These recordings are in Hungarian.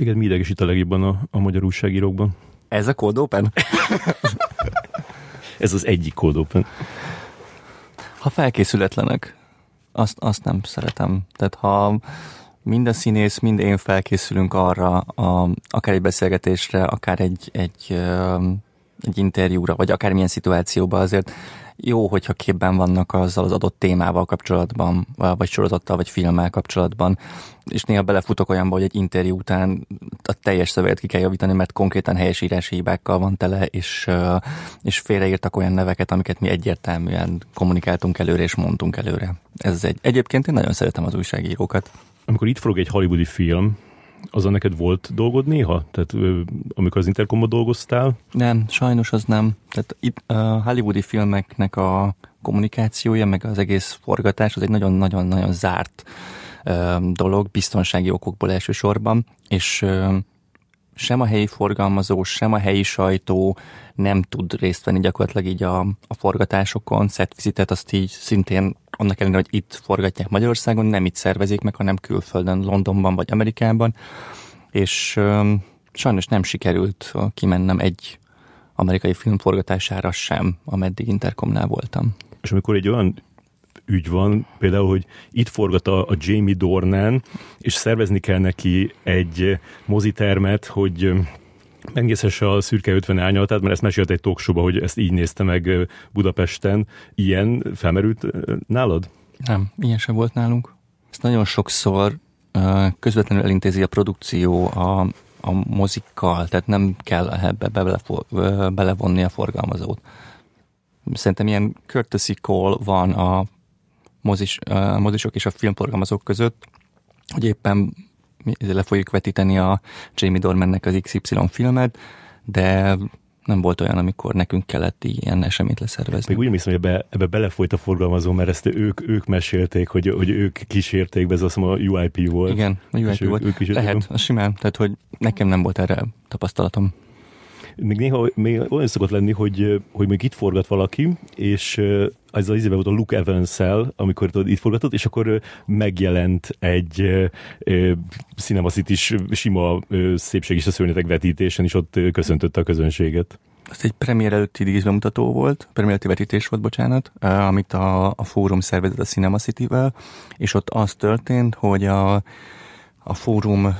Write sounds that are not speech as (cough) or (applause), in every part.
Téged mi idegesít a legjobban a, a magyar újságírókban? Ez a Code Open? (laughs) Ez az egyik Code Open. Ha felkészületlenek, azt, azt nem szeretem. Tehát ha mind a színész, mind én felkészülünk arra, a, akár egy beszélgetésre, akár egy, egy, egy interjúra, vagy akármilyen szituációban azért jó, hogyha képben vannak azzal az adott témával kapcsolatban, vagy sorozattal, vagy filmmel kapcsolatban, és néha belefutok olyanba, hogy egy interjú után a teljes szöveget ki kell javítani, mert konkrétan helyesírási hibákkal van tele, és, és félreírtak olyan neveket, amiket mi egyértelműen kommunikáltunk előre, és mondtunk előre. Ez egy. Egyébként én nagyon szeretem az újságírókat. Amikor itt forog egy hollywoodi film, azon neked volt dolgod néha? Tehát amikor az Intercomban dolgoztál? Nem, sajnos az nem. Tehát itt a hollywoodi filmeknek a kommunikációja, meg az egész forgatás, az egy nagyon-nagyon-nagyon zárt dolog, biztonsági okokból elsősorban, és sem a helyi forgalmazó, sem a helyi sajtó nem tud részt venni gyakorlatilag így a, a forgatásokon. Set vizitet azt így szintén annak ellenére, hogy itt forgatják Magyarországon, nem itt szervezik meg, hanem külföldön, Londonban vagy Amerikában. És ö, sajnos nem sikerült kimennem egy amerikai film forgatására sem, ameddig Intercomnál voltam. És amikor egy olyan ügy van, például, hogy itt forgat a, a Jamie Dornan, és szervezni kell neki egy mozitermet, hogy megnézhesse a szürke 50 árnyalatát, mert ezt mesélt egy talkshow hogy ezt így nézte meg Budapesten. Ilyen felmerült nálad? Nem, ilyen sem volt nálunk. Ezt nagyon sokszor közvetlenül elintézi a produkció a, a mozikkal, tehát nem kell ebbe bele, belevonni a forgalmazót. Szerintem ilyen courtesy call van a mozis, a mozisok és a filmforgalmazók között, hogy éppen le fogjuk vetíteni a Jamie Dormannek az XY filmet, de nem volt olyan, amikor nekünk kellett ilyen eseményt leszervezni. Még úgy hiszem, hogy ebbe, ebbe belefolyt a forgalmazó, mert ezt ők, ők mesélték, hogy, hogy ők kísérték be, ez azt mondom, a UIP volt. Igen, a UIP volt. Ők, ők Lehet, a simán, tehát hogy nekem nem volt erre tapasztalatom még néha még olyan szokott lenni, hogy, hogy még itt forgat valaki, és az az izébe volt a Luke evans amikor tudod, itt forgatott, és akkor megjelent egy uh, Cinema city sima uh, szépség és a szörnyetek vetítésen, és ott köszöntötte a közönséget. Ez egy premier előtti díszbemutató volt, premier előtti vetítés volt, bocsánat, amit a, a fórum szervezett a Cinema City-vel, és ott az történt, hogy a, a fórum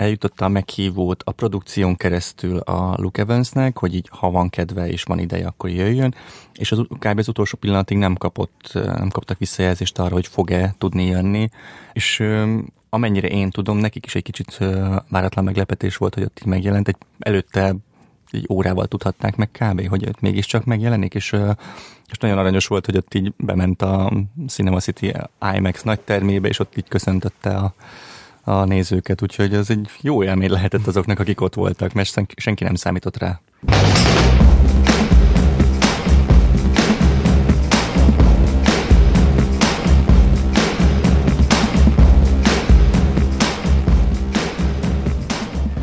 eljutotta a meghívót a produkción keresztül a Luke Evansnek, hogy így ha van kedve és van ideje, akkor jöjjön, és az, kb. az utolsó pillanatig nem kapott, nem kaptak visszajelzést arra, hogy fog-e tudni jönni, és amennyire én tudom, nekik is egy kicsit váratlan meglepetés volt, hogy ott így megjelent, egy előtte egy órával tudhatták meg kb., hogy ott mégiscsak megjelenik, és, és nagyon aranyos volt, hogy ott így bement a Cinema City IMAX nagy termébe, és ott így köszöntötte a, a nézőket, úgyhogy ez egy jó élmény lehetett azoknak, akik ott voltak, mert senki nem számított rá.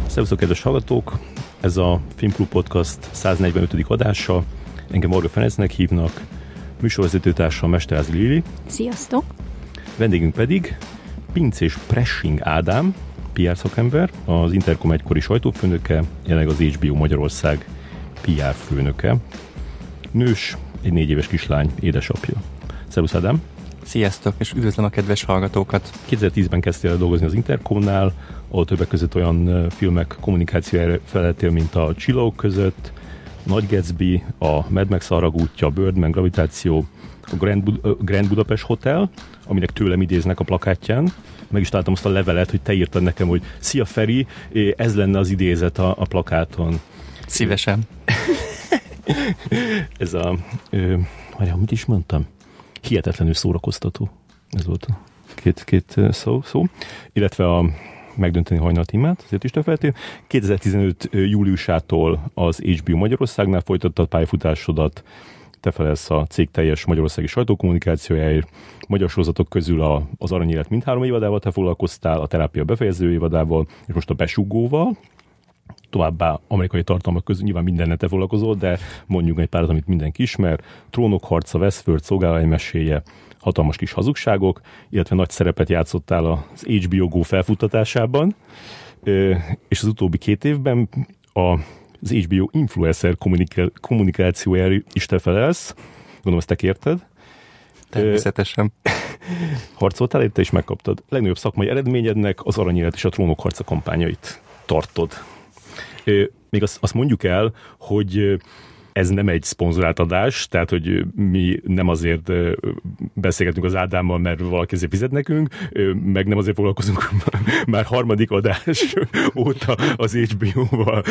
Szervusztok, kedves hallgatók! Ez a Filmklub Podcast 145. adása. Engem Morga Ferencnek hívnak, műsorvezetőtársam Mesterázi Lili. Sziasztok! Vendégünk pedig Pincés Pressing Ádám, PR szakember, az Intercom egykori sajtófőnöke, jelenleg az HBO Magyarország PR főnöke. Nős, egy négy éves kislány, édesapja. Szervusz Ádám! Sziasztok, és üdvözlöm a kedves hallgatókat! 2010-ben kezdtél el dolgozni az Intercomnál, ahol többek között olyan filmek kommunikációjára felettél, mint a Csillók között, Nagy Gatsby, a Mad Max Aragútja, Birdman, Gravitáció, a Grand, Bud- Grand Budapest Hotel, aminek tőlem idéznek a plakátján. Meg is találtam azt a levelet, hogy te írtad nekem, hogy Szia Feri, ez lenne az idézet a, a plakáton. Szívesen. (laughs) ez a... Ö, várjál, mit is mondtam? Hihetetlenül szórakoztató. Ez volt a két, két szó, szó. Illetve a megdönteni hajnalt imát, azért is feltél. 2015 júliusától az HBO Magyarországnál folytattad pályafutásodat, te felelsz a cég teljes magyarországi sajtókommunikációjáért. Magyar sorozatok közül a, az Aranyélet mindhárom évadával te foglalkoztál, a terápia befejező évadával, és most a besugóval, továbbá amerikai tartalmak közül nyilván mindennel te foglalkozol, de mondjuk egy párat, amit mindenki ismer. Trónok harca, Westworld, szolgálai meséje, hatalmas kis hazugságok, illetve nagy szerepet játszottál az HBO Go felfuttatásában. és az utóbbi két évben a az HBO influencer kommunikációjára is te felelsz. Gondolom, ezt te kérted. Természetesen. (laughs) Harcoltál érte és megkaptad. Legnagyobb szakmai eredményednek az Aranyélet és a Trónok harca kampányait tartod. Még azt, azt mondjuk el, hogy ez nem egy szponzorált adás, tehát hogy mi nem azért beszélgetünk az Ádámmal, mert valaki azért fizet nekünk, meg nem azért foglalkozunk (laughs) már harmadik adás (laughs) óta az HBO-val,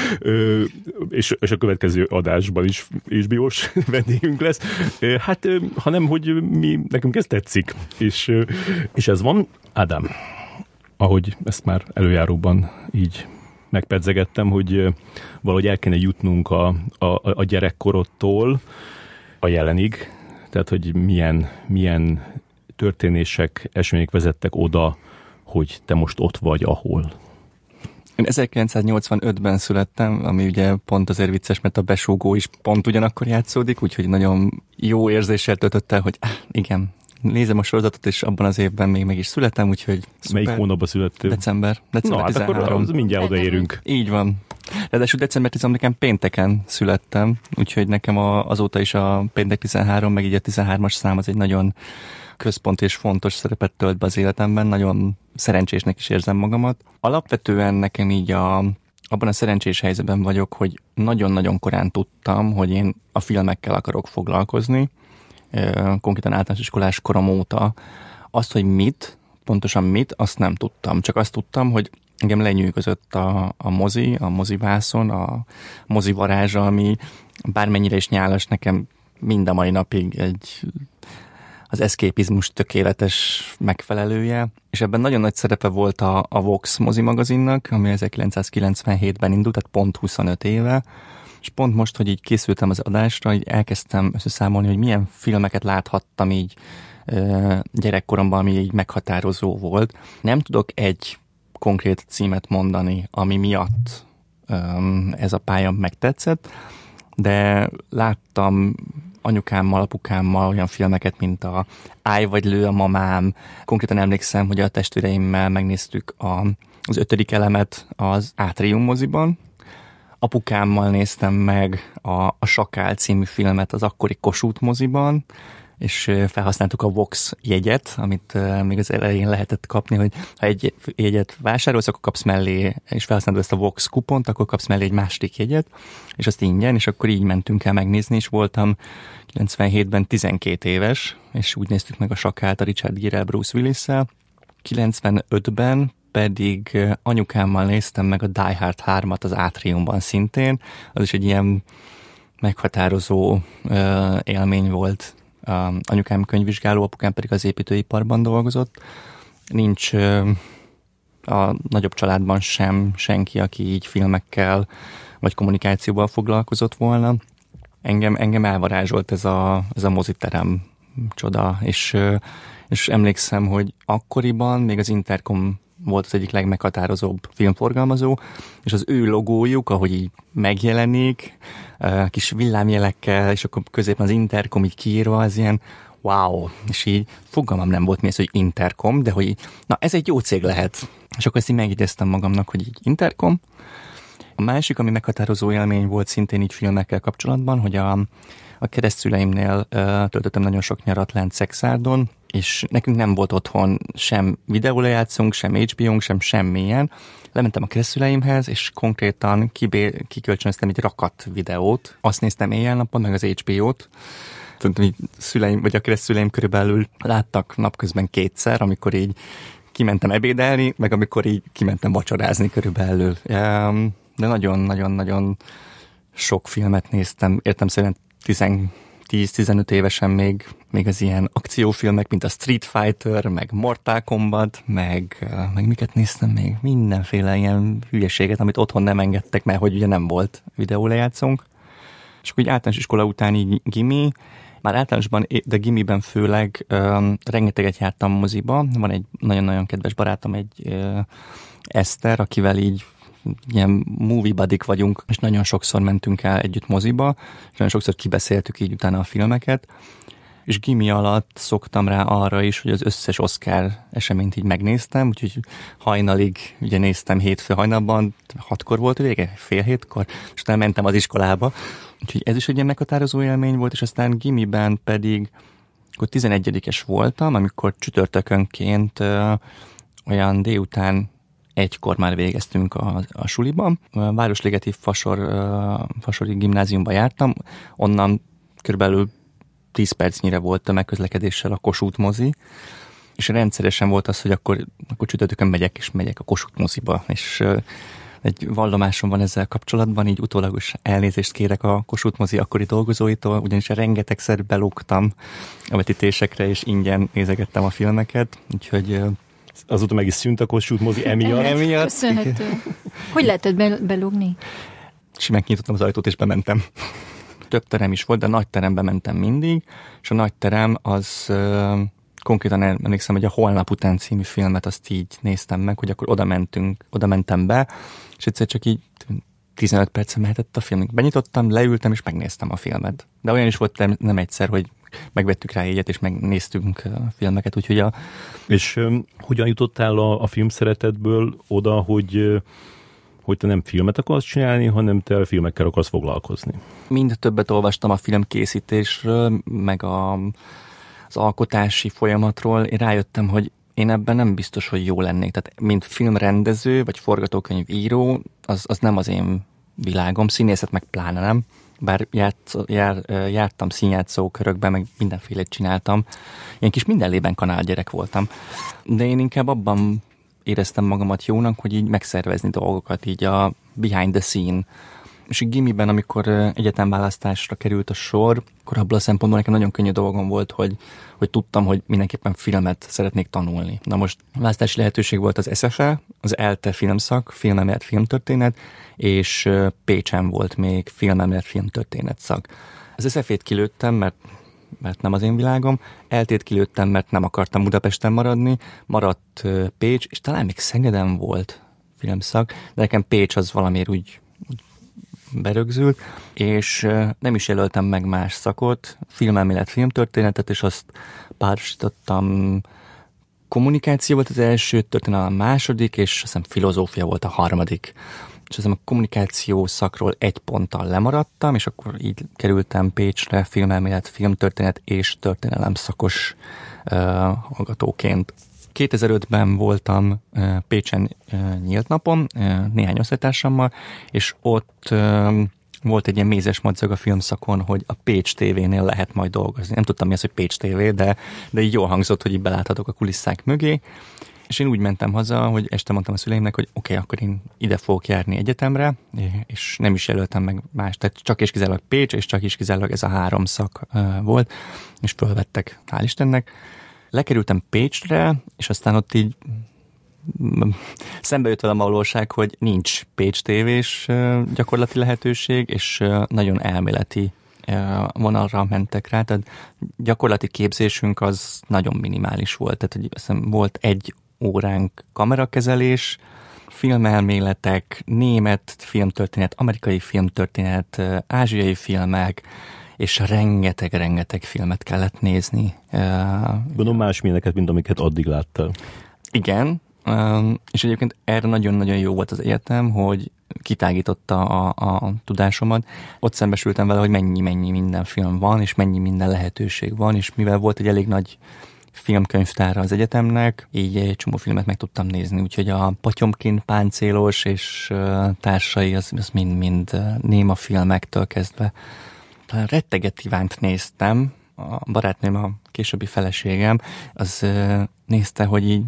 és, és a következő adásban is HBO-s (laughs) vendégünk lesz. Hát, hanem, hogy mi, nekünk ez tetszik, és, és ez van. Ádám, ahogy ezt már előjáróban így megpedzegettem, hogy valahogy el kéne jutnunk a, a, a gyerekkorodtól a jelenig, tehát hogy milyen, milyen történések, események vezettek oda, hogy te most ott vagy, ahol. Én 1985-ben születtem, ami ugye pont azért vicces, mert a besúgó is pont ugyanakkor játszódik, úgyhogy nagyon jó érzéssel töltött el, hogy ah, igen, nézem a sorozatot, és abban az évben még meg is születtem, úgyhogy szuper. Melyik hónapban születtél? December. december Na, hát 13. akkor az mindjárt odaérünk. Így van. Ráadásul december 13 nekem pénteken születtem, úgyhogy nekem a, azóta is a péntek 13, meg így a 13-as szám az egy nagyon központ és fontos szerepet tölt be az életemben, nagyon szerencsésnek is érzem magamat. Alapvetően nekem így a, abban a szerencsés helyzetben vagyok, hogy nagyon-nagyon korán tudtam, hogy én a filmekkel akarok foglalkozni, konkrétan általános iskolás korom óta. Azt, hogy mit, pontosan mit, azt nem tudtam. Csak azt tudtam, hogy engem lenyűgözött a, a mozi, a mozivászon, a mozi varázsa, ami bármennyire is nyálas, nekem mind a mai napig egy az eszképizmus tökéletes megfelelője, és ebben nagyon nagy szerepe volt a, a Vox mozi magazinnak, ami 1997-ben indult, tehát pont 25 éve, és pont most, hogy így készültem az adásra, így elkezdtem összeszámolni, hogy milyen filmeket láthattam így gyerekkoromban, ami így meghatározó volt. Nem tudok egy konkrét címet mondani, ami miatt ez a pálya megtetszett, de láttam anyukámmal, apukámmal olyan filmeket, mint a Áj vagy lő a mamám. Konkrétan emlékszem, hogy a testvéreimmel megnéztük a, az ötödik elemet az Átrium moziban, apukámmal néztem meg a, a Sakál című filmet az akkori Kossuth moziban, és felhasználtuk a Vox jegyet, amit még az elején lehetett kapni, hogy ha egy jegyet vásárolsz, akkor kapsz mellé, és felhasználod ezt a Vox kupont, akkor kapsz mellé egy másik jegyet, és azt ingyen, és akkor így mentünk el megnézni, és voltam 97-ben 12 éves, és úgy néztük meg a Sakált a Richard Gere Bruce Willis-szel. 95-ben pedig anyukámmal néztem meg a Die Hard 3-at az Átriumban szintén. Az is egy ilyen meghatározó uh, élmény volt. Uh, anyukám könyvvizsgáló, apukám pedig az építőiparban dolgozott. Nincs uh, a nagyobb családban sem senki, aki így filmekkel vagy kommunikációval foglalkozott volna. Engem, engem elvarázsolt ez a, ez a moziterem csoda, és, és emlékszem, hogy akkoriban még az Intercom volt az egyik legmeghatározóbb filmforgalmazó, és az ő logójuk, ahogy így megjelenik, kis villámjelekkel, és akkor középen az Intercom így kiírva, az ilyen wow, és így fogalmam nem volt mi ez, hogy Intercom, de hogy így, na ez egy jó cég lehet. És akkor ezt így megjegyeztem magamnak, hogy így Intercom. A másik, ami meghatározó élmény volt szintén így filmekkel kapcsolatban, hogy a, a keresztszüleimnél uh, töltöttem nagyon sok nyarat lent Szexárdon, és nekünk nem volt otthon sem videólejátszunk, sem HBO-nk, sem semmilyen. Lementem a keresztüleimhez, és konkrétan kibé, kikölcsönöztem egy rakat videót. Azt néztem éjjel-napon, meg az HBO-t. Tudom, hogy szüleim, vagy a keresztüleim körülbelül láttak napközben kétszer, amikor így kimentem ebédelni, meg amikor így kimentem vacsorázni körülbelül. De nagyon-nagyon-nagyon sok filmet néztem, értem szerint 10-15 évesen még, még az ilyen akciófilmek, mint a Street Fighter, meg Mortal Kombat, meg, meg miket néztem még? Mindenféle ilyen hülyeséget, amit otthon nem engedtek, mert hogy ugye nem volt videólejátszónk. És akkor így általános iskola utáni gimi, már általánosban, de gimiben főleg um, rengeteget jártam moziba. Van egy nagyon-nagyon kedves barátom, egy uh, Eszter, akivel így ilyen movie buddy vagyunk, és nagyon sokszor mentünk el együtt moziba, és nagyon sokszor kibeszéltük így utána a filmeket, és gimi alatt szoktam rá arra is, hogy az összes Oscar eseményt így megnéztem, úgyhogy hajnalig ugye néztem hétfő hajnalban, hatkor volt vége, fél hétkor, és utána mentem az iskolába. Úgyhogy ez is egy ilyen meghatározó élmény volt, és aztán gimiben pedig akkor 11-es voltam, amikor csütörtökönként ö, olyan délután egykor már végeztünk a, a suliban. A Városligeti Fasor, Fasori gimnáziumba jártam, onnan körülbelül 10 percnyire volt tömegközlekedéssel a Kossuth mozi, és rendszeresen volt az, hogy akkor, akkor csütörtökön megyek, és megyek a Kossuth moziba, és egy vallomásom van ezzel kapcsolatban, így utólagos elnézést kérek a Kossuth mozi akkori dolgozóitól, ugyanis rengetegszer belógtam a vetítésekre, és ingyen nézegettem a filmeket, úgyhogy azóta meg is szűnt a Kossuth mozi emiatt. emiatt Köszönhető. Hogy lehetett be- belugni? És megnyitottam az ajtót, és bementem. Több terem is volt, de nagy terembe mentem mindig, és a nagy terem az konkrétan emlékszem, hogy a Holnap után című filmet azt így néztem meg, hogy akkor oda mentünk, oda mentem be, és egyszer csak így 15 percen mehetett a film. Benyitottam, leültem, és megnéztem a filmet. De olyan is volt nem egyszer, hogy megvettük rá egyet, és megnéztünk filmeket, úgyhogy a... És um, hogyan jutottál a, a film szeretetből oda, hogy hogy te nem filmet akarsz csinálni, hanem te filmekkel akarsz foglalkozni? Mind többet olvastam a filmkészítésről, meg a, az alkotási folyamatról. Én rájöttem, hogy én ebben nem biztos, hogy jó lennék. Tehát mint filmrendező, vagy forgatókönyvíró, az, az nem az én világom, színészet meg pláne nem bár járt, jár, jártam színjátszó körökben, meg mindenfélét csináltam. Ilyen kis mindenlében kanál gyerek voltam. De én inkább abban éreztem magamat jónak, hogy így megszervezni dolgokat, így a behind the scene. És így gimiben, amikor egyetemválasztásra került a sor, akkor abban a szempontból nekem nagyon könnyű dolgom volt, hogy, hogy tudtam, hogy mindenképpen filmet szeretnék tanulni. Na most választási lehetőség volt az SFE, az ELTE filmszak, filmemet, filmtörténet, és Pécsen volt még filmemet, filmtörténet szak. Az SFE-t kilőttem, mert mert nem az én világom, eltét kilőttem, mert nem akartam Budapesten maradni, maradt Pécs, és talán még Szegeden volt filmszak, de nekem Pécs az valamiért úgy, úgy berögzült, és nem is jelöltem meg más szakot, filmelmélet, filmtörténetet, és azt párosítottam. Kommunikáció volt az első, történelem a második, és azt hiszem filozófia volt a harmadik. És azt a kommunikáció szakról egy ponttal lemaradtam, és akkor így kerültem Pécsre filmelmélet, filmtörténet és történelem szakos uh, hallgatóként. 2005-ben voltam uh, Pécsen uh, nyílt napon, uh, néhány osztálytársammal, és ott volt egy ilyen mézes madzag a filmszakon, hogy a Pécs TV-nél lehet majd dolgozni. Nem tudtam mi az, hogy Pécs TV, de, de így jól hangzott, hogy így beláthatok a kulisszák mögé. És én úgy mentem haza, hogy este mondtam a szüleimnek, hogy oké, okay, akkor én ide fogok járni egyetemre, és nem is jelöltem meg más, tehát csak és kizárólag Pécs, és csak is kizárólag ez a három szak volt, és fölvettek, hál' Istennek. Lekerültem Pécsre, és aztán ott így (laughs) szembe jött velem a valóság, hogy nincs Pécs tévés gyakorlati lehetőség, és nagyon elméleti vonalra mentek rá, tehát gyakorlati képzésünk az nagyon minimális volt, tehát hogy azt volt egy óránk kamerakezelés, filmelméletek, német filmtörténet, amerikai filmtörténet, ázsiai filmek, és rengeteg-rengeteg filmet kellett nézni. Gondolom más milyeneket, mint amiket addig láttál. Igen, és egyébként erre nagyon-nagyon jó volt az egyetem, hogy kitágította a, a tudásomat. Ott szembesültem vele, hogy mennyi-mennyi minden film van, és mennyi minden lehetőség van, és mivel volt egy elég nagy filmkönyvtára az egyetemnek, így egy csomó filmet meg tudtam nézni, úgyhogy a Potyomkin páncélos és társai, az, az mind-mind néma filmektől kezdve. Talán retteget ivánt néztem, a barátnőm, a későbbi feleségem, az nézte, hogy így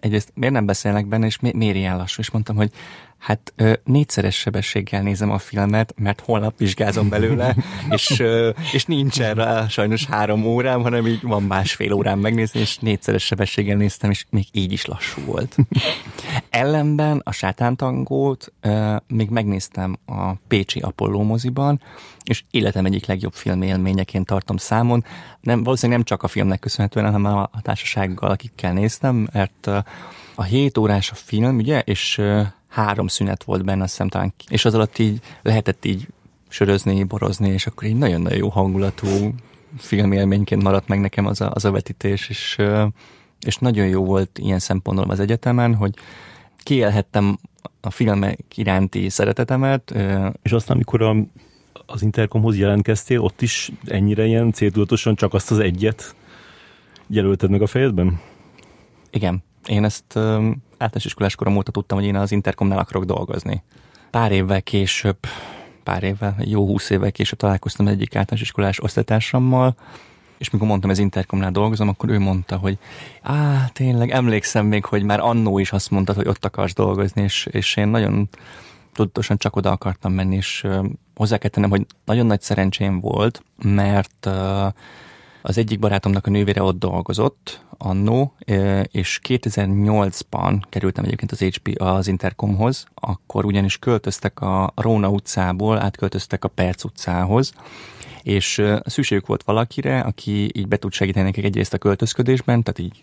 egyrészt miért nem beszélnek benne, és mi, miért ilyen lassú? És mondtam, hogy hát ö, négyszeres sebességgel nézem a filmet, mert holnap vizsgázom belőle, (laughs) és, ö, és nincs erre sajnos három órám, hanem így van másfél órám megnézni, és négyszeres sebességgel néztem, és még így is lassú volt. (laughs) Ellenben a sátántangót ö, még megnéztem a Pécsi Apollo moziban, és életem egyik legjobb filmélményeként tartom számon. Nem, valószínűleg nem csak a filmnek köszönhetően, hanem a társasággal, akikkel néztem, mert a 7 órás a film, ugye, és három szünet volt benne, azt hiszem talán, és az alatt így lehetett így sörözni, borozni, és akkor így nagyon-nagyon jó hangulatú filmélményként maradt meg nekem az a, az a vetítés, és, és nagyon jó volt ilyen szempontból az egyetemen, hogy kiélhettem a filmek iránti szeretetemet. És aztán, amikor a, az Intercomhoz jelentkeztél, ott is ennyire ilyen céltudatosan csak azt az egyet jelölted meg a fejedben? Igen. Én ezt általános iskolás korom óta tudtam, hogy én az Intercomnál akarok dolgozni. Pár évvel később, pár évvel, jó húsz évvel később találkoztam egyik általános iskolás osztálytársammal, és mikor mondtam, ez Intercomnál dolgozom, akkor ő mondta, hogy á, tényleg emlékszem még, hogy már annó is azt mondtad, hogy ott akarsz dolgozni, és, és én nagyon tudatosan csak oda akartam menni, és hozzá kell tennem, hogy nagyon nagy szerencsém volt, mert uh, az egyik barátomnak a nővére ott dolgozott annó, és 2008-ban kerültem egyébként az HP az Intercomhoz, akkor ugyanis költöztek a Róna utcából, átköltöztek a Perc utcához, és szükségük volt valakire, aki így be tud segíteni nekik egyrészt a költözködésben, tehát így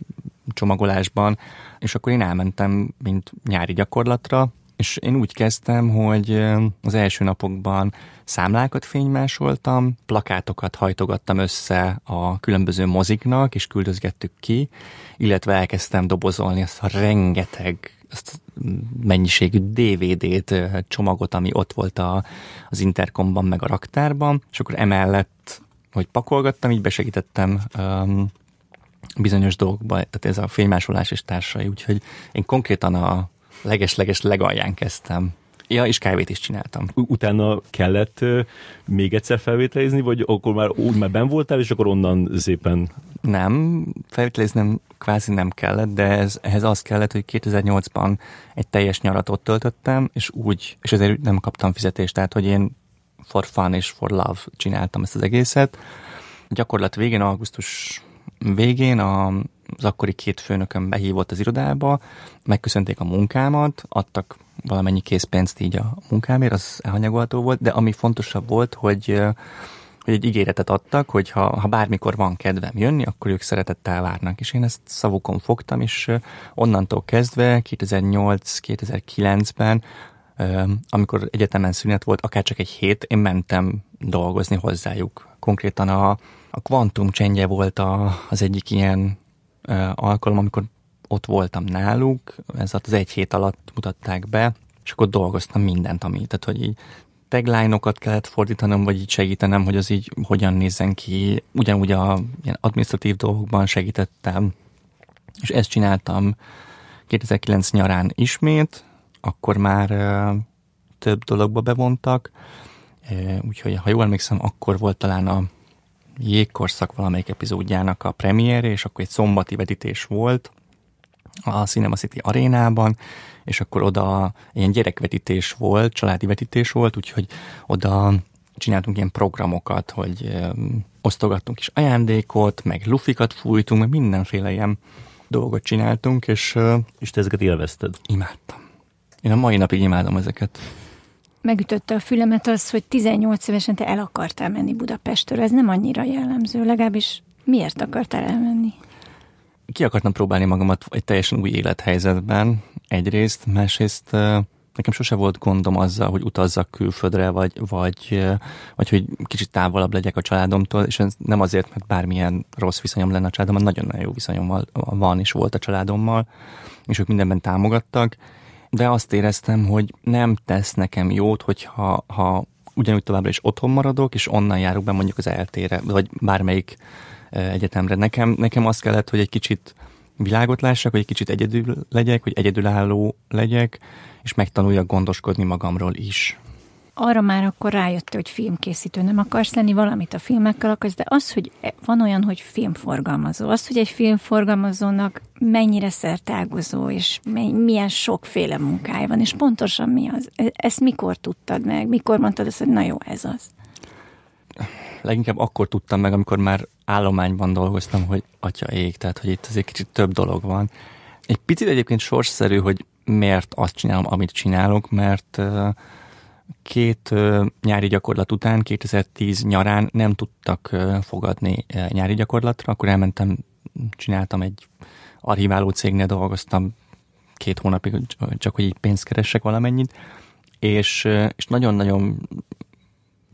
csomagolásban, és akkor én elmentem, mint nyári gyakorlatra, és én úgy kezdtem, hogy az első napokban számlákat fénymásoltam, plakátokat hajtogattam össze a különböző moziknak, és küldözgettük ki, illetve elkezdtem dobozolni azt a rengeteg azt mennyiségű DVD-t, csomagot, ami ott volt a, az interkomban, meg a raktárban, és akkor emellett, hogy pakolgattam, így besegítettem um, bizonyos dolgokba, tehát ez a fénymásolás és társai, úgyhogy én konkrétan a leges-leges legalján kezdtem. Ja, és kávét is csináltam. Utána kellett uh, még egyszer felvételizni, vagy akkor már úgy már ben voltál, és akkor onnan szépen... Nem, felvételiznem kvázi nem kellett, de ez, ehhez az kellett, hogy 2008-ban egy teljes nyarat ott töltöttem, és úgy, és ezért nem kaptam fizetést, tehát hogy én for fun és for love csináltam ezt az egészet. Gyakorlat végén, augusztus végén a, az akkori két főnököm behívott az irodába, megköszönték a munkámat, adtak valamennyi készpénzt így a munkámért, az elhanyagolható volt, de ami fontosabb volt, hogy hogy egy ígéretet adtak, hogy ha, ha bármikor van kedvem jönni, akkor ők szeretettel várnak. És én ezt szavukon fogtam, és onnantól kezdve 2008-2009-ben, amikor egyetemen szünet volt, akár csak egy hét, én mentem dolgozni hozzájuk. Konkrétan a, a kvantum csendje volt a, az egyik ilyen alkalom, amikor ott voltam náluk, ez az egy hét alatt mutatták be, és akkor dolgoztam mindent, ami, tehát hogy így tagline-okat kellett fordítanom, vagy így segítenem, hogy az így hogyan nézzen ki. Ugyanúgy a ilyen administratív dolgokban segítettem, és ezt csináltam 2009 nyarán ismét, akkor már uh, több dologba bevontak, úgyhogy ha jól emlékszem, akkor volt talán a jégkorszak valamelyik epizódjának a premiére, és akkor egy szombati vetítés volt a Cinema City arénában, és akkor oda ilyen gyerekvetítés volt, családi vetítés volt, úgyhogy oda csináltunk ilyen programokat, hogy um, osztogattunk is ajándékot, meg lufikat fújtunk, meg mindenféle ilyen dolgot csináltunk, és... Uh, és te ezeket élvezted? Imádtam. Én a mai napig imádom ezeket megütötte a fülemet az, hogy 18 évesen te el akartál menni Budapestről. Ez nem annyira jellemző, legalábbis miért akartál elmenni? Ki akartam próbálni magamat egy teljesen új élethelyzetben, egyrészt, másrészt nekem sose volt gondom azzal, hogy utazzak külföldre, vagy, vagy, vagy hogy kicsit távolabb legyek a családomtól, és ez nem azért, mert bármilyen rossz viszonyom lenne a családommal, nagyon-nagyon jó viszonyom van és volt a családommal, és ők mindenben támogattak, de azt éreztem, hogy nem tesz nekem jót, hogyha ha ugyanúgy továbbra is otthon maradok, és onnan járok be mondjuk az eltére, vagy bármelyik egyetemre. Nekem, nekem az kellett, hogy egy kicsit világot lássak, hogy egy kicsit egyedül legyek, hogy egyedülálló legyek, és megtanuljak gondoskodni magamról is arra már akkor rájött, hogy filmkészítő nem akarsz lenni, valamit a filmekkel akarsz, de az, hogy van olyan, hogy filmforgalmazó, az, hogy egy filmforgalmazónak mennyire szertágozó, és milyen sokféle munkája van, és pontosan mi az. E, ezt mikor tudtad meg? Mikor mondtad azt, hogy na jó, ez az? Leginkább akkor tudtam meg, amikor már állományban dolgoztam, hogy atya ég, tehát hogy itt azért kicsit több dolog van. Egy picit egyébként sorsszerű, hogy miért azt csinálom, amit csinálok, mert uh, két nyári gyakorlat után, 2010 nyarán nem tudtak fogadni nyári gyakorlatra, akkor elmentem, csináltam egy archiváló cégnél dolgoztam két hónapig, csak hogy így pénzt keressek valamennyit, és, és nagyon-nagyon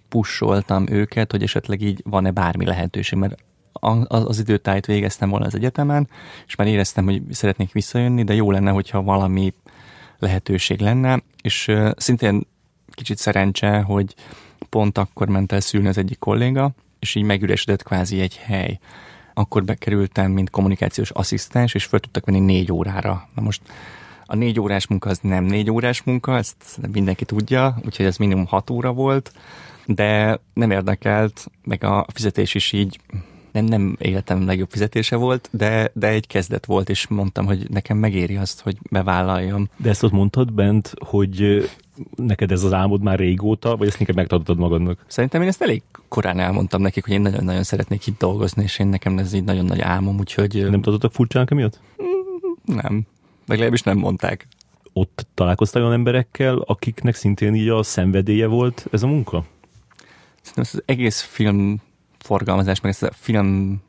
pusoltam őket, hogy esetleg így van-e bármi lehetőség, mert az időtájt végeztem volna az egyetemen, és már éreztem, hogy szeretnék visszajönni, de jó lenne, hogyha valami lehetőség lenne, és szintén kicsit szerencse, hogy pont akkor ment el szülni az egyik kolléga, és így megüresedett kvázi egy hely. Akkor bekerültem, mint kommunikációs asszisztens, és föl tudtak venni négy órára. Na most a négy órás munka az nem négy órás munka, ezt mindenki tudja, úgyhogy ez minimum hat óra volt, de nem érdekelt, meg a fizetés is így nem, nem életem legjobb fizetése volt, de, de egy kezdet volt, és mondtam, hogy nekem megéri azt, hogy bevállaljam. De ezt ott mondtad bent, hogy neked ez az álmod már régóta, vagy ezt inkább megtartottad magadnak? Szerintem én ezt elég korán elmondtam nekik, hogy én nagyon-nagyon szeretnék itt dolgozni, és én nekem ez így nagyon nagy álmom, úgyhogy... Nem tartottak furcsának emiatt? Nem. Legalábbis nem mondták. Ott találkoztál olyan emberekkel, akiknek szintén így a szenvedélye volt ez a munka? Szerintem ez az egész film forgalmazás, meg ezt a film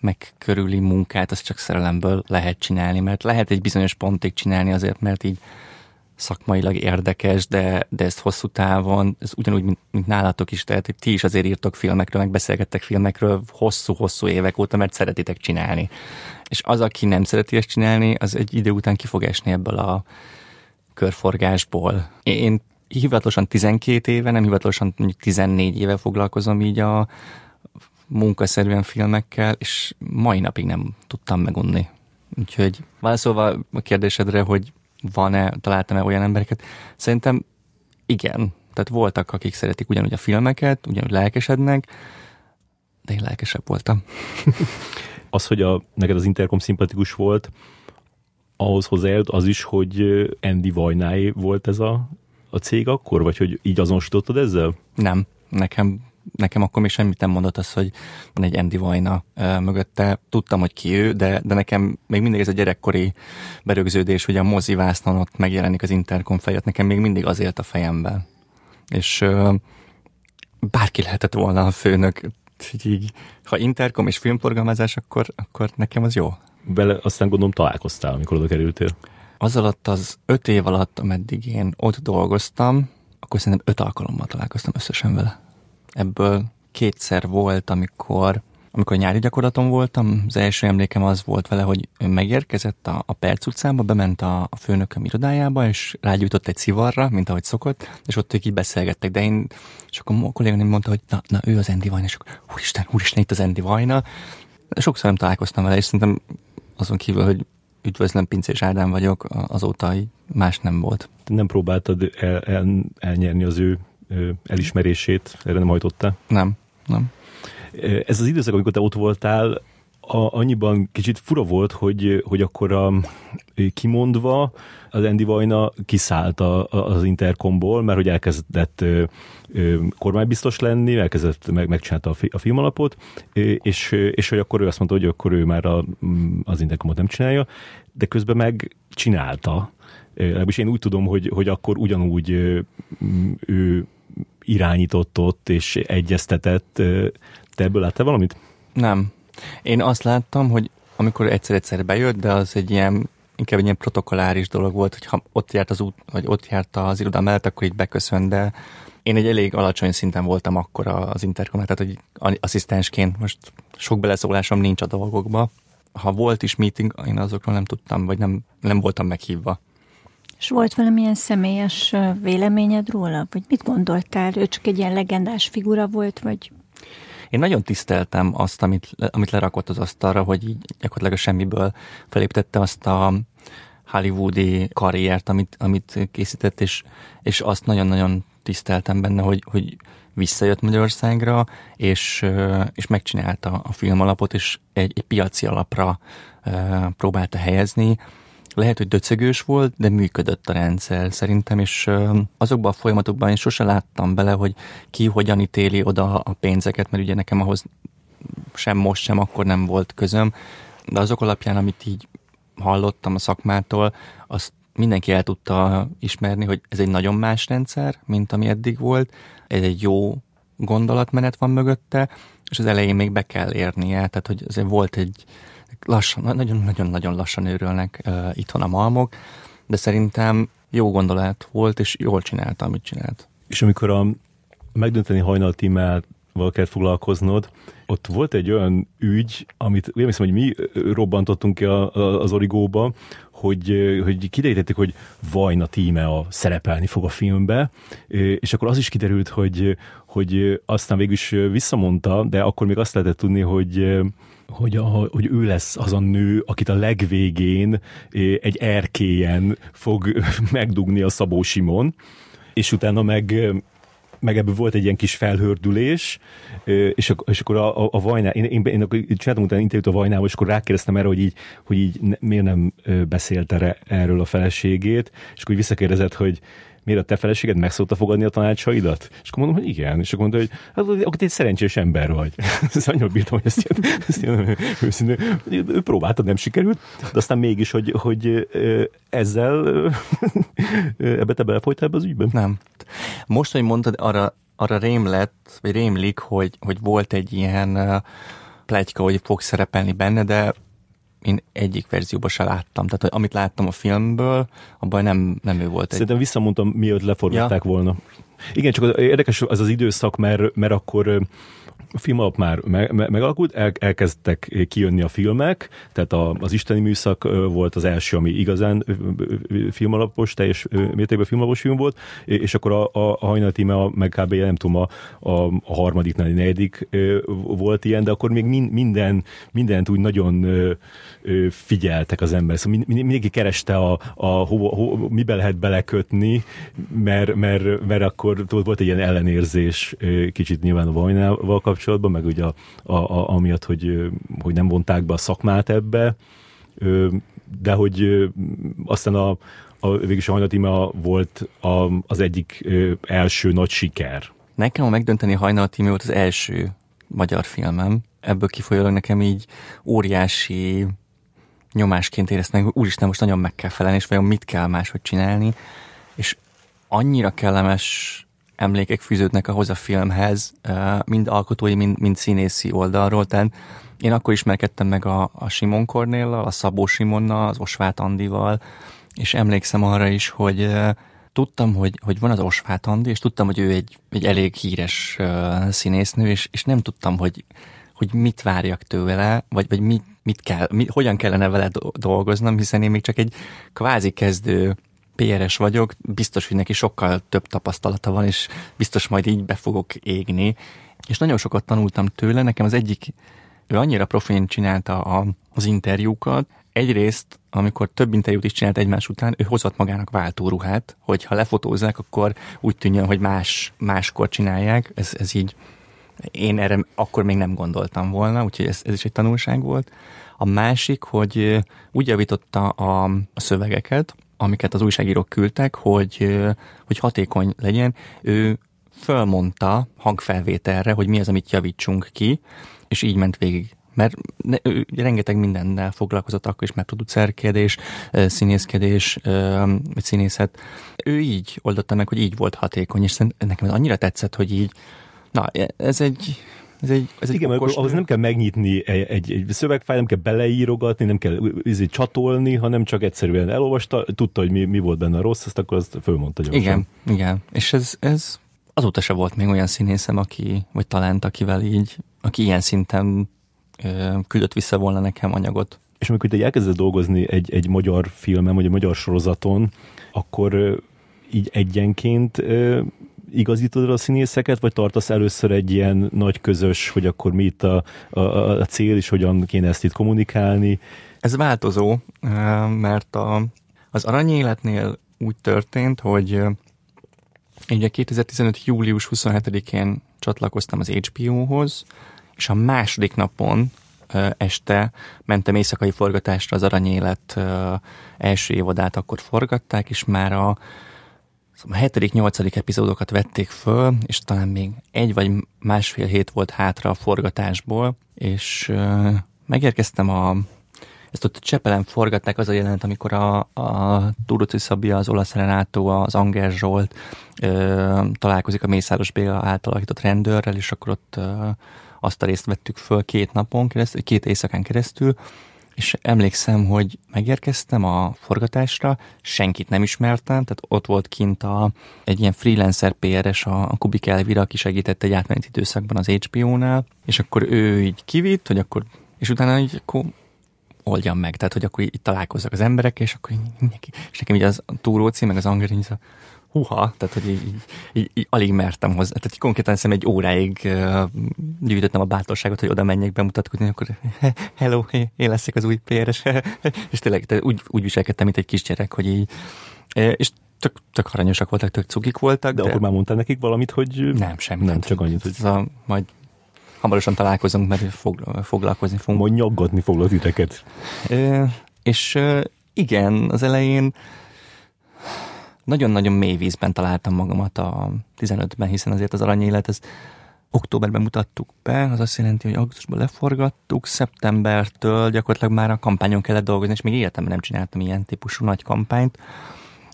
meg körüli munkát, azt csak szerelemből lehet csinálni, mert lehet egy bizonyos pontig csinálni azért, mert így szakmailag érdekes, de, de ezt hosszú távon, ez ugyanúgy, mint, mint nálatok is, tehát ti is azért írtok filmekről, meg beszélgettek filmekről hosszú-hosszú évek óta, mert szeretitek csinálni. És az, aki nem szereti ezt csinálni, az egy idő után ki fog esni ebből a körforgásból. Én hivatalosan 12 éve, nem hivatalosan 14 éve foglalkozom így a, munkaszerűen filmekkel, és mai napig nem tudtam megunni. Úgyhogy válaszolva a kérdésedre, hogy van-e, találtam-e olyan embereket, szerintem igen. Tehát voltak, akik szeretik ugyanúgy a filmeket, ugyanúgy lelkesednek, de én lelkesebb voltam. (laughs) az, hogy a, neked az Intercom szimpatikus volt, ahhoz hozzájött az is, hogy Andy Vajnáé volt ez a, a cég akkor, vagy hogy így azonosítottad ezzel? Nem, nekem nekem akkor még semmit nem mondott az, hogy van egy Andy Vajna mögötte. Tudtam, hogy ki ő, de, de nekem még mindig ez a gyerekkori berögződés, hogy a mozi vásznon ott megjelenik az Intercom fejét, nekem még mindig az élt a fejemben. És uh, bárki lehetett volna a főnök, így, ha Intercom és filmprogramozás, akkor, akkor nekem az jó. Vele aztán gondolom találkoztál, amikor oda kerültél. Az alatt az öt év alatt, ameddig én ott dolgoztam, akkor szerintem öt alkalommal találkoztam összesen vele. Ebből kétszer volt, amikor amikor nyári gyakorlaton voltam, az első emlékem az volt vele, hogy ő megérkezett a, a Perc utcába, bement a, a főnököm irodájába, és rágyújtott egy szivarra, mint ahogy szokott, és ott ők így beszélgettek, de én, és akkor a kollégám mondta, hogy na, na, ő az Endi Vajna, és akkor úristen, úristen, itt az Endi Vajna. Sokszor nem találkoztam vele, és szerintem azon kívül, hogy üdvözlöm, Pincés Ádám vagyok, azóta más nem volt. Nem próbáltad el, el, elnyerni az ő elismerését, erre nem hajtotta? Nem, nem. Ez az időszak, amikor te ott voltál, a, annyiban kicsit fura volt, hogy, hogy akkor a, kimondva az Andy Vajna kiszállt a, a, az Intercomból, mert hogy elkezdett ö, ö, kormánybiztos lenni, elkezdett, meg, megcsinálta a, fi, a filmalapot, és, és hogy akkor ő azt mondta, hogy akkor ő már a, az Intercomot nem csinálja, de közben meg csinálta. Legalábbis én úgy tudom, hogy, hogy akkor ugyanúgy ő irányított ott és egyeztetett. Te ebből láttál valamit? Nem. Én azt láttam, hogy amikor egyszer-egyszer bejött, de az egy ilyen inkább egy ilyen protokoláris dolog volt, hogy ha ott járt az út, vagy ott járt az iroda mellett, akkor így beköszön, de én egy elég alacsony szinten voltam akkor az interkom, tehát hogy asszisztensként most sok beleszólásom nincs a dolgokba. Ha volt is meeting, én azokról nem tudtam, vagy nem, nem voltam meghívva. És volt valamilyen személyes véleményed róla? Vagy mit gondoltál? Ő csak egy ilyen legendás figura volt, vagy... Én nagyon tiszteltem azt, amit, amit lerakott az asztalra, hogy így gyakorlatilag a semmiből felépítette azt a hollywoodi karriert, amit, amit készített, és, és azt nagyon-nagyon tiszteltem benne, hogy, hogy visszajött Magyarországra, és, és megcsinálta a filmalapot, és egy, egy piaci alapra próbálta helyezni, lehet, hogy döcögős volt, de működött a rendszer szerintem, és azokban a folyamatokban én sose láttam bele, hogy ki hogyan ítéli oda a pénzeket, mert ugye nekem ahhoz sem most, sem akkor nem volt közöm, de azok alapján, amit így hallottam a szakmától, azt mindenki el tudta ismerni, hogy ez egy nagyon más rendszer, mint ami eddig volt, ez egy jó gondolatmenet van mögötte, és az elején még be kell érnie, tehát hogy azért volt egy, lassan, nagyon-nagyon-nagyon lassan őrülnek uh, itthon a malmok, de szerintem jó gondolat volt, és jól csinálta, amit csinált. És amikor a, megdönteni hajnaltímmel kell foglalkoznod. Ott volt egy olyan ügy, amit én hiszem, hogy mi robbantottunk ki a, a, az origóba, hogy, hogy kiderítették, hogy Vajna tíme a szerepelni fog a filmbe, és akkor az is kiderült, hogy, hogy aztán végül is visszamondta, de akkor még azt lehetett tudni, hogy hogy, a, hogy ő lesz az a nő, akit a legvégén egy erkélyen fog (laughs) megdugni a Szabó Simon, és utána meg meg ebből volt egy ilyen kis felhördülés, és, akkor, és akkor a, a, a Vajná, én, én, én, én csináltam utána interjút a Vajnával, és akkor rákérdeztem erre, hogy így, hogy így miért nem beszélt erre, erről a feleségét, és akkor visszakérdezett, hogy miért a te feleséged megszokta fogadni a tanácsaidat? És akkor mondom, hogy igen. És akkor mondta, hogy hát akkor egy szerencsés ember vagy. (laughs) Ez annyira bírtam, hogy ezt ilyen, (laughs) ezt ilyen őszintén, ő próbálta, nem sikerült, de aztán mégis, hogy, hogy ezzel (laughs) ebbe te belefolytál ebbe az ügyben? Nem. Most, hogy mondtad, arra, arra rém lett, vagy rémlik, hogy, hogy volt egy ilyen plegyka, hogy fog szerepelni benne, de én egyik verzióban se láttam. Tehát amit láttam a filmből, abban nem, nem ő volt. Szerintem egy... visszamondtam, miért leforgatták ja. volna. Igen, csak az, érdekes az az időszak, mert, mert akkor film alap már me- me- megalakult, el- elkezdtek kijönni a filmek, tehát a, az isteni műszak volt az első, ami igazán filmalapos, teljes mértékben filmalapos film volt, és akkor a, a, a hajnal a, meg kb. nem tudom, a, a, a harmadik, negyedik volt ilyen, de akkor még min, minden, mindent úgy nagyon figyeltek az ember. Szóval mindenki kereste a, a ho, ho, mibe lehet belekötni, mert, mert, mert akkor volt egy ilyen ellenérzés kicsit nyilván a vajnával kapcsolatban, meg ugye a, a, a, amiatt, hogy, hogy nem vonták be a szakmát ebbe, de hogy aztán a, a végülis a hajnatíme volt a, az egyik első nagy siker. Nekem a megdönteni hajnaltíme volt az első magyar filmem. Ebből kifolyólag nekem így óriási nyomásként éreztem, úristen, most nagyon meg kell felelni, és vajon mit kell máshogy csinálni. És annyira kellemes emlékek fűződnek ahhoz a filmhez, mind alkotói, mind, mind színészi oldalról, tehát én akkor ismerkedtem meg a, a Simon Kornéllal, a Szabó Simonnal, az Osvát Andival, és emlékszem arra is, hogy tudtam, hogy, hogy van az Osvát Andi, és tudtam, hogy ő egy, egy elég híres színésznő, és, és nem tudtam, hogy, hogy mit várjak tőle, vagy, vagy mit, mit kell, mit, hogyan kellene vele dolgoznom, hiszen én még csak egy kvázi kezdő PRS vagyok, biztos, hogy neki sokkal több tapasztalata van, és biztos majd így be fogok égni. És nagyon sokat tanultam tőle, nekem az egyik, ő annyira profin csinálta a, az interjúkat, egyrészt, amikor több interjút is csinált egymás után, ő hozott magának váltóruhát, hogy ha lefotózzák, akkor úgy tűnjön, hogy más, máskor csinálják. Ez, ez így, én erre akkor még nem gondoltam volna, úgyhogy ez, ez is egy tanulság volt. A másik, hogy úgy javította a, a szövegeket, amiket az újságírók küldtek, hogy, hogy hatékony legyen, ő fölmondta hangfelvételre, hogy mi az, amit javítsunk ki, és így ment végig. Mert ne, ő rengeteg mindennel foglalkozott akkor is, mert producerkedés, színészkedés, vagy színészet. Ő így oldotta meg, hogy így volt hatékony, és nekem ez annyira tetszett, hogy így, na, ez egy, ez egy, ez Igen, egy ahhoz nem kell megnyitni egy, egy, egy szövegfájl, nem kell beleírogatni, nem kell izé, csatolni, hanem csak egyszerűen elolvasta, tudta, hogy mi, mi volt benne a rossz, azt akkor azt fölmondta gyorsan. Igen, igen. És ez, ez azóta se volt még olyan színészem, aki, vagy talent, akivel így, aki ilyen szinten ö, küldött vissza volna nekem anyagot. És amikor te elkezded dolgozni egy, egy magyar filmen, vagy egy magyar sorozaton, akkor így egyenként igazítod a színészeket, vagy tartasz először egy ilyen nagy közös, hogy akkor mi itt a, a, a cél, és hogyan kéne ezt itt kommunikálni? Ez változó, mert a, az aranyéletnél úgy történt, hogy ugye 2015. július 27-én csatlakoztam az HBO-hoz, és a második napon este mentem éjszakai forgatásra az Aranyélet első évadát, akkor forgatták, és már a Szóval a hetedik, nyolcadik epizódokat vették föl, és talán még egy vagy másfél hét volt hátra a forgatásból, és uh, megérkeztem a ezt ott Csepelen forgatták az a jelent, amikor a, a Turuci Szabia, az olasz Renátó, az Anger Zsolt ö, találkozik a Mészáros Béla által alakított rendőrrel, és akkor ott ö, azt a részt vettük föl két napon keresztül, két éjszakán keresztül, és emlékszem, hogy megérkeztem a forgatásra, senkit nem ismertem, tehát ott volt kint a, egy ilyen freelancer PRS, a, a Kubik Elvira, aki segített egy átmeneti időszakban az HBO-nál, és akkor ő így kivitt, hogy akkor, és utána így akkor oldjam meg, tehát hogy akkor itt találkozzak az emberek, és akkor így, és nekem így az túróci, meg az angol, huha, tehát hogy így, így, így, alig mertem hozzá. Tehát konkrétan hiszem egy óráig uh, gyűjtöttem a bátorságot, hogy oda menjek bemutatkozni, akkor hello, én leszek az új PRS. (laughs) és tényleg tehát úgy, úgy viselkedtem, mint egy kisgyerek, hogy így, és tök, tök aranyosak voltak, tök cukik voltak. De, de akkor már mondtál nekik valamit, hogy... Nem, semmi. Nem, csak annyit, hogy... Ez a, majd hamarosan találkozunk, mert fog, foglalkozni fogunk. Majd nyaggatni foglak titeket. E, és igen, az elején nagyon-nagyon mély vízben találtam magamat a 15-ben, hiszen azért az aranyélet, ez októberben mutattuk be, az azt jelenti, hogy augusztusban leforgattuk, szeptembertől gyakorlatilag már a kampányon kellett dolgozni, és még életemben nem csináltam ilyen típusú nagy kampányt.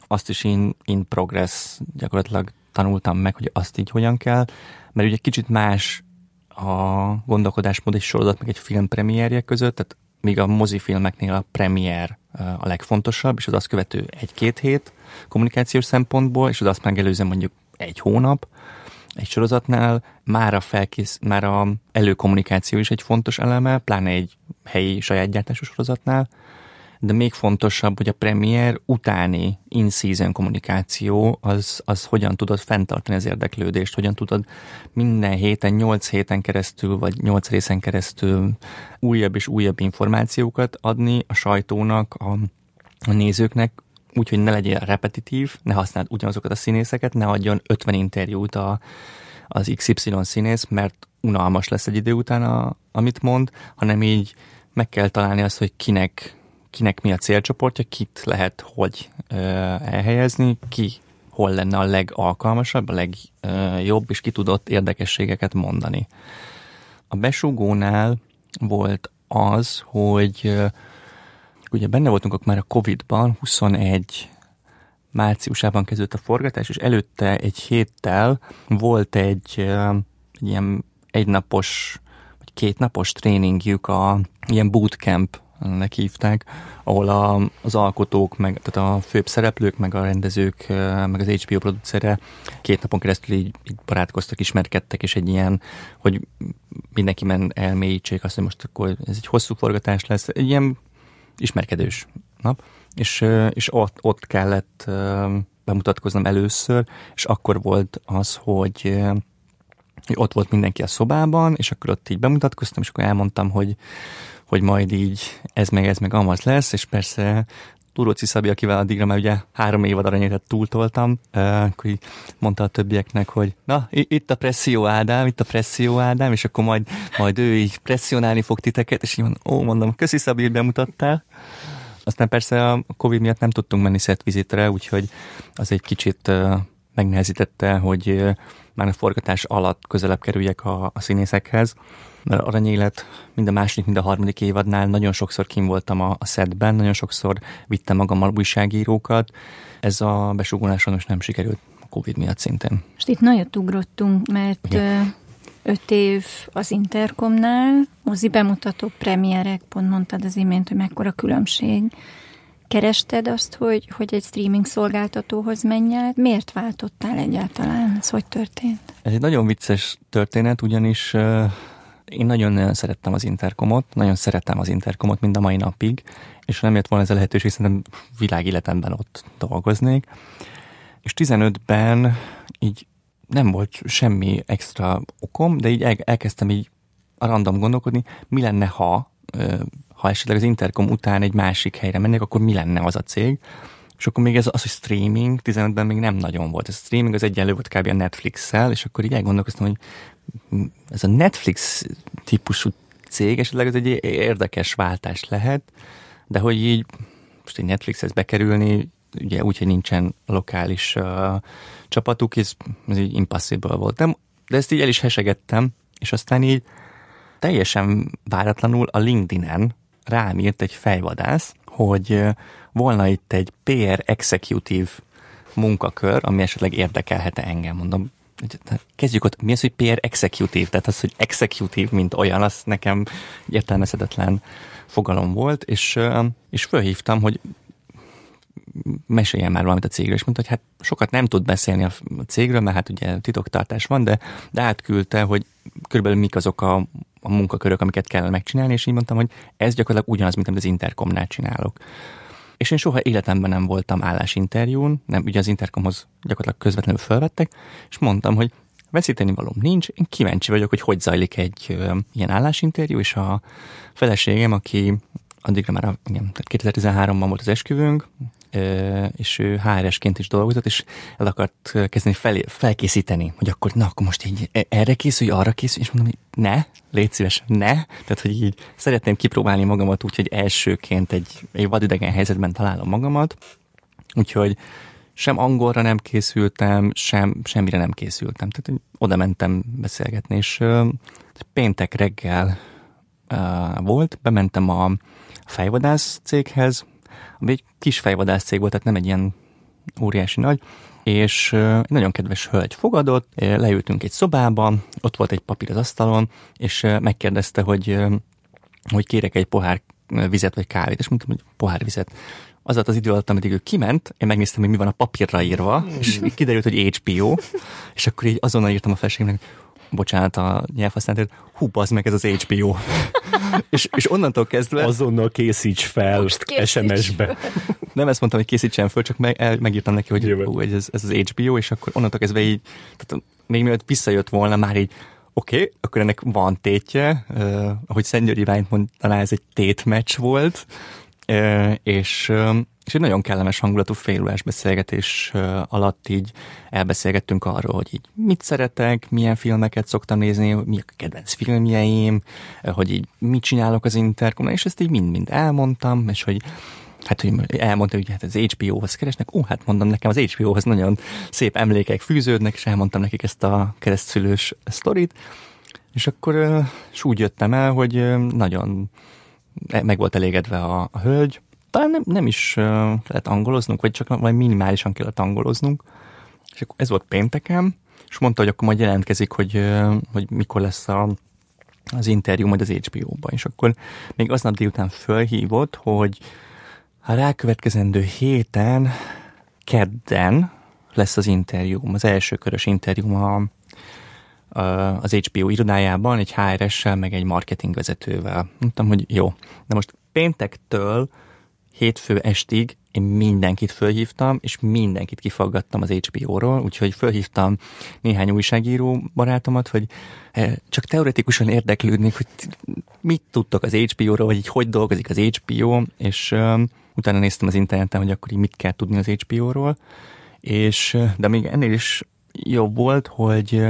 Azt is in, in progress gyakorlatilag tanultam meg, hogy azt így hogyan kell, mert ugye kicsit más a gondolkodásmód egy sorozat, meg egy film premierje között, tehát míg a mozifilmeknél a premier a legfontosabb, és az azt követő egy-két hét kommunikációs szempontból, és az azt megelőző mondjuk egy hónap, egy sorozatnál már a, felkész, már a előkommunikáció is egy fontos eleme, pláne egy helyi saját gyártásos sorozatnál, de még fontosabb, hogy a premier utáni in-season kommunikáció az, az hogyan tudod fenntartani az érdeklődést, hogyan tudod minden héten, nyolc héten keresztül, vagy nyolc részen keresztül újabb és újabb információkat adni a sajtónak, a, a nézőknek, úgyhogy ne legyen repetitív, ne használd ugyanazokat a színészeket, ne adjon 50 interjút a, az XY színész, mert unalmas lesz egy idő után, a, amit mond, hanem így meg kell találni azt, hogy kinek kinek mi a célcsoportja, kit lehet hogy elhelyezni, ki hol lenne a legalkalmasabb, a legjobb, és ki tudott érdekességeket mondani. A besugónál volt az, hogy ugye benne voltunk már a Covid-ban, 21 márciusában kezdődött a forgatás, és előtte egy héttel volt egy, egy ilyen egynapos, vagy kétnapos tréningjük a ilyen bootcamp hívták, ahol a, az alkotók, meg, tehát a főbb szereplők, meg a rendezők, meg az HBO producere két napon keresztül így, így barátkoztak, ismerkedtek, és egy ilyen, hogy mindenki men elmélyítsék azt, hogy most akkor ez egy hosszú forgatás lesz, egy ilyen ismerkedős nap, és, és ott, ott kellett bemutatkoznom először, és akkor volt az, hogy ott volt mindenki a szobában, és akkor ott így bemutatkoztam, és akkor elmondtam, hogy hogy majd így ez meg ez meg amaz lesz, és persze Turóci Szabi, akivel addigra már ugye három évad aranyétet túltoltam, akkor így mondta a többieknek, hogy na, itt a presszió Ádám, itt a presszió Ádám, és akkor majd, majd ő így presszionálni fog titeket, és így mondom, ó, mondom, köszi Szabi, hogy bemutattál. Aztán persze a Covid miatt nem tudtunk menni vizitre, úgyhogy az egy kicsit megnehezítette, hogy már a forgatás alatt közelebb kerüljek a, a színészekhez mert Aranyélet mind a második, mind a harmadik évadnál nagyon sokszor kim voltam a, a szedben, nagyon sokszor vittem magammal újságírókat. Ez a besugulás most nem sikerült a Covid miatt szintén. Most itt nagyot ugrottunk, mert Igen. öt év az Intercomnál, mozi bemutató premierek, pont mondtad az imént, hogy mekkora különbség. Kerested azt, hogy, hogy egy streaming szolgáltatóhoz menj? Miért váltottál egyáltalán? Ez hogy történt? Ez egy nagyon vicces történet, ugyanis én nagyon-nagyon szerettem az interkomot, nagyon szerettem az interkomot mind a mai napig, és ha nem jött volna ez a lehetőség, szerintem világéletemben ott dolgoznék. És 15-ben így nem volt semmi extra okom, de így el, elkezdtem így a random gondolkodni, mi lenne, ha, ha esetleg az Intercom után egy másik helyre mennék, akkor mi lenne az a cég. És akkor még ez az, hogy streaming, 15-ben még nem nagyon volt. Ez a streaming az egyenlő volt kb. a Netflix-szel, és akkor így elgondolkoztam, hogy ez a Netflix típusú cég esetleg ez egy érdekes váltás lehet, de hogy így most egy Netflixhez bekerülni, ugye úgy, hogy nincsen lokális uh, csapatuk, ez, ez így impossible volt. De, de ezt így el is hesegettem, és aztán így teljesen váratlanul a LinkedIn-en rám írt egy fejvadász, hogy volna itt egy PR executive munkakör, ami esetleg érdekelhet engem. Mondom, kezdjük ott, mi az, hogy PR executive? Tehát az, hogy executive, mint olyan, az nekem értelmezhetetlen fogalom volt, és, és fölhívtam, hogy meséljen már valamit a cégről, és mondta, hogy hát sokat nem tud beszélni a cégről, mert hát ugye titoktartás van, de, de átküldte, hogy körülbelül mik azok a, a munkakörök, amiket kellene megcsinálni, és így mondtam, hogy ez gyakorlatilag ugyanaz, mint amit az Intercomnál csinálok. És én soha életemben nem voltam állásinterjún, nem, ugye az Intercomhoz gyakorlatilag közvetlenül felvettek, és mondtam, hogy veszíteni valóm nincs, én kíváncsi vagyok, hogy hogy zajlik egy ö, ilyen állásinterjú, és a feleségem, aki addigra már igen, 2013-ban volt az esküvőnk, és ő HRS-ként is dolgozott, és el akart kezdeni fel, felkészíteni, hogy akkor, na, akkor most így e, erre készülj, arra készülj, és mondom, hogy ne, légy szíves, ne. Tehát, hogy így szeretném kipróbálni magamat úgy, hogy elsőként egy, egy vadidegen helyzetben találom magamat. Úgyhogy sem angolra nem készültem, sem, semmire nem készültem. Tehát oda mentem beszélgetni, és péntek reggel uh, volt, bementem a fejvadász céghez, ami egy kis fejvadász cég volt, tehát nem egy ilyen óriási nagy, és egy nagyon kedves hölgy fogadott, leültünk egy szobába, ott volt egy papír az asztalon, és megkérdezte, hogy, hogy kérek egy pohár vizet vagy kávét, és mondtam, hogy pohár vizet. Az az idő alatt, ameddig ő kiment, én megnéztem, hogy mi van a papírra írva, és kiderült, hogy HBO, és akkor így azonnal írtam a feleségemnek, bocsánat a nyelvhasználatért, hú, az meg ez az HBO. (laughs) és, és onnantól kezdve... Azonnal készíts fel SMS-be. (laughs) Nem ezt mondtam, hogy készítsen föl, csak meg, el, megírtam neki, hogy hú, ez, ez az HBO, és akkor onnantól kezdve így, tehát még mielőtt visszajött volna, már így oké, okay, akkor ennek van tétje, uh, ahogy Szent György Iványt mondaná, ez egy tétmeccs volt, és és egy nagyon kellemes hangulatú félórás beszélgetés alatt így elbeszélgettünk arról, hogy így mit szeretek, milyen filmeket szoktam nézni, mi a kedvenc filmjeim, hogy így mit csinálok az interkom és ezt így mind-mind elmondtam, és hogy Hát, hogy elmondta, hogy hát az HBO-hoz keresnek, ó, hát mondom, nekem az HBO-hoz nagyon szép emlékek fűződnek, és elmondtam nekik ezt a keresztszülős sztorit, és akkor és úgy jöttem el, hogy nagyon meg volt elégedve a, a hölgy, talán nem, nem is uh, lehet angoloznunk, vagy csak majd minimálisan kellett angoloznunk. És akkor ez volt pénteken, és mondta, hogy akkor majd jelentkezik, hogy, hogy mikor lesz a, az interjú majd az HBO-ban. És akkor még aznap délután fölhívott, hogy a rákövetkezendő héten, kedden lesz az interjúm, az első körös interjúm a, az HBO irodájában, egy HRS-sel, meg egy marketing vezetővel. Mondtam, hogy jó. De most péntektől hétfő estig én mindenkit fölhívtam, és mindenkit kifaggattam az HBO-ról, úgyhogy fölhívtam néhány újságíró barátomat, hogy eh, csak teoretikusan érdeklődnék, hogy mit tudtok az HBO-ról, vagy így hogy dolgozik az HBO, és um, utána néztem az interneten, hogy akkor így mit kell tudni az HBO-ról, és de még ennél is jobb volt, hogy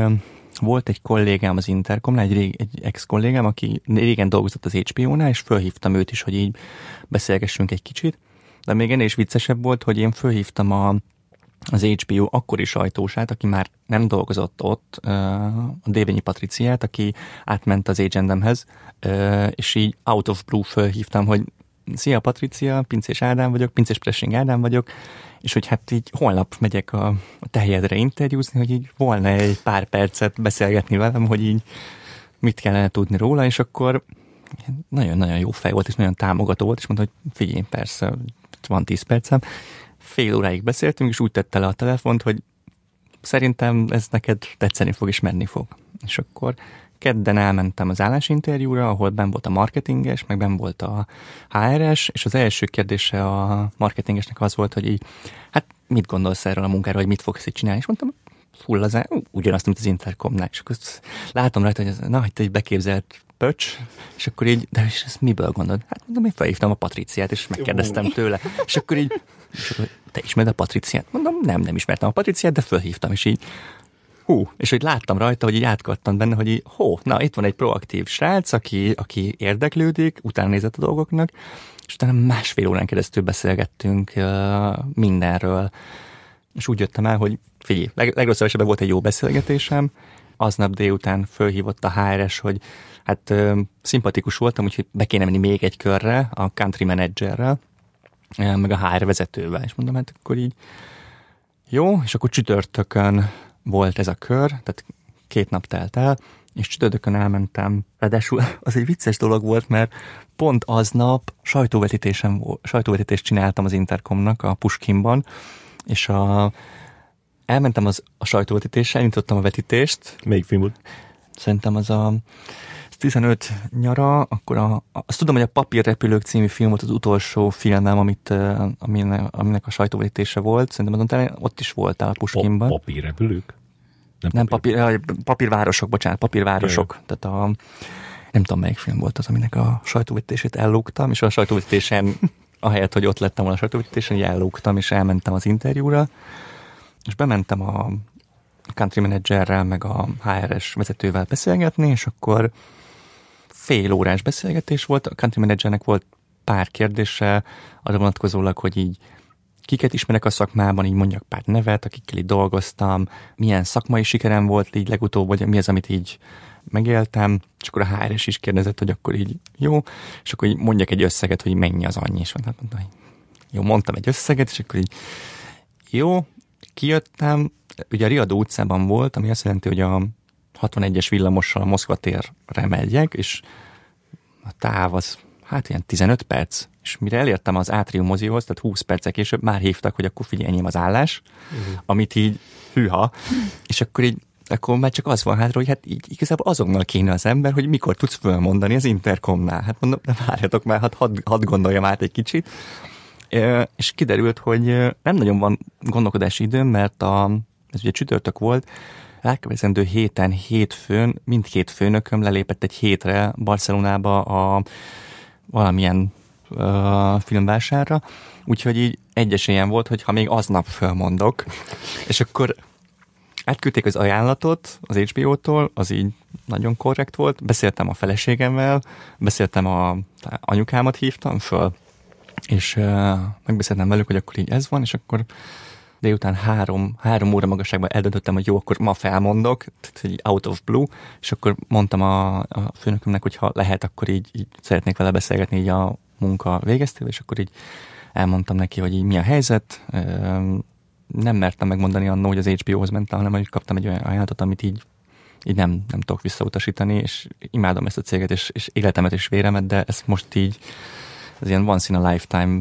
volt egy kollégám az Intercomnál, egy, rég, egy ex-kollégám, aki régen dolgozott az HBO-nál, és fölhívtam őt is, hogy így beszélgessünk egy kicsit. De még ennél is viccesebb volt, hogy én fölhívtam a, az HBO akkori sajtósát, aki már nem dolgozott ott, a Dévényi Patriciát, aki átment az agendemhez, és így out of blue fölhívtam, hogy Szia Patricia, Pincés Ádám vagyok, Pincés Pressing Ádám vagyok, és hogy hát így holnap megyek a, a tejedre interjúzni, hogy így volna egy pár percet beszélgetni velem, hogy így mit kellene tudni róla, és akkor nagyon-nagyon jó fej volt, és nagyon támogató volt, és mondta, hogy figyelj, persze, van tíz percem. Fél óráig beszéltünk, és úgy tette le a telefont, hogy szerintem ez neked tetszeni fog, és menni fog. És akkor kedden elmentem az állásinterjúra, ahol ben volt a marketinges, meg ben volt a HRS, és az első kérdése a marketingesnek az volt, hogy így, hát mit gondolsz erről a munkáról, hogy mit fogsz itt csinálni? És mondtam, full az, ugyanazt, mint az Intercomnál. És akkor látom rajta, hogy ez, na, itt egy beképzelt pöcs, és akkor így, de és ezt miből gondolod? Hát mondom, én felhívtam a Patriciát, és megkérdeztem tőle. És akkor így, és akkor, te ismered a Patriciát? Mondom, nem, nem ismertem a Patriciát, de felhívtam, és így, hú, és hogy láttam rajta, hogy így átkattant benne, hogy így, hó, na, itt van egy proaktív srác, aki, aki érdeklődik, utána nézett a dolgoknak, és utána másfél órán keresztül beszélgettünk uh, mindenről, és úgy jöttem el, hogy figyelj, leg, legrosszabb esetben volt egy jó beszélgetésem, aznap délután fölhívott a HRS, hogy hát ö, szimpatikus voltam, úgyhogy be kéne menni még egy körre a country managerrel, meg a HR vezetővel, és mondom, hát akkor így jó, és akkor csütörtökön volt ez a kör, tehát két nap telt el, és csütörtökön elmentem. Ráadásul (laughs) az egy vicces dolog volt, mert pont aznap sajtóvetítésen, sajtóvetítést csináltam az Intercomnak a Puskinban, és a, elmentem az, a sajtóvetítésre, elindítottam a vetítést. Melyik film volt? Szerintem az a 15 nyara, akkor a, azt tudom, hogy a Papírrepülők című film volt az utolsó filmem, amit, aminek, aminek a sajtóvetítése volt. Szerintem azon ott is voltál a Puskinban. Pa- papírrepülők? Nem, nem papír, papír, papírvárosok, bocsánat, papírvárosok. Jaj. Tehát a, nem tudom melyik film volt az, aminek a sajtóvetítését ellógtam, és a sajtóvetítésen, (laughs) ahelyett, hogy ott lettem volna a sajtóvetítésen, ellógtam, és elmentem az interjúra, és bementem a country managerrel, meg a HRS vezetővel beszélgetni, és akkor fél órás beszélgetés volt, a country managernek volt pár kérdése, arra vonatkozólag, hogy így kiket ismerek a szakmában, így mondjak pár nevet, akikkel így dolgoztam, milyen szakmai sikerem volt így legutóbb, vagy mi az, amit így megéltem, és akkor a HRS is kérdezett, hogy akkor így jó, és akkor így mondjak egy összeget, hogy mennyi az annyi, és mondtam, hogy jó, mondtam egy összeget, és akkor így jó, kijöttem, ugye a Riadó utcában volt, ami azt jelenti, hogy a 61-es villamossal a Moszkva térre megyek, és a táv az hát ilyen 15 perc, és mire elértem az Átrium mozihoz, tehát 20 percek később már hívtak, hogy akkor figyelj enyém az állás, uh-huh. amit így hűha, és akkor így akkor már csak az van hátra, hogy hát így igazából azonnal kéne az ember, hogy mikor tudsz fölmondani az interkomnál. Hát mondom, de várjatok már, hát hadd, hadd gondoljam át egy kicsit. E, és kiderült, hogy nem nagyon van gondolkodási időm, mert a, ez ugye csütörtök volt, elkövetkezendő héten, hétfőn, mindkét főnököm lelépett egy hétre Barcelonába a valamilyen uh, filmvásárra, úgyhogy így egy esélyem volt, hogy ha még aznap fölmondok, és akkor átküldték az ajánlatot az HBO-tól, az így nagyon korrekt volt, beszéltem a feleségemmel, beszéltem a anyukámat hívtam föl, és uh, megbeszéltem velük, hogy akkor így ez van, és akkor délután három, három óra magasságban eldöntöttem, hogy jó, akkor ma felmondok, hogy out of blue, és akkor mondtam a, a főnökömnek, hogy ha lehet, akkor így, így szeretnék vele beszélgetni így a munka végeztével, és akkor így elmondtam neki, hogy így mi a helyzet. Nem mertem megmondani annó, hogy az HBO-hoz mentem, hanem hogy kaptam egy olyan ajánlatot, amit így így nem, nem tudok visszautasítani, és imádom ezt a céget, és, és életemet és véremet, de ez most így, ez ilyen once in a lifetime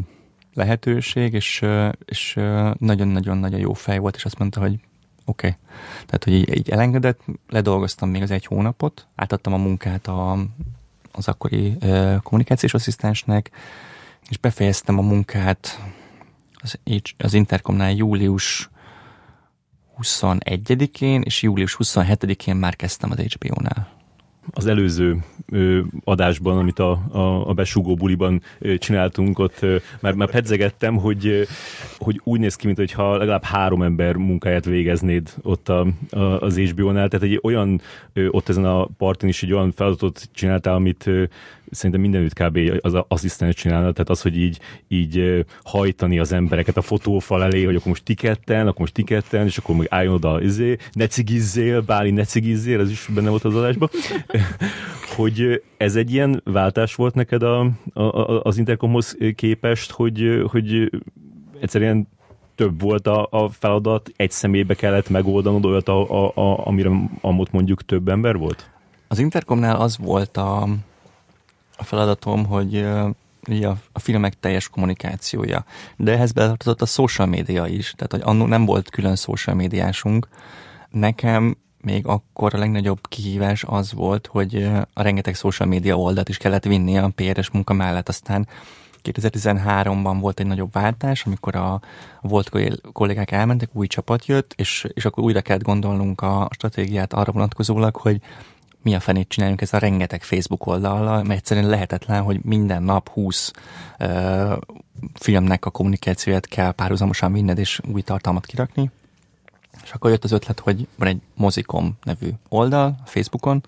lehetőség, és, és nagyon-nagyon-nagyon jó fej volt, és azt mondta, hogy oké. Okay. Tehát, hogy így, így elengedett, ledolgoztam még az egy hónapot, átadtam a munkát a, az akkori uh, kommunikációs asszisztensnek, és befejeztem a munkát az, az Intercomnál július 21-én, és július 27-én már kezdtem az HBO-nál az előző adásban, amit a, a, a besugó buliban csináltunk, ott már, már pedzegettem, hogy, hogy úgy néz ki, mintha legalább három ember munkáját végeznéd ott a, a, az HBO-nál, tehát egy olyan, ott ezen a parton is egy olyan feladatot csináltál, amit szerintem mindenütt kb. az asszisztens csinálna, tehát az, hogy így, így hajtani az embereket a fotófal elé, hogy akkor most tiketten, akkor most tiketten, és akkor még álljon oda, izé, ne cigizzél, Báli, ne cigizzél, ez is benne volt az adásban, (laughs) hogy ez egy ilyen váltás volt neked a, a, az Intercomhoz képest, hogy, hogy egyszerűen több volt a, a feladat, egy személybe kellett megoldanod olyat, a, a, a, amire amott mondjuk több ember volt? Az Intercomnál az volt a, a feladatom, hogy a, a filmek teljes kommunikációja. De ehhez betartozott a social média is, tehát hogy annó nem volt külön social médiásunk. Nekem még akkor a legnagyobb kihívás az volt, hogy a rengeteg social média oldalt is kellett vinni a PRS munka mellett. Aztán 2013-ban volt egy nagyobb váltás, amikor a volt kollégák elmentek, új csapat jött, és, és akkor újra kellett gondolnunk a stratégiát arra vonatkozólag, hogy mi a fenét csináljunk ez a rengeteg Facebook oldallal, mert egyszerűen lehetetlen, hogy minden nap 20 uh, filmnek a kommunikációját kell párhuzamosan vinned és új tartalmat kirakni. És akkor jött az ötlet, hogy van egy mozikom nevű oldal Facebookon,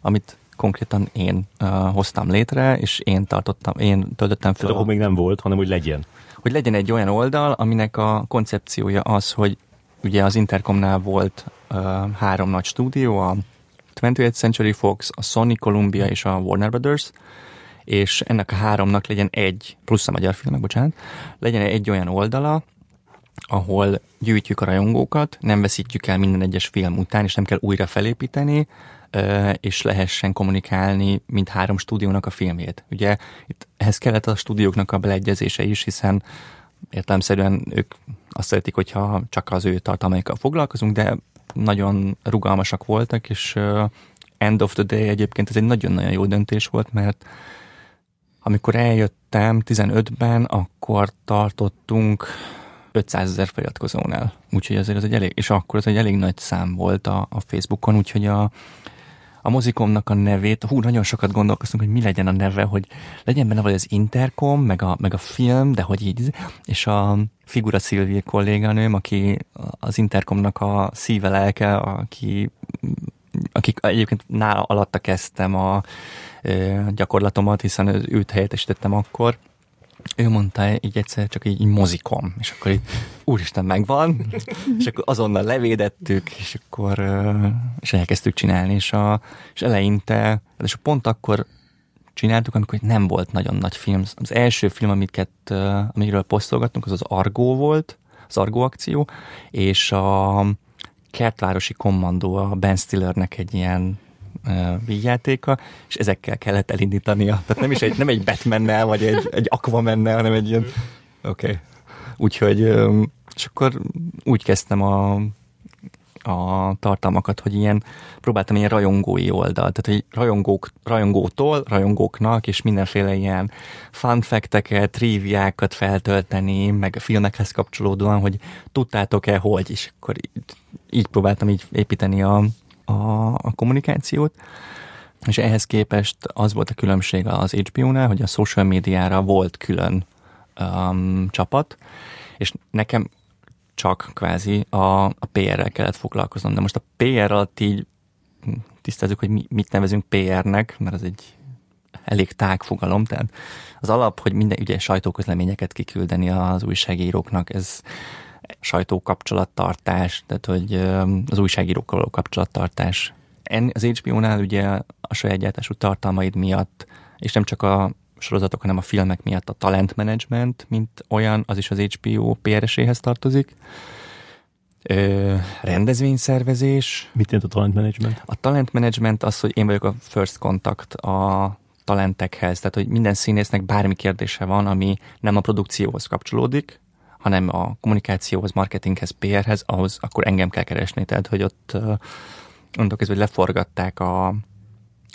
amit konkrétan én uh, hoztam létre, és én tartottam, én töltöttem fel. Tehát akkor még nem volt, hanem hogy legyen. Hogy legyen egy olyan oldal, aminek a koncepciója az, hogy ugye az Intercomnál volt uh, három nagy stúdió, a 20th Century Fox, a Sony Columbia és a Warner Brothers, és ennek a háromnak legyen egy, plusz a magyar filmek, bocsánat, legyen egy olyan oldala, ahol gyűjtjük a rajongókat, nem veszítjük el minden egyes film után, és nem kell újra felépíteni, és lehessen kommunikálni mint három stúdiónak a filmjét. Ugye itt ehhez kellett a stúdióknak a beleegyezése is, hiszen értelemszerűen ők azt szeretik, hogyha csak az ő tartalmaikkal foglalkozunk, de nagyon rugalmasak voltak, és end of the day egyébként ez egy nagyon-nagyon jó döntés volt, mert amikor eljöttem 15-ben, akkor tartottunk 500 ezer feliratkozónál. Úgyhogy azért ez egy elég, és akkor ez egy elég nagy szám volt a, a Facebookon, úgyhogy a, a mozikomnak a nevét, hú, nagyon sokat gondolkoztunk, hogy mi legyen a neve, hogy legyen benne vagy az Intercom, meg a, meg a film, de hogy így, és a Figura Szilvi kolléganőm, aki az Intercomnak a szíve lelke, aki akik egyébként nála alatta kezdtem a gyakorlatomat, hiszen őt helyettesítettem akkor, ő mondta így egyszer csak így, így mozikom, és akkor így, úristen, megvan, és akkor azonnal levédettük, és akkor és elkezdtük csinálni, és, a, és eleinte, és pont akkor csináltuk, amikor nem volt nagyon nagy film. Az első film, amiket, amiről posztolgattunk, az az Argo volt, az Argo akció, és a Kertvárosi Kommandó, a Ben Stillernek egy ilyen vígjátéka, és ezekkel kellett elindítania. Tehát nem is egy, nem egy Batmannel, vagy egy, egy Aquamannel, hanem egy ilyen... Oké. Okay. Úgyhogy, és akkor úgy kezdtem a, a tartalmakat, hogy ilyen, próbáltam ilyen rajongói oldalt, tehát hogy rajongók, rajongótól, rajongóknak, és mindenféle ilyen fun fact-eket, triviákat feltölteni, meg a filmekhez kapcsolódóan, hogy tudtátok-e, hogy, és akkor így, így próbáltam így építeni a, a, a kommunikációt, és ehhez képest az volt a különbség az HBO-nál, hogy a social médiára volt külön um, csapat, és nekem csak kvázi a, a PR-rel kellett foglalkoznom. De most a PR alatt így tisztázzuk, hogy mi, mit nevezünk PR-nek, mert az egy elég tág fogalom, tehát az alap, hogy minden ugye sajtóközleményeket kiküldeni az újságíróknak, ez sajtókapcsolattartás, tehát hogy az újságírókkal való kapcsolattartás. Az HBO-nál ugye a saját gyártású tartalmaid miatt, és nem csak a sorozatok, hanem a filmek miatt a talentmanagement, mint olyan, az is az HBO PRS-éhez tartozik. Ö, rendezvényszervezés. Mit jelent a talentmanagement? A talentmanagement az, hogy én vagyok a first contact a talentekhez, tehát hogy minden színésznek bármi kérdése van, ami nem a produkcióhoz kapcsolódik, hanem a kommunikációhoz, marketinghez, PR-hez, ahhoz akkor engem kell keresni. Tehát, hogy ott onnantól kezdve, hogy leforgatták a,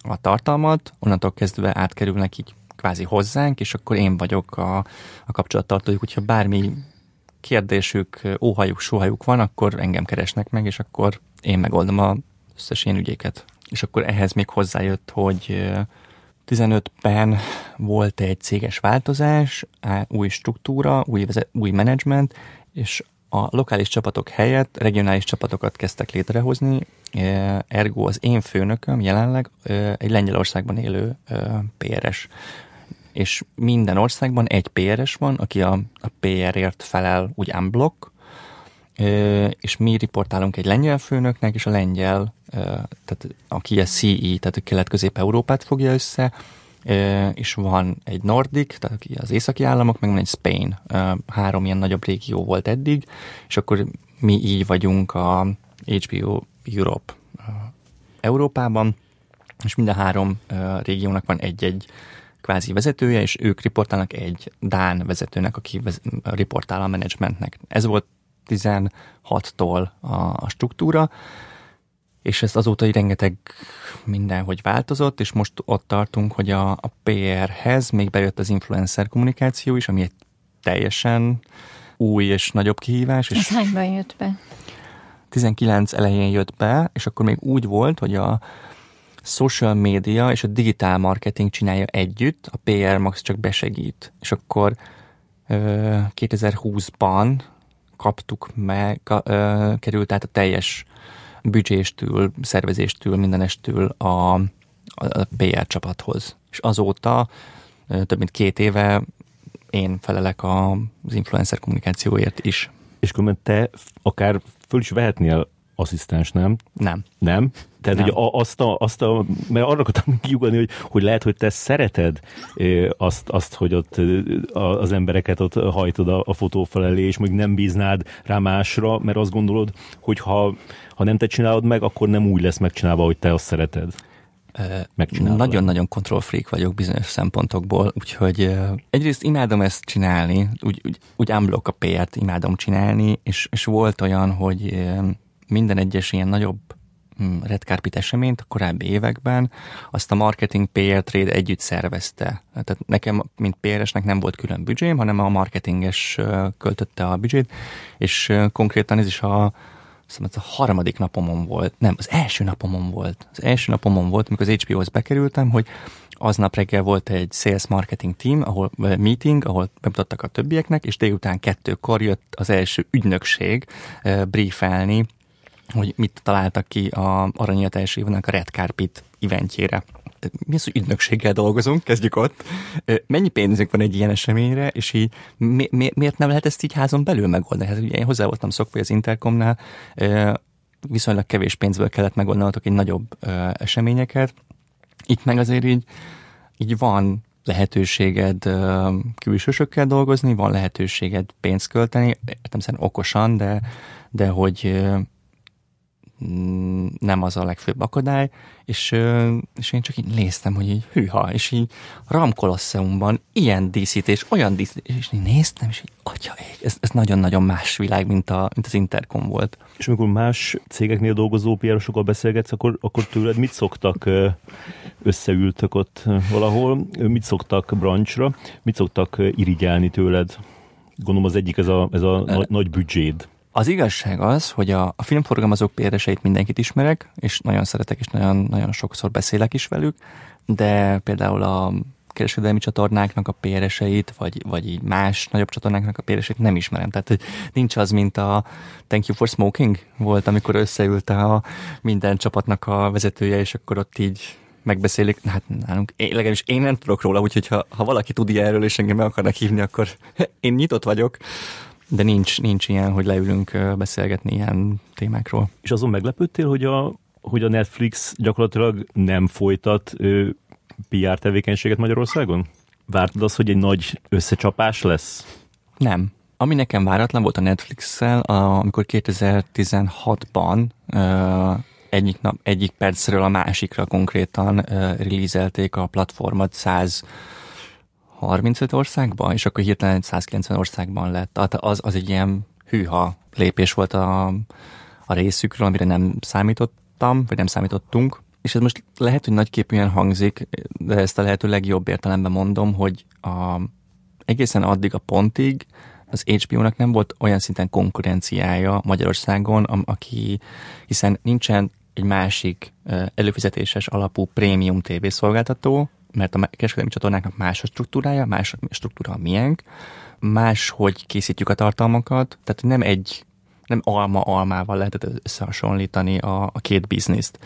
a tartalmat, onnantól kezdve átkerülnek így kvázi hozzánk, és akkor én vagyok a, a kapcsolattartójuk, hogyha bármi kérdésük, óhajuk, sohajuk van, akkor engem keresnek meg, és akkor én megoldom az összes ilyen ügyéket. És akkor ehhez még hozzájött, hogy 15-ben volt egy céges változás, új struktúra, új, vezet, új menedzsment, és a lokális csapatok helyett regionális csapatokat kezdtek létrehozni, ergo az én főnököm jelenleg egy Lengyelországban élő PRS. És minden országban egy PRS van, aki a, a PR-ért felel úgy unblock, és mi riportálunk egy lengyel főnöknek, és a lengyel, tehát aki a CE, tehát a Kelet-Közép-Európát fogja össze, és van egy Nordic, tehát az északi államok, meg van egy Spain. Három ilyen nagyobb régió volt eddig, és akkor mi így vagyunk a HBO Europe Európában, és mind a három régiónak van egy-egy kvázi vezetője, és ők riportálnak egy Dán vezetőnek, aki riportál a menedzsmentnek. Ez volt 16-tól a, a struktúra, és ez azóta így rengeteg mindenhogy változott, és most ott tartunk, hogy a, a PR-hez még bejött az influencer kommunikáció is, ami egy teljesen új és nagyobb kihívás. És ez hányban jött be? 19 elején jött be, és akkor még úgy volt, hogy a social media és a digital marketing csinálja együtt, a PR Max csak besegít. És akkor 2020-ban kaptuk meg, került át a teljes büdzséstől, szervezéstől, mindenestől a, a PR csapathoz. És azóta több mint két éve én felelek az influencer kommunikációért is. És akkor te akár föl is vehetnél asszisztens, nem? Nem. Nem? Tehát, Nem. hogy a- azt a, azt a, mert arra akartam (laughs) kiugodni, hogy, hogy lehet, hogy te szereted azt, azt hogy ott az embereket ott hajtod a, a fotó felelé, és még nem bíznád rá másra, mert azt gondolod, hogy ha, ha nem te csinálod meg, akkor nem úgy lesz megcsinálva, hogy te azt szereted. Nagyon-nagyon control freak vagyok bizonyos szempontokból, úgyhogy egyrészt imádom ezt csinálni, úgy, úgy, úgy unblock a PR-t imádom csinálni, és, és volt olyan, hogy minden egyes ilyen nagyobb hm, Red Carpet eseményt a korábbi években, azt a marketing PR trade együtt szervezte. Tehát nekem, mint PR-esnek nem volt külön büdzsém, hanem a marketinges költötte a büdzsét, és konkrétan ez is a ez a harmadik napomon volt, nem, az első napomon volt. Az első napomon volt, amikor az HBO-hoz bekerültem, hogy aznap reggel volt egy sales marketing team, ahol meeting, ahol bemutattak a többieknek, és délután kettőkor jött az első ügynökség briefelni, hogy mit találtak ki a Aranyélet első évnek a Red Carpet eventjére. Mi az, hogy ügynökséggel dolgozunk? Kezdjük ott. Mennyi pénzünk van egy ilyen eseményre, és így mi, mi, miért nem lehet ezt így házon belül megoldani? Hát ugye én hozzá voltam szokva, hogy az Intercomnál viszonylag kevés pénzből kellett megoldanatok egy nagyobb eseményeket. Itt meg azért így, így van lehetőséged külsősökkel dolgozni, van lehetőséged pénzt költeni, értem szerint okosan, de, de hogy nem az a legfőbb akadály, és, és én csak így néztem, hogy így hűha, és így Ram Colosseumban ilyen díszítés, olyan díszítés, és így néztem, és így atya ég, ez, ez nagyon-nagyon más világ, mint, a, mint az Intercom volt. És amikor más cégeknél dolgozó PR-osokkal beszélgetsz, akkor, akkor tőled mit szoktak, összeültök ott valahol, mit szoktak branchra, mit szoktak irigyelni tőled? Gondolom az egyik ez a, ez a nagy, nagy büdzséd. Az igazság az, hogy a, a filmforgalmazók péreseit mindenkit ismerek, és nagyon szeretek, és nagyon, nagyon sokszor beszélek is velük, de például a kereskedelmi csatornáknak a péreseit, vagy, vagy így más nagyobb csatornáknak a péreseit nem ismerem. Tehát hogy nincs az, mint a Thank you for smoking volt, amikor összeült a minden csapatnak a vezetője, és akkor ott így megbeszélik, hát nálunk, én, legalábbis én nem tudok róla, úgyhogy ha, ha valaki tud ilyenről, és engem meg akarnak hívni, akkor én nyitott vagyok, de nincs, nincs ilyen, hogy leülünk beszélgetni ilyen témákról. És azon meglepődtél, hogy a, hogy a Netflix gyakorlatilag nem folytat ö, PR tevékenységet Magyarországon? Vártad azt, hogy egy nagy összecsapás lesz? Nem. Ami nekem váratlan volt a Netflix-szel, amikor 2016-ban ö, egyik, nap, egyik percről a másikra konkrétan ö, releaselték a platformot 135 országban, és akkor hirtelen 190 országban lett. Tehát az, az egy ilyen hűha lépés volt a, a részükről, amire nem számítottam, vagy nem számítottunk. És ez most lehet, hogy nagyképűen hangzik, de ezt a lehető legjobb értelemben mondom, hogy a, egészen addig a pontig az HBO-nak nem volt olyan szinten konkurenciája Magyarországon, am- aki, hiszen nincsen egy másik előfizetéses alapú prémium TV szolgáltató, mert a kereskedelmi csatornáknak más a struktúrája, más a struktúra a miénk, más, hogy készítjük a tartalmakat, tehát nem egy, nem alma almával lehetett összehasonlítani a, a két bizniszt.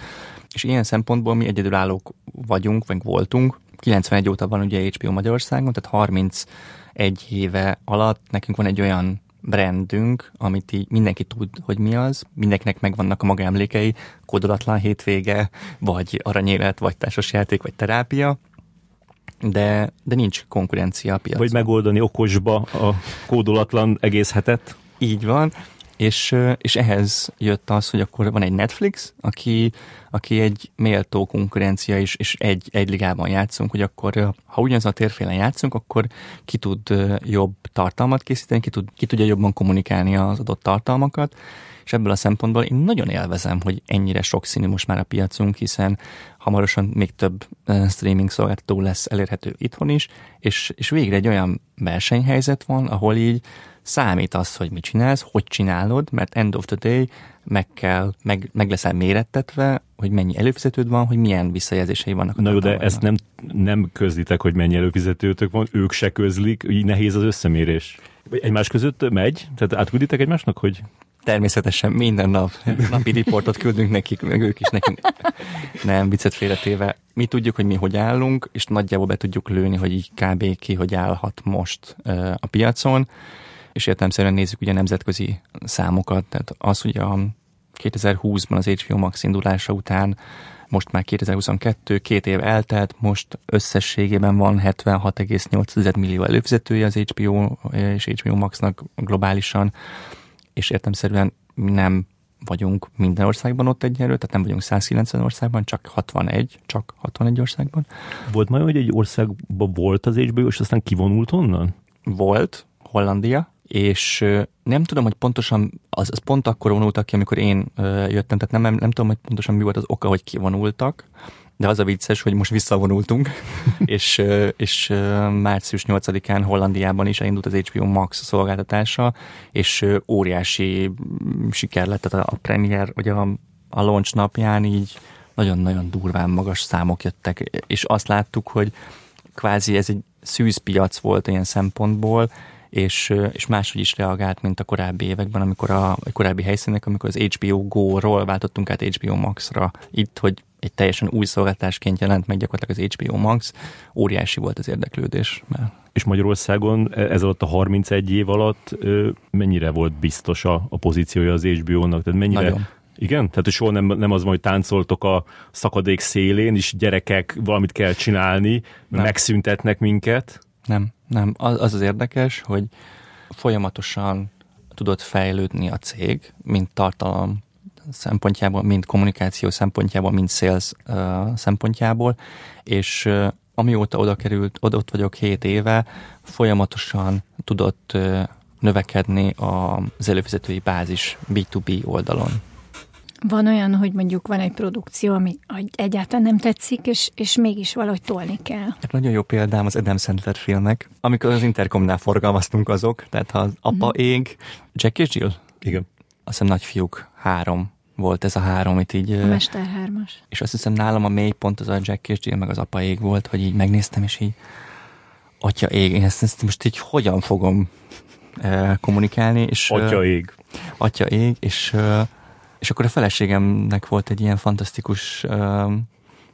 És ilyen szempontból mi egyedülállók vagyunk, vagy voltunk. 91 óta van ugye HBO Magyarországon, tehát 31 éve alatt nekünk van egy olyan brandünk, amit így mindenki tud, hogy mi az, mindenkinek megvannak a maga emlékei, kódolatlan hétvége, vagy aranyélet, vagy társasjáték, vagy terápia, de, de nincs konkurencia a piacon. Vagy megoldani okosba a kódolatlan egész hetet? Így van, és, és ehhez jött az, hogy akkor van egy Netflix, aki, aki egy méltó konkurencia is, és egy, egy ligában játszunk, hogy akkor, ha ugyanazon a térfélen játszunk, akkor ki tud jobb tartalmat készíteni, ki, tud, ki tudja jobban kommunikálni az adott tartalmakat, és ebből a szempontból én nagyon élvezem, hogy ennyire sokszínű most már a piacunk, hiszen hamarosan még több ö, streaming szolgáltató lesz elérhető itthon is, és, és végre egy olyan versenyhelyzet van, ahol így számít az, hogy mit csinálsz, hogy csinálod, mert end of the day meg kell, meg, meg leszel mérettetve, hogy mennyi előfizetőd van, hogy milyen visszajelzései vannak. a Na jó, de ezt nem, nem közlitek, hogy mennyi előfizetőtök van, ők se közlik, így nehéz az összemérés. Egymás között megy? Tehát átkülditek egymásnak, hogy Természetesen minden nap napi riportot küldünk nekik, meg ők is nekünk. Nem, viccet félretéve. Mi tudjuk, hogy mi hogy állunk, és nagyjából be tudjuk lőni, hogy így kb. ki hogy állhat most a piacon, és értelemszerűen nézzük ugye nemzetközi számokat, tehát az, hogy a 2020-ban az HBO Max indulása után most már 2022, két év eltelt, most összességében van 76,8 millió előfizetője az HBO és HBO Maxnak globálisan, és értemszerűen nem vagyunk minden országban ott egyenlő, tehát nem vagyunk 190 országban, csak 61, csak 61 országban. Volt majd, hogy egy országban volt az HBO, és aztán kivonult onnan? Volt, Hollandia, és nem tudom, hogy pontosan, az, az pont akkor vonultak ki, amikor én jöttem, tehát nem, nem, nem tudom, hogy pontosan mi volt az oka, hogy kivonultak, de az a vicces, hogy most visszavonultunk, (laughs) és, és március 8-án Hollandiában is elindult az HBO Max szolgáltatása, és óriási siker lett, tehát a premier, vagy a, a launch napján így nagyon-nagyon durván magas számok jöttek, és azt láttuk, hogy kvázi ez egy szűzpiac volt ilyen szempontból, és, és máshogy is reagált, mint a korábbi években, amikor a, a korábbi helyszínek, amikor az HBO Go-ról váltottunk át HBO Max-ra. Itt, hogy egy teljesen új szolgáltásként jelent meg gyakorlatilag az HBO Max, óriási volt az érdeklődés. Mert... És Magyarországon e, ez alatt a 31 év alatt mennyire volt biztos a, a pozíciója az HBO-nak? Tehát mennyire Nagyon. Igen? Tehát, soha nem, nem az van, hogy táncoltok a szakadék szélén, és gyerekek, valamit kell csinálni, nem. megszüntetnek minket. Nem, nem. Az az, az érdekes, hogy folyamatosan tudott fejlődni a cég, mint tartalom szempontjából, mint kommunikáció szempontjából, mint sales szempontjából, és amióta oda került, oda ott vagyok 7 éve, folyamatosan tudott növekedni az előfizetői bázis B2B oldalon. Van olyan, hogy mondjuk van egy produkció, ami egyáltalán nem tetszik, és, és mégis valahogy tolni kell. Hát nagyon jó példám az Adam Sandler filmek, amikor az Intercomnál forgalmaztunk azok, tehát ha az Apa mm-hmm. ég, Jack és Jill? Igen. Azt hiszem nagyfiúk három volt ez a három, itt így... A Mester hármas. És azt hiszem nálam a mélypont az a Jack és Jill, meg az Apa ég volt, hogy így megnéztem, és így Atya ég, én ezt, ezt most így hogyan fogom uh, kommunikálni, és... Atya ég. Atya ég, és uh, és akkor a feleségemnek volt egy ilyen fantasztikus uh,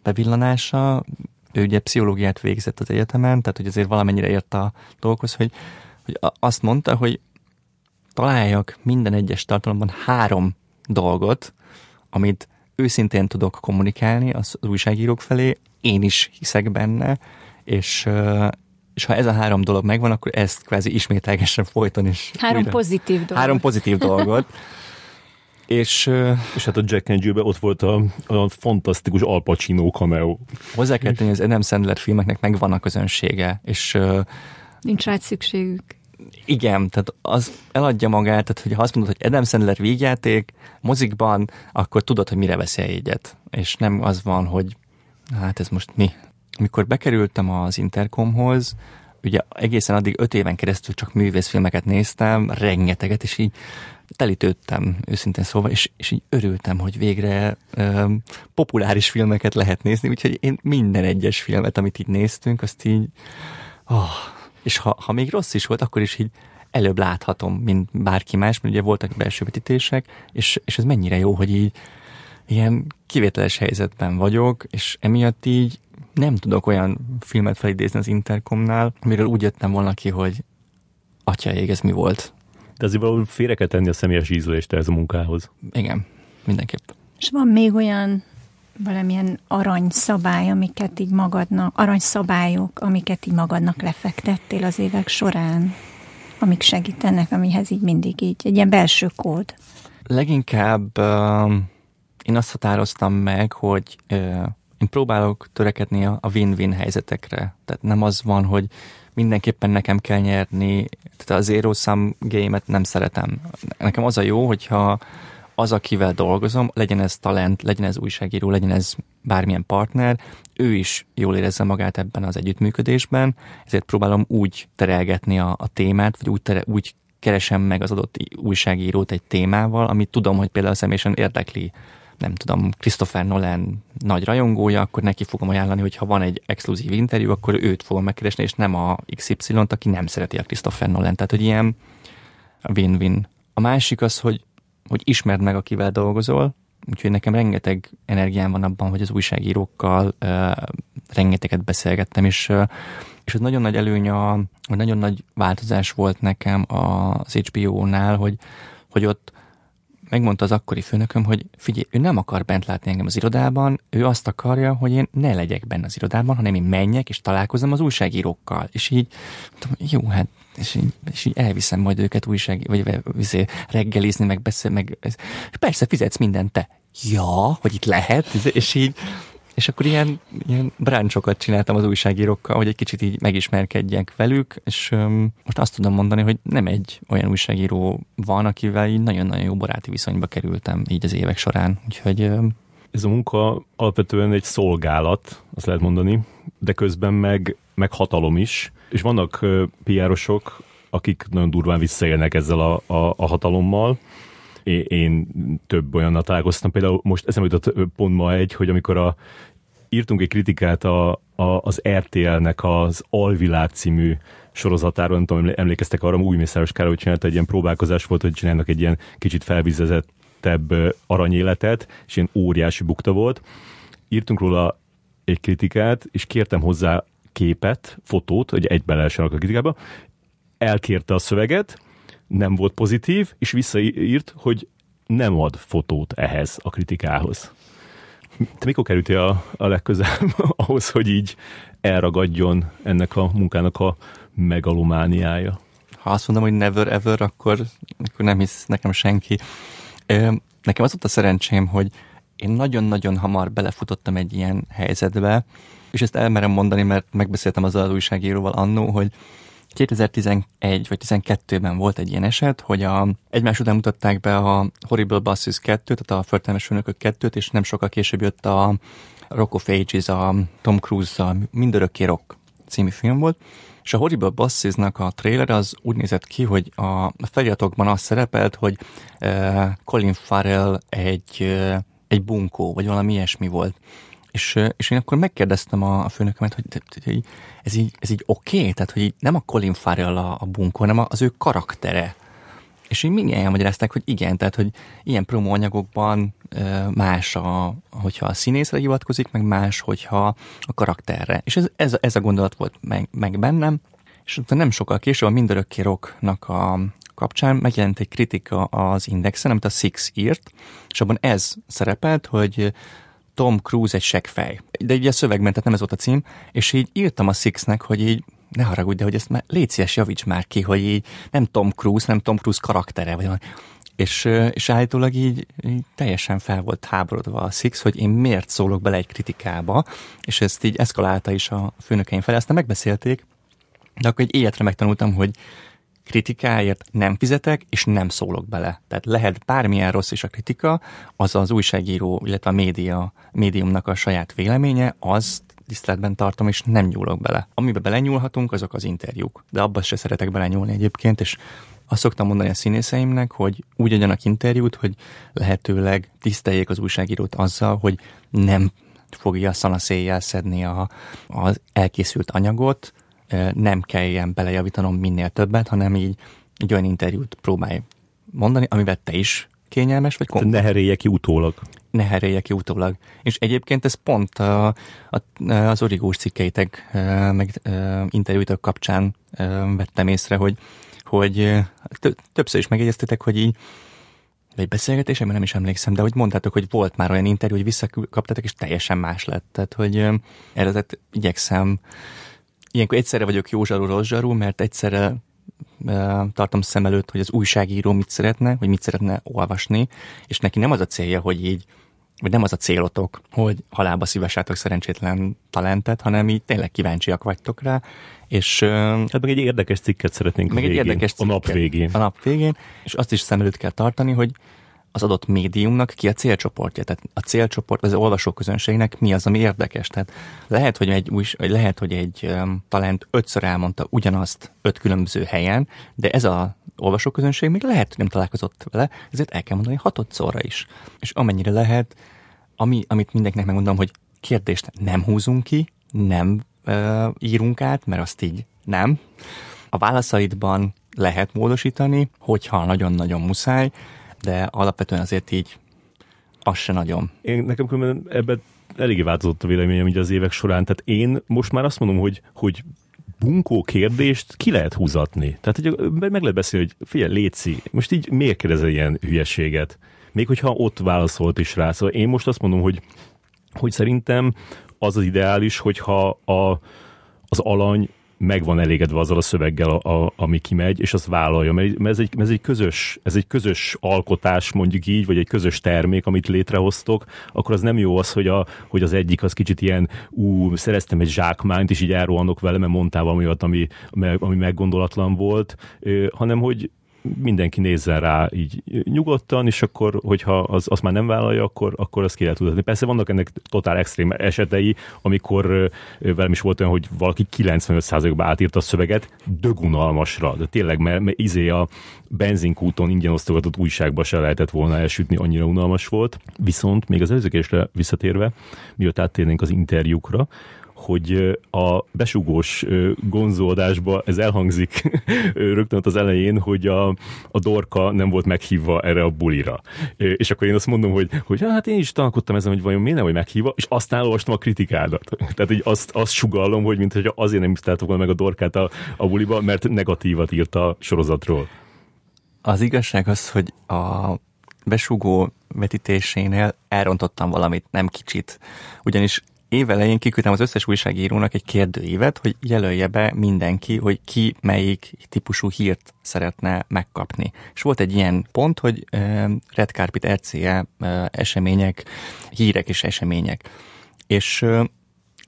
bevillanása, ő ugye pszichológiát végzett az egyetemen, tehát hogy azért valamennyire ért a dolgokhoz, hogy, hogy azt mondta, hogy találjak minden egyes tartalomban három dolgot, amit őszintén tudok kommunikálni az újságírók felé, én is hiszek benne, és, és ha ez a három dolog megvan, akkor ezt kvázi ismételgesen folyton is. Három újra. pozitív dolgot. Három pozitív dolgot. És, és hát a Jack and Jill-ben ott volt a, a fantasztikus Al Pacino cameo. Hozzá kell tenni, az Adam Sandler filmeknek megvan a közönsége, és... Nincs rá szükségük. Igen, tehát az eladja magát, tehát hogy ha azt mondod, hogy Adam Sandler vígjáték mozikban, akkor tudod, hogy mire veszel egyet. És nem az van, hogy hát ez most mi. Amikor bekerültem az Intercomhoz, ugye egészen addig öt éven keresztül csak művészfilmeket néztem, rengeteget, és így telítődtem, őszintén szóval, és, és így örültem, hogy végre ö, populáris filmeket lehet nézni, úgyhogy én minden egyes filmet, amit így néztünk, azt így, oh, és ha, ha még rossz is volt, akkor is így előbb láthatom, mint bárki más, mert ugye voltak belső vetítések, és, és ez mennyire jó, hogy így ilyen kivételes helyzetben vagyok, és emiatt így nem tudok olyan filmet felidézni az Intercomnál, amiről úgy jöttem volna ki, hogy atya ég, ez mi volt de azért valahol félre kell tenni a személyes ízlést ez a munkához. Igen, mindenképp. És van még olyan valamilyen aranyszabály, amiket így magadnak, aranyszabályok, amiket így magadnak lefektettél az évek során, amik segítenek, amihez így mindig így, egy ilyen belső kód. Leginkább uh, én azt határoztam meg, hogy uh, én próbálok törekedni a win-win helyzetekre. Tehát nem az van, hogy mindenképpen nekem kell nyerni, tehát a zero sum game-et nem szeretem. Nekem az a jó, hogyha az, akivel dolgozom, legyen ez talent, legyen ez újságíró, legyen ez bármilyen partner, ő is jól érezze magát ebben az együttműködésben, ezért próbálom úgy terelgetni a, a témát, vagy úgy, tere, úgy keresem meg az adott újságírót egy témával, amit tudom, hogy például személyesen érdekli nem tudom, Christopher Nolan nagy rajongója, akkor neki fogom ajánlani, hogy ha van egy exkluzív interjú, akkor őt fogom megkeresni, és nem a XY-t, aki nem szereti a Christopher Nolan. Tehát, hogy ilyen win-win. A másik az, hogy, hogy ismerd meg, akivel dolgozol, úgyhogy nekem rengeteg energiám van abban, hogy az újságírókkal uh, rengeteget beszélgettem, és, uh, és ez nagyon nagy előny, a, vagy nagyon nagy változás volt nekem az HBO-nál, hogy, hogy ott megmondta az akkori főnököm, hogy figyelj, ő nem akar bent látni engem az irodában, ő azt akarja, hogy én ne legyek benne az irodában, hanem én menjek és találkozom az újságírókkal. És így, mondtam, jó, hát és így, és így elviszem majd őket újság, vagy vizé, reggelizni, meg beszél, meg és persze fizetsz mindent te. Ja, hogy itt lehet, és így, és akkor ilyen, ilyen bráncsokat csináltam az újságírókkal, hogy egy kicsit így megismerkedjek velük, és um, most azt tudom mondani, hogy nem egy olyan újságíró van, akivel így nagyon-nagyon jó baráti viszonyba kerültem így az évek során. Úgyhogy um, ez a munka alapvetően egy szolgálat, azt lehet mondani, de közben meg, meg hatalom is, és vannak PR-osok, akik nagyon durván visszaélnek ezzel a, a, a hatalommal, én több olyannal találkoztam, például most eszembe jutott pont ma egy, hogy amikor a, írtunk egy kritikát a, a, az RTL-nek az Alvilág című sorozatáról, nem tudom, emlékeztek arra, új Mészáros Károly csinálta egy ilyen próbálkozás volt, hogy csinálnak egy ilyen kicsit felvizezettebb aranyéletet, és ilyen óriási bukta volt. Írtunk róla egy kritikát, és kértem hozzá képet, fotót, hogy egyben lehessen a kritikába. Elkérte a szöveget, nem volt pozitív, és visszaírt, hogy nem ad fotót ehhez a kritikához. Te mikor kerültél a, a legközelebb (laughs) ahhoz, hogy így elragadjon ennek a munkának a megalomániája? Ha azt mondom, hogy never ever, akkor, akkor nem hisz nekem senki. Nekem az volt a szerencsém, hogy én nagyon-nagyon hamar belefutottam egy ilyen helyzetbe, és ezt elmerem mondani, mert megbeszéltem az újságíróval annó, hogy 2011 vagy 12-ben volt egy ilyen eset, hogy a, egymás után mutatták be a Horrible Bosses 2 tehát a Förtelmes Főnökök 2 és nem sokkal később jött a Rock of Ages, a Tom Cruise-a Mindörökké Rock című film volt, és a Horrible bosses a trailer az úgy nézett ki, hogy a feliratokban az szerepelt, hogy uh, Colin Farrell egy, uh, egy bunkó, vagy valami ilyesmi volt. És, és én akkor megkérdeztem a, főnökömet, hogy, ez így, ez így oké? Okay? Tehát, hogy nem a Colin Farrell a, a bunkó, hanem az ő karaktere. És így mindjárt elmagyarázták, hogy igen, tehát, hogy ilyen promóanyagokban más, a, hogyha a színészre hivatkozik, meg más, hogyha a karakterre. És ez, ez, ez a gondolat volt meg, meg bennem, és nem sokkal később a Mindörökké Rocknak a kapcsán megjelent egy kritika az Indexen, amit a Six írt, és abban ez szerepelt, hogy Tom Cruise egy seggfej. De így a szövegben, tehát nem ez volt a cím, és így írtam a Sixnek, hogy így ne haragudj, de hogy ezt már légy szíves, javíts már ki, hogy így nem Tom Cruise, nem Tom Cruise karaktere, vagy és, és állítólag így, így teljesen fel volt háborodva a Six, hogy én miért szólok bele egy kritikába, és ezt így eszkalálta is a főnökeim felé. Aztán megbeszélték, de akkor egy életre megtanultam, hogy kritikáért nem fizetek, és nem szólok bele. Tehát lehet bármilyen rossz is a kritika, az az újságíró, illetve a média, médiumnak a saját véleménye, az tiszteletben tartom, és nem nyúlok bele. Amiben belenyúlhatunk, azok az interjúk. De abban se szeretek belenyúlni egyébként, és azt szoktam mondani a színészeimnek, hogy úgy adjanak interjút, hogy lehetőleg tiszteljék az újságírót azzal, hogy nem fogja szanaszéjjel szedni a, az elkészült anyagot, nem kelljen belejavítanom minél többet, hanem így egy olyan interjút próbálj mondani, amivel te is kényelmes vagy komfort. Ne herélje ki utólag. Ne herélje ki utólag. És egyébként ez pont a, a, az origós cikkeitek, meg interjúitok kapcsán vettem észre, hogy, hogy többször is megjegyeztetek, hogy így egy beszélgetésem, nem is emlékszem, de hogy mondtátok, hogy volt már olyan interjú, hogy visszakaptatok, és teljesen más lett. Tehát, hogy erre igyekszem ilyenkor egyszerre vagyok jó zsarú, rossz zsarú, mert egyszerre tartom szem előtt, hogy az újságíró mit szeretne, hogy mit szeretne olvasni, és neki nem az a célja, hogy így, vagy nem az a célotok, hogy halálba szívessátok szerencsétlen talentet, hanem így tényleg kíváncsiak vagytok rá, és... Hát meg egy érdekes cikket szeretnénk meg végén, egy érdekes cikket, a nap végén. A nap végén, és azt is szem előtt kell tartani, hogy az adott médiumnak ki a célcsoportja. Tehát a célcsoport, az olvasóközönségnek mi az, ami érdekes. Tehát lehet, hogy egy, új, lehet, hogy egy um, talent ötször elmondta ugyanazt öt különböző helyen, de ez a olvasóközönség még lehet, hogy nem találkozott vele, ezért el kell mondani hatodszorra is. És amennyire lehet, ami, amit mindenkinek megmondom, hogy kérdést nem húzunk ki, nem uh, írunk át, mert azt így nem. A válaszaidban lehet módosítani, hogyha nagyon-nagyon muszáj, de alapvetően azért így az se nagyon. Én nekem különben ebben eléggé változott a véleményem így az évek során, tehát én most már azt mondom, hogy, hogy bunkó kérdést ki lehet húzatni. Tehát hogy meg lehet beszélni, hogy figyelj, Léci, most így miért kérdezel ilyen hülyeséget? még hogyha ott válaszolt is rá. Szóval én most azt mondom, hogy, hogy szerintem az az ideális, hogyha a, az alany meg van elégedve azzal a szöveggel, a, a, ami kimegy, és azt vállalja, mert, mert ez, egy, ez, egy közös, ez egy közös alkotás, mondjuk így, vagy egy közös termék, amit létrehoztok, akkor az nem jó az, hogy, a, hogy az egyik az kicsit ilyen, ú, szereztem egy zsákmányt, és így elrohanok vele, mert mondtál valami olyat, ami, ami meggondolatlan volt, hanem hogy mindenki nézzen rá így nyugodtan, és akkor, hogyha az, azt már nem vállalja, akkor, akkor azt ki lehet tudatni. Persze vannak ennek totál extrém esetei, amikor velem is volt olyan, hogy valaki 95%-ba átírta a szöveget dögunalmasra, de tényleg, mert, mert izé a benzinkúton ingyen osztogatott újságba se lehetett volna elsütni, annyira unalmas volt. Viszont még az előzőkésre visszatérve, miatt áttérnénk az interjúkra, hogy a besugós gonzódásba ez elhangzik (laughs) rögtön az elején, hogy a, a Dorka nem volt meghívva erre a bulira. És akkor én azt mondom, hogy, hogy hát én is tanulkodtam ezen, hogy vajon miért nem vagy meghívva, és aztán olvastam a kritikádat. (laughs) Tehát hogy azt, azt sugallom, hogy mint hogy azért nem is volna meg a Dorkát a, a buliba, mert negatívat írt a sorozatról. Az igazság az, hogy a besugó vetítésénél elrontottam valamit, nem kicsit. Ugyanis évelején kiküldtem az összes újságírónak egy kérdőívet, hogy jelölje be mindenki, hogy ki melyik típusú hírt szeretne megkapni. És volt egy ilyen pont, hogy Red Carpet RCE események, hírek és események. És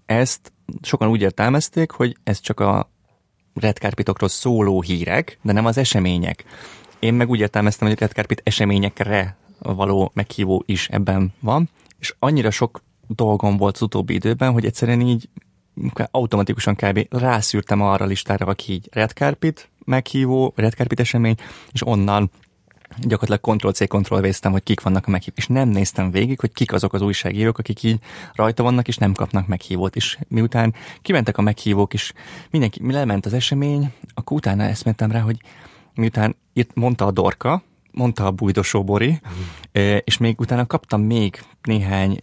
ezt sokan úgy értelmezték, hogy ez csak a Red Carpetokról szóló hírek, de nem az események. Én meg úgy értelmeztem, hogy a Red Carpet eseményekre való meghívó is ebben van, és annyira sok dolgom volt az utóbbi időben, hogy egyszerűen így automatikusan kb. rászűrtem arra a listára, aki így Red Carpet meghívó, Red Carpet esemény, és onnan gyakorlatilag Ctrl-C, ctrl hogy kik vannak a meghívók, és nem néztem végig, hogy kik azok az újságírók, akik így rajta vannak, és nem kapnak meghívót. És miután kimentek a meghívók, és mindenki mi lement az esemény, akkor utána ezt mentem rá, hogy miután itt mondta a Dorka, mondta a bújdosó Bori, mm. és még utána kaptam még néhány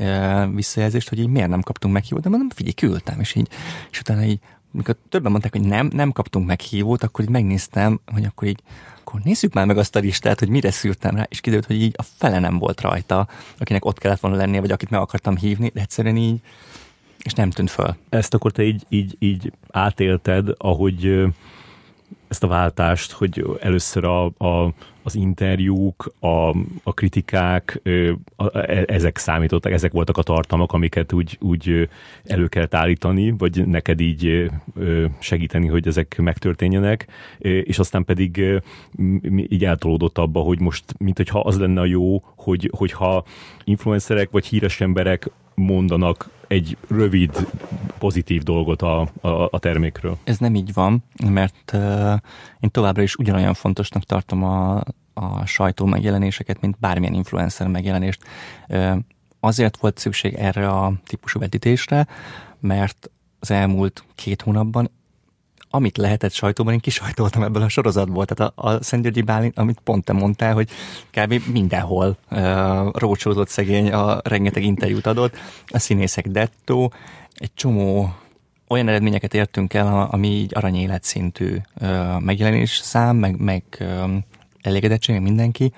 visszajelzést, hogy így miért nem kaptunk meghívót, de mondom, figyelj, küldtem, és így, és utána így, mikor többen mondták, hogy nem, nem kaptunk meghívót, akkor így megnéztem, hogy akkor így, akkor nézzük már meg azt a listát, hogy mire szűrtem rá, és kiderült, hogy így a fele nem volt rajta, akinek ott kellett volna lennie, vagy akit meg akartam hívni, de egyszerűen így, és nem tűnt föl. Ezt akkor te így, így, így átélted, ahogy ezt a váltást, hogy először a, a, az interjúk, a, a kritikák, a, e, ezek számítottak, ezek voltak a tartalmak, amiket úgy, úgy elő kellett állítani, vagy neked így segíteni, hogy ezek megtörténjenek, és aztán pedig így eltolódott abba, hogy most, mint hogyha az lenne a jó, hogy, hogyha influencerek vagy híres emberek mondanak egy rövid, pozitív dolgot a, a, a termékről. Ez nem így van, mert uh, én továbbra is ugyanolyan fontosnak tartom a, a sajtó megjelenéseket, mint bármilyen influencer megjelenést. Uh, azért volt szükség erre a típusú vetítésre, mert az elmúlt két hónapban amit lehetett sajtóban, én kisajtoltam ebből a sorozatból. Tehát a, a Szent Györgyi Bálint, amit pont te mondtál, hogy kb. mindenhol uh, rócsózott szegény, a rengeteg interjút adott, a színészek dettó, egy csomó olyan eredményeket értünk el, ami így aranyéletszintű uh, megjelenés szám, meg, meg um, elégedettség, mindenki,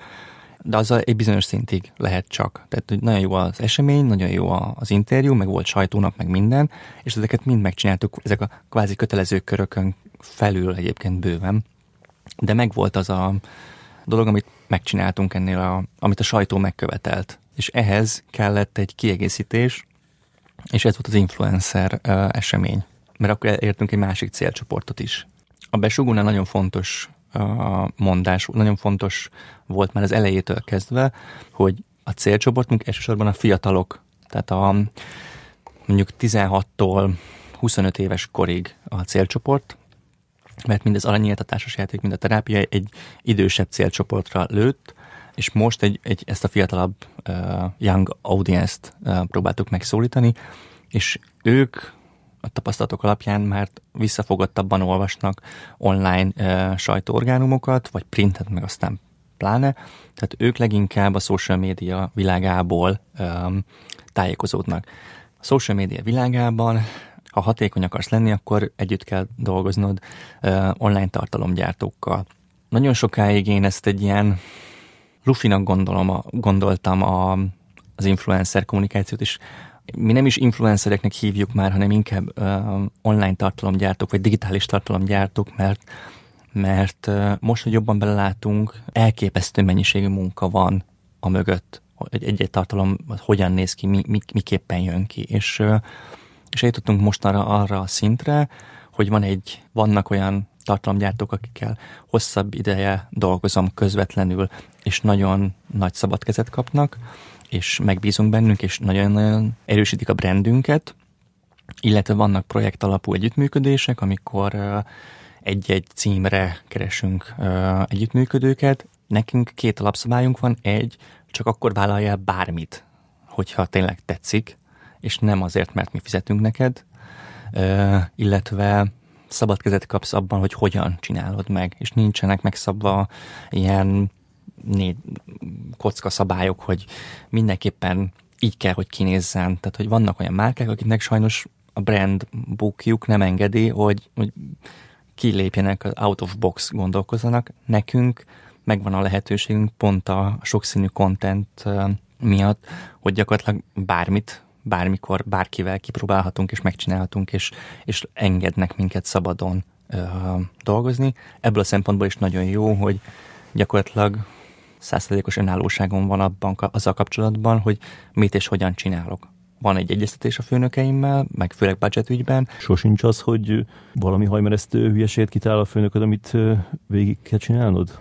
de az egy bizonyos szintig lehet csak. Tehát hogy nagyon jó az esemény, nagyon jó az interjú, meg volt sajtónap, meg minden, és ezeket mind megcsináltuk, ezek a kvázi kötelező körökön felül egyébként bőven. De megvolt az a dolog, amit megcsináltunk ennél, a, amit a sajtó megkövetelt. És ehhez kellett egy kiegészítés, és ez volt az influencer uh, esemény. Mert akkor értünk egy másik célcsoportot is. A besugónál nagyon fontos mondás nagyon fontos volt már az elejétől kezdve, hogy a célcsoportunk elsősorban a fiatalok, tehát a mondjuk 16-tól 25 éves korig a célcsoport, mert mind az aranyéltatásos játék, mind a terápia egy idősebb célcsoportra lőtt, és most egy, egy ezt a fiatalabb uh, young audience-t uh, próbáltuk megszólítani, és ők a tapasztalatok alapján már visszafogadtabban olvasnak online e, sajtóorgánumokat, vagy printet, meg aztán pláne. Tehát ők leginkább a social media világából e, tájékozódnak. A social media világában ha hatékony akarsz lenni, akkor együtt kell dolgoznod e, online tartalomgyártókkal. Nagyon sokáig én ezt egy ilyen lufinak gondolom, a, gondoltam a, az influencer kommunikációt, és mi nem is influencereknek hívjuk már, hanem inkább uh, online tartalomgyártók, vagy digitális tartalomgyártók, mert mert uh, most, hogy jobban belelátunk, elképesztő mennyiségű munka van a mögött, hogy egy-egy tartalom hogyan néz ki, mi, mi, miképpen jön ki. És, uh, és eljutottunk mostanra arra a szintre, hogy van egy, vannak olyan tartalomgyártók, akikkel hosszabb ideje dolgozom közvetlenül, és nagyon nagy szabad kezet kapnak, és megbízunk bennünk, és nagyon-nagyon erősítik a brandünket, illetve vannak projekt alapú együttműködések, amikor egy-egy címre keresünk együttműködőket. Nekünk két alapszabályunk van. Egy, csak akkor vállaljál bármit, hogyha tényleg tetszik, és nem azért, mert mi fizetünk neked, illetve szabad kezet kapsz abban, hogy hogyan csinálod meg, és nincsenek megszabva ilyen négy kocka szabályok, hogy mindenképpen így kell, hogy kinézzen. Tehát, hogy vannak olyan márkák, akiknek sajnos a brand bookjuk nem engedi, hogy, hogy kilépjenek az out of box gondolkozzanak. Nekünk megvan a lehetőségünk pont a sokszínű content miatt, hogy gyakorlatilag bármit, bármikor, bárkivel kipróbálhatunk és megcsinálhatunk, és, és engednek minket szabadon ö, dolgozni. Ebből a szempontból is nagyon jó, hogy gyakorlatilag százszerzékos önállóságom van abban, azzal kapcsolatban, hogy mit és hogyan csinálok. Van egy egyeztetés a főnökeimmel, meg főleg budget ügyben. Sosincs az, hogy valami hajmeresztő hülyeséget kitalál a főnököd, amit végig kell csinálnod?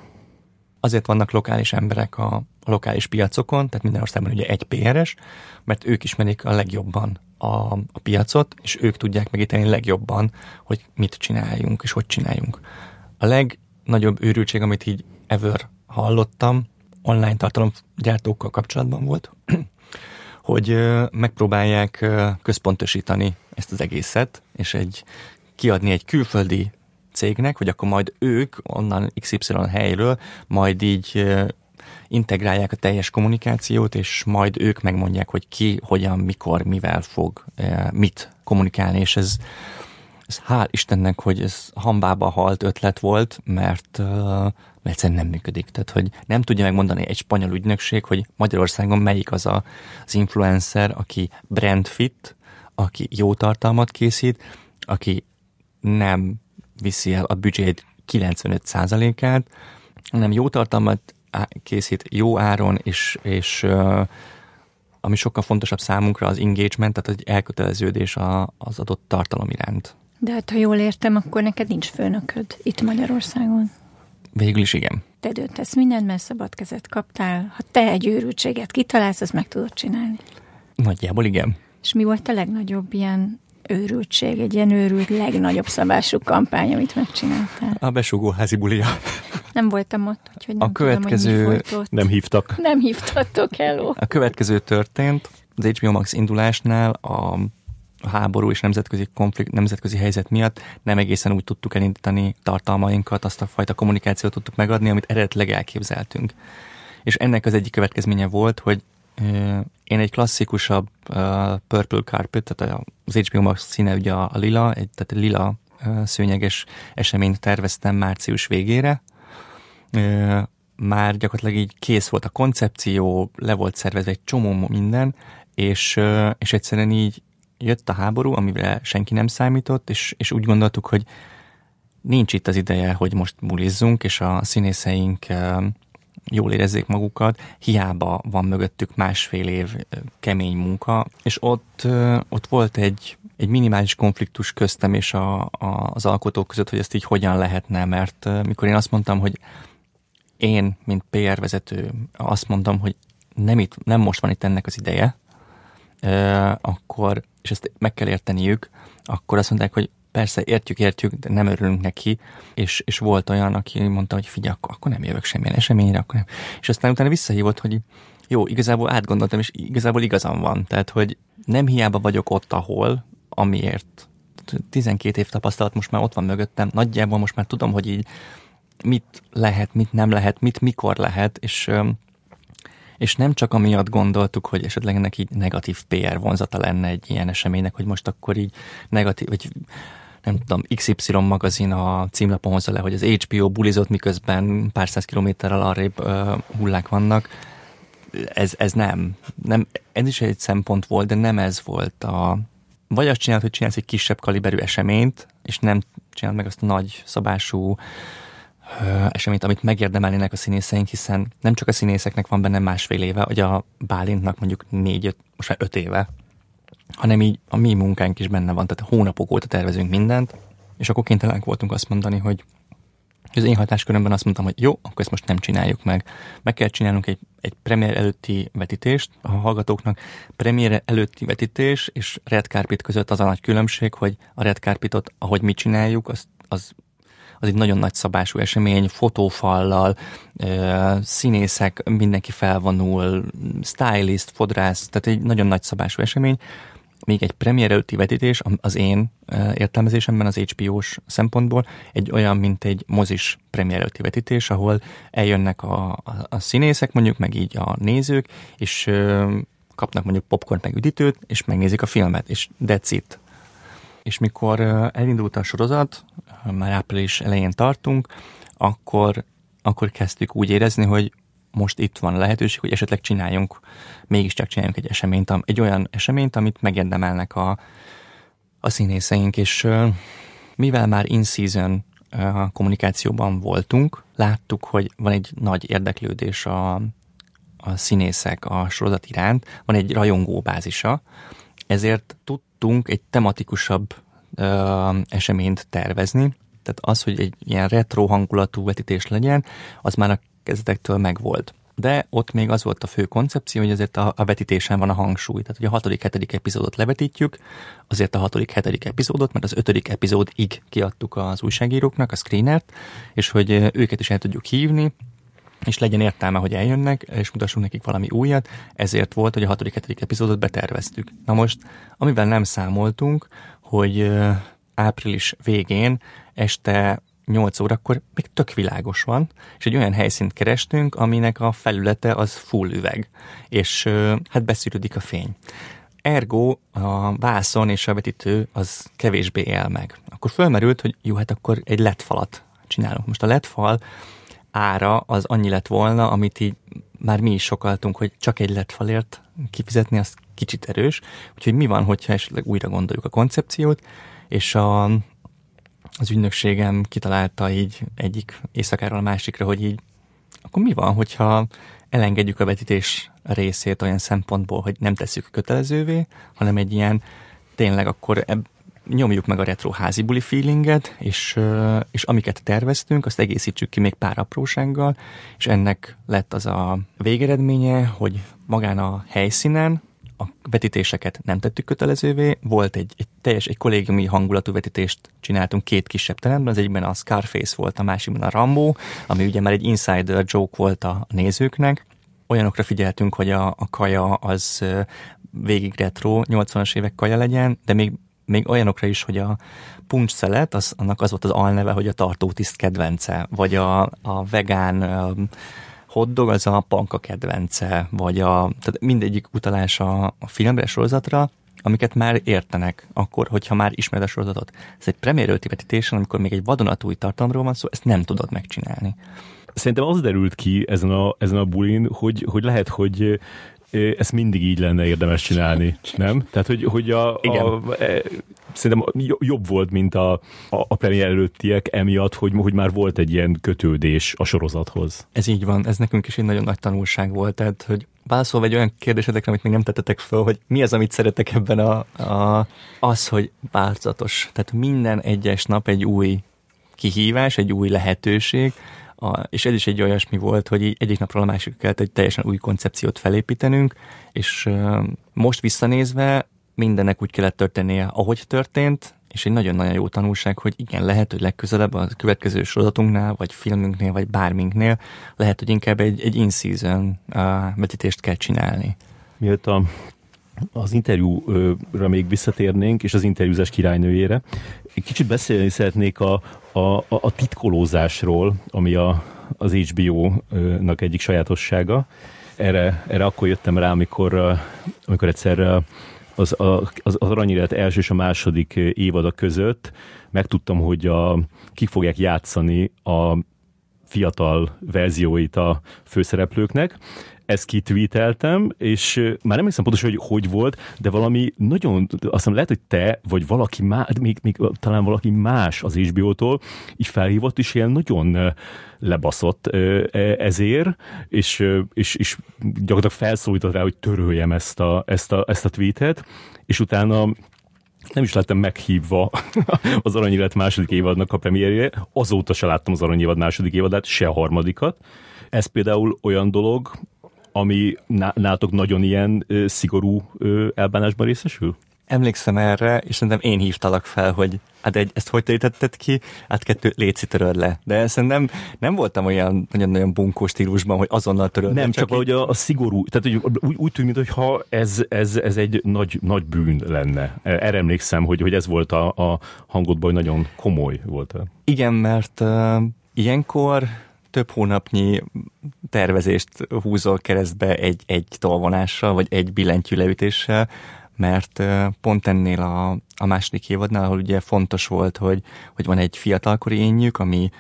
Azért vannak lokális emberek a, a lokális piacokon, tehát minden országban ugye egy PRS, mert ők ismerik a legjobban a, a piacot, és ők tudják megítélni legjobban, hogy mit csináljunk, és hogy csináljunk. A legnagyobb őrültség, amit így ever hallottam, online tartalomgyártókkal kapcsolatban volt, (clears throat) hogy megpróbálják központosítani ezt az egészet, és egy kiadni egy külföldi cégnek, hogy akkor majd ők onnan XY helyről majd így integrálják a teljes kommunikációt, és majd ők megmondják, hogy ki, hogyan, mikor, mivel fog mit kommunikálni, és ez, ez hál' Istennek, hogy ez hambába halt ötlet volt, mert mert egyszerűen nem működik. Tehát, hogy nem tudja megmondani egy spanyol ügynökség, hogy Magyarországon melyik az a, az influencer, aki brand fit, aki jó tartalmat készít, aki nem viszi el a büdzsét 95%-át, hanem jó tartalmat készít jó áron, és, és ami sokkal fontosabb számunkra az engagement, tehát egy elköteleződés az adott tartalom iránt. De hát ha jól értem, akkor neked nincs főnököd itt Magyarországon. Végül is igen. Te döntesz mindent, mert szabad kezet kaptál. Ha te egy őrültséget kitalálsz, azt meg tudod csinálni. Nagyjából igen. És mi volt a legnagyobb ilyen őrültség, egy ilyen őrült legnagyobb szabású kampány, amit megcsináltál? A besugó házi bulia. Nem voltam ott, úgyhogy nem a következő... tudom, hogy Nem hívtak. Nem hívtatok, hello. A következő történt, az HBO Max indulásnál a a háború és nemzetközi konflikt, nemzetközi helyzet miatt nem egészen úgy tudtuk elindítani tartalmainkat, azt a fajta kommunikációt tudtuk megadni, amit eredetileg elképzeltünk. És ennek az egyik következménye volt, hogy én egy klasszikusabb uh, Purple Carpet, tehát az HBO Max színe ugye a, a lila, egy, tehát a lila uh, szőnyeges eseményt terveztem március végére. Uh, már gyakorlatilag így kész volt a koncepció, le volt szervezve egy csomó minden, és, és egyszerűen így jött a háború, amire senki nem számított, és, és úgy gondoltuk, hogy nincs itt az ideje, hogy most bulizzunk, és a színészeink jól érezzék magukat, hiába van mögöttük másfél év kemény munka, és ott, ott volt egy, egy minimális konfliktus köztem és a, a, az alkotók között, hogy ezt így hogyan lehetne, mert mikor én azt mondtam, hogy én, mint PR vezető, azt mondtam, hogy nem, itt, nem most van itt ennek az ideje, akkor, és ezt meg kell érteniük, akkor azt mondták, hogy persze értjük, értjük, de nem örülünk neki, és, és volt olyan, aki mondta, hogy figyelj, akkor, akkor nem jövök semmilyen eseményre, akkor nem. És aztán utána visszahívott, hogy jó, igazából átgondoltam, és igazából igazam van. Tehát, hogy nem hiába vagyok ott, ahol, amiért 12 év tapasztalat most már ott van mögöttem, nagyjából most már tudom, hogy így mit lehet, mit nem lehet, mit mikor lehet, és és nem csak amiatt gondoltuk, hogy esetleg ennek így negatív PR vonzata lenne egy ilyen eseménynek, hogy most akkor így negatív, vagy nem tudom, XY magazin a címlapon hozza le, hogy az HBO bulizott, miközben pár száz kilométerrel arrébb uh, hullák vannak. Ez, ez nem. nem. Ez is egy szempont volt, de nem ez volt a... Vagy azt csinált, hogy csinálsz egy kisebb kaliberű eseményt, és nem csinált meg azt a nagy szabású eseményt, amit megérdemelnének a színészeink, hiszen nem csak a színészeknek van benne másfél éve, hogy a Bálintnak mondjuk négy, most már öt éve, hanem így a mi munkánk is benne van, tehát hónapok óta tervezünk mindent, és akkor kénytelenek voltunk azt mondani, hogy az én hatáskörömben azt mondtam, hogy jó, akkor ezt most nem csináljuk meg. Meg kell csinálnunk egy, egy premier előtti vetítést a hallgatóknak. Premier előtti vetítés és Red Carpet között az a nagy különbség, hogy a Red Carpetot, ahogy mi csináljuk, az, az az egy nagyon nagy szabású esemény, fotófallal, színészek, mindenki felvonul, stylist, fodrász, tehát egy nagyon nagy szabású esemény még egy premier előtti vetítés az én értelmezésemben az HBO-s szempontból egy olyan, mint egy mozis premier előtti vetítés, ahol eljönnek a, a, a színészek mondjuk, meg így a nézők, és kapnak mondjuk popcorn meg üdítőt, és megnézik a filmet, és that's it. És mikor elindult a sorozat, már április elején tartunk, akkor, akkor kezdtük úgy érezni, hogy most itt van a lehetőség, hogy esetleg csináljunk, mégiscsak csináljunk egy eseményt, egy olyan eseményt, amit megérdemelnek a, a színészeink, és mivel már in-season kommunikációban voltunk, láttuk, hogy van egy nagy érdeklődés a, a színészek a sorozat iránt, van egy rajongó bázisa, ezért tudtunk egy tematikusabb ö, eseményt tervezni, tehát az, hogy egy ilyen retro hangulatú vetítés legyen, az már a kezdetektől megvolt. De ott még az volt a fő koncepció, hogy azért a, a vetítésen van a hangsúly. Tehát, hogy a hatodik, hetedik epizódot levetítjük, azért a hatodik, hetedik epizódot, mert az ötödik epizódig kiadtuk az újságíróknak a screenert, és hogy őket is el tudjuk hívni, és legyen értelme, hogy eljönnek, és mutassunk nekik valami újat, ezért volt, hogy a hatodik, hetedik epizódot beterveztük. Na most, amivel nem számoltunk, hogy április végén este 8 órakor még tök világos van, és egy olyan helyszínt kerestünk, aminek a felülete az full üveg, és hát beszűrődik a fény. Ergo a vászon és a vetítő az kevésbé él meg. Akkor fölmerült, hogy jó, hát akkor egy LED falat csinálunk. Most a LED fal ára az annyi lett volna, amit így már mi is sokaltunk, hogy csak egy LED falért kifizetni, az kicsit erős. Úgyhogy mi van, hogyha esetleg újra gondoljuk a koncepciót, és a, az ügynökségem kitalálta így egyik éjszakáról a másikra, hogy így akkor mi van, hogyha elengedjük a vetítés részét olyan szempontból, hogy nem tesszük kötelezővé, hanem egy ilyen tényleg akkor eb, nyomjuk meg a retro házi buli feelinget, és, és amiket terveztünk, azt egészítsük ki még pár aprósággal, és ennek lett az a végeredménye, hogy magán a helyszínen a vetítéseket nem tettük kötelezővé, volt egy, egy teljes, egy kollégiumi hangulatú vetítést csináltunk két kisebb teremben, az egyben a Scarface volt, a másikban a Rambo, ami ugye már egy insider joke volt a nézőknek, olyanokra figyeltünk, hogy a, a kaja az végig retro, 80-as évek kaja legyen, de még, még olyanokra is, hogy a puncs szelet, az, annak az volt az alneve, hogy a tartótiszt kedvence, vagy a, a vegán hotdog az a panka kedvence, vagy a, tehát mindegyik utalás a, a filmre, sorozatra, amiket már értenek akkor, hogyha már ismered a sorozatot. Ez egy premier vetítésen, amikor még egy vadonatúj tartalomról van szó, ezt nem tudod megcsinálni. Szerintem az derült ki ezen a, ezen a bulin, hogy, hogy lehet, hogy ezt mindig így lenne érdemes csinálni, nem? Tehát, hogy, hogy a, Igen. a, e, szerintem jobb volt, mint a, a, a premier előttiek emiatt, hogy, hogy már volt egy ilyen kötődés a sorozathoz. Ez így van, ez nekünk is egy nagyon nagy tanulság volt, tehát, hogy válaszolva egy olyan kérdésedekre, amit még nem tettetek föl, hogy mi az, amit szeretek ebben a, a az, hogy változatos. Tehát minden egyes nap egy új kihívás, egy új lehetőség, a, és ez is egy olyasmi volt, hogy így egyik napról a másik kellett egy teljesen új koncepciót felépítenünk, és uh, most visszanézve mindennek úgy kellett történnie, ahogy történt, és egy nagyon-nagyon jó tanulság, hogy igen, lehet, hogy legközelebb a következő sorozatunknál, vagy filmünknél, vagy bárminknél lehet, hogy inkább egy, egy in-season uh, vetítést kell csinálni. Miért a az interjúra még visszatérnénk, és az interjúzás királynőjére. Kicsit beszélni szeretnék a, a, a titkolózásról, ami a, az HBO-nak egyik sajátossága. Erre, erre akkor jöttem rá, amikor, amikor egyszer az, az, az aranyélet első és a második évada között megtudtam, hogy a, kik fogják játszani a fiatal verzióit a főszereplőknek, ezt kitweeteltem, és már nem hiszem pontosan, hogy hogy volt, de valami nagyon, azt hiszem lehet, hogy te, vagy valaki más, még, még talán valaki más az HBO-tól, így felhívott, és ilyen nagyon lebaszott e, ezért, és, és, és gyakorlatilag felszólított rá, hogy töröljem ezt a, ezt a, ezt a tweetet, és utána nem is lettem meghívva (laughs) az Aranyélet második évadnak a premierje, azóta se láttam az Aranyévad második évadát, se a harmadikat. Ez például olyan dolog, ami nálatok nagyon ilyen szigorú elbánásban részesül? Emlékszem erre, és szerintem én hívtalak fel, hogy hát egy, ezt hogy terítetted ki? Hát kettő, léci töröd le. De szerintem nem voltam olyan nagyon-nagyon bunkó stílusban, hogy azonnal töröd Nem, le, csak, csak valahogy a, a szigorú, tehát hogy úgy, úgy tűnik, mintha ez, ez, ez egy nagy, nagy bűn lenne. Erre emlékszem, hogy, hogy ez volt a, a hangodban, hogy nagyon komoly volt. Igen, mert uh, ilyenkor több hónapnyi tervezést húzol keresztbe egy, egy tolvonással, vagy egy billentyű leütéssel, mert pont ennél a, a második évadnál, ahol ugye fontos volt, hogy, hogy van egy fiatalkori énjük, ami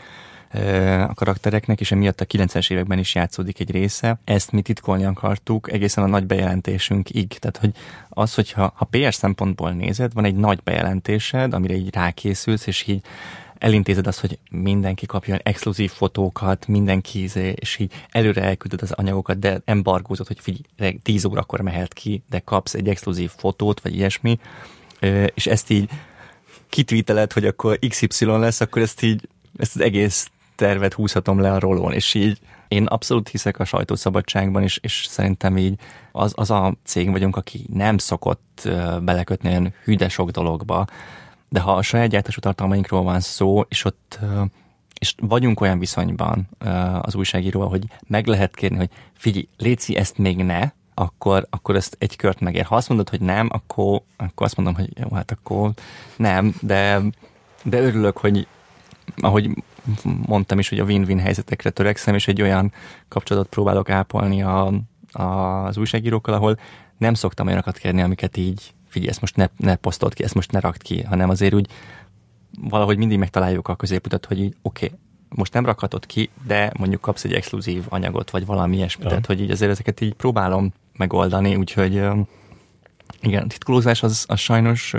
a karaktereknek, és emiatt a 90-es években is játszódik egy része. Ezt mi titkolni akartuk egészen a nagy bejelentésünkig. Tehát, hogy az, hogyha ha PR szempontból nézed, van egy nagy bejelentésed, amire így rákészülsz, és így elintézed azt, hogy mindenki kapjon exkluzív fotókat, mindenki, izé, és így előre elküldöd az anyagokat, de embargózod, hogy figyelj, 10 órakor mehet ki, de kapsz egy exkluzív fotót, vagy ilyesmi, és ezt így kitvíteled, hogy akkor XY lesz, akkor ezt így, ezt az egész tervet húzhatom le a rolón, és így én abszolút hiszek a sajtószabadságban, és, és szerintem így az, az a cég vagyunk, aki nem szokott belekötni olyan hüde sok dologba, de ha a saját gyártású tartalmainkról van szó, és ott és vagyunk olyan viszonyban az újságíróval, hogy meg lehet kérni, hogy figyelj, Léci, ezt még ne, akkor, akkor ezt egy kört megér. Ha azt mondod, hogy nem, akkor, akkor azt mondom, hogy jó, hát akkor nem, de, de örülök, hogy ahogy mondtam is, hogy a win-win helyzetekre törekszem, és egy olyan kapcsolatot próbálok ápolni a, a, az újságírókkal, ahol nem szoktam olyanokat kérni, amiket így figyelj, ezt most ne, ne posztolt ki, ezt most ne rakt ki, hanem azért úgy valahogy mindig megtaláljuk a középutat, hogy így oké, okay, most nem rakhatod ki, de mondjuk kapsz egy exkluzív anyagot, vagy valami ilyesmit, ja. tehát hogy így azért ezeket így próbálom megoldani, úgyhogy igen, titkolózás az, az sajnos,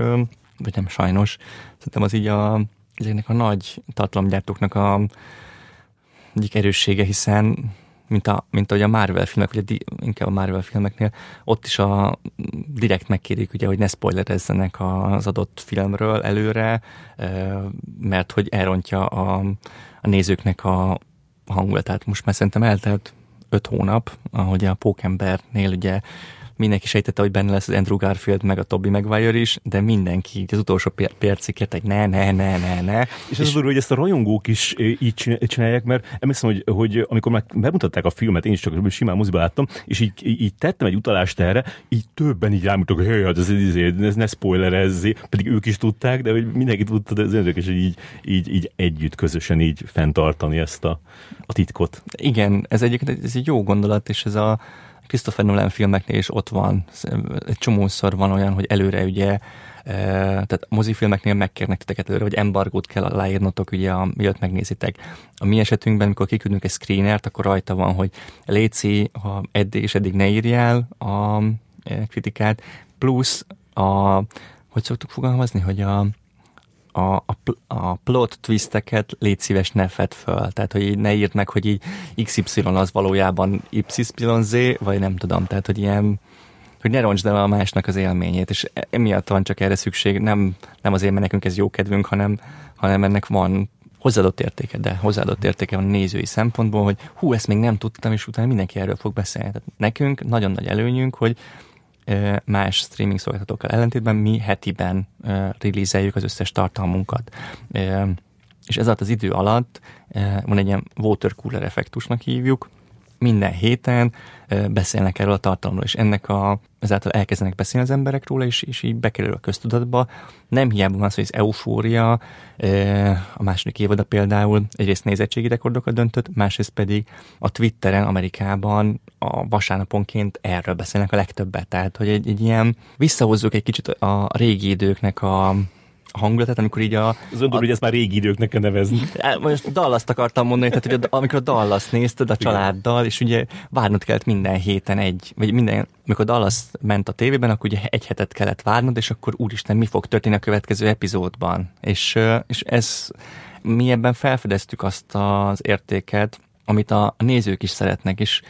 vagy nem sajnos, szerintem az így a, ezeknek a nagy tartalomgyártóknak a egyik erőssége, hiszen mint, a, mint ahogy a Marvel filmek, ugye inkább a Marvel filmeknél, ott is a direkt megkérik, ugye, hogy ne spoilerezzenek az adott filmről előre, mert hogy elrontja a, a nézőknek a hangulatát. Most már szerintem eltelt öt hónap, ahogy a Pókembernél ugye mindenki sejtette, hogy benne lesz az Andrew Garfield, meg a Toby Maguire is, de mindenki az utolsó percig kérte, hogy ne, ne, ne, ne, ne. És, és az durva, hogy ezt a rajongók is így csinálják, mert emlékszem, hogy, hogy amikor már bemutatták a filmet, én is csak simán moziba láttam, és így, így tettem egy utalást erre, így többen így rámutak, hogy hát ez, ez, ez, ez ne spoilerezzé, pedig ők is tudták, de hogy mindenki tudta, de ez érdekes, hogy így, így, így együtt, közösen így fenntartani ezt a, a titkot. Igen, ez egyébként ez egy jó gondolat, és ez a Christopher Nolan filmeknél is ott van, egy csomószor van olyan, hogy előre ugye e, tehát mozifilmeknél megkérnek titeket előre, hogy embargót kell aláírnotok, ugye, miatt megnézitek. A mi esetünkben, amikor kiküldünk egy screenert, akkor rajta van, hogy léci, ha eddig és eddig ne írjál a e, kritikát, plusz a, hogy szoktuk fogalmazni, hogy a, a, a, a plot twisteket légy szíves ne fed föl. Tehát, hogy így ne írd meg, hogy így XY az valójában YZ, vagy nem tudom. Tehát, hogy ilyen hogy ne roncsd el a másnak az élményét, és e, emiatt van csak erre szükség, nem, nem azért, mert nekünk ez jó kedvünk, hanem, hanem ennek van hozzáadott értéke, de hozzáadott értéke van nézői szempontból, hogy hú, ezt még nem tudtam, és utána mindenki erről fog beszélni. Tehát nekünk nagyon nagy előnyünk, hogy más streaming szolgáltatókkal ellentétben mi hetiben releaseljük az összes tartalmunkat. És ez alatt az idő alatt van egy ilyen water cooler effektusnak hívjuk, minden héten beszélnek erről a tartalomról, és ennek a, ezáltal elkezdenek beszélni az emberek róla, és, és így bekerül a köztudatba. Nem hiába van az, hogy az eufória, a második évada például egyrészt nézettségi rekordokat döntött, másrészt pedig a Twitteren Amerikában a vasárnaponként erről beszélnek a legtöbbet. Tehát, hogy egy, egy ilyen, visszahozzuk egy kicsit a régi időknek a hangulatát, amikor így a... Az gondolom, hogy ezt már régi időknek kell nevezni. (laughs) Most Dallas-t akartam mondani, tehát hogy a, amikor a Dallas nézted a családdal, és ugye várnod kellett minden héten egy, vagy minden, amikor Dallas ment a tévében, akkor ugye egy hetet kellett várnod, és akkor úristen, mi fog történni a következő epizódban. És, és ez, mi ebben felfedeztük azt az értéket, amit a nézők is szeretnek, és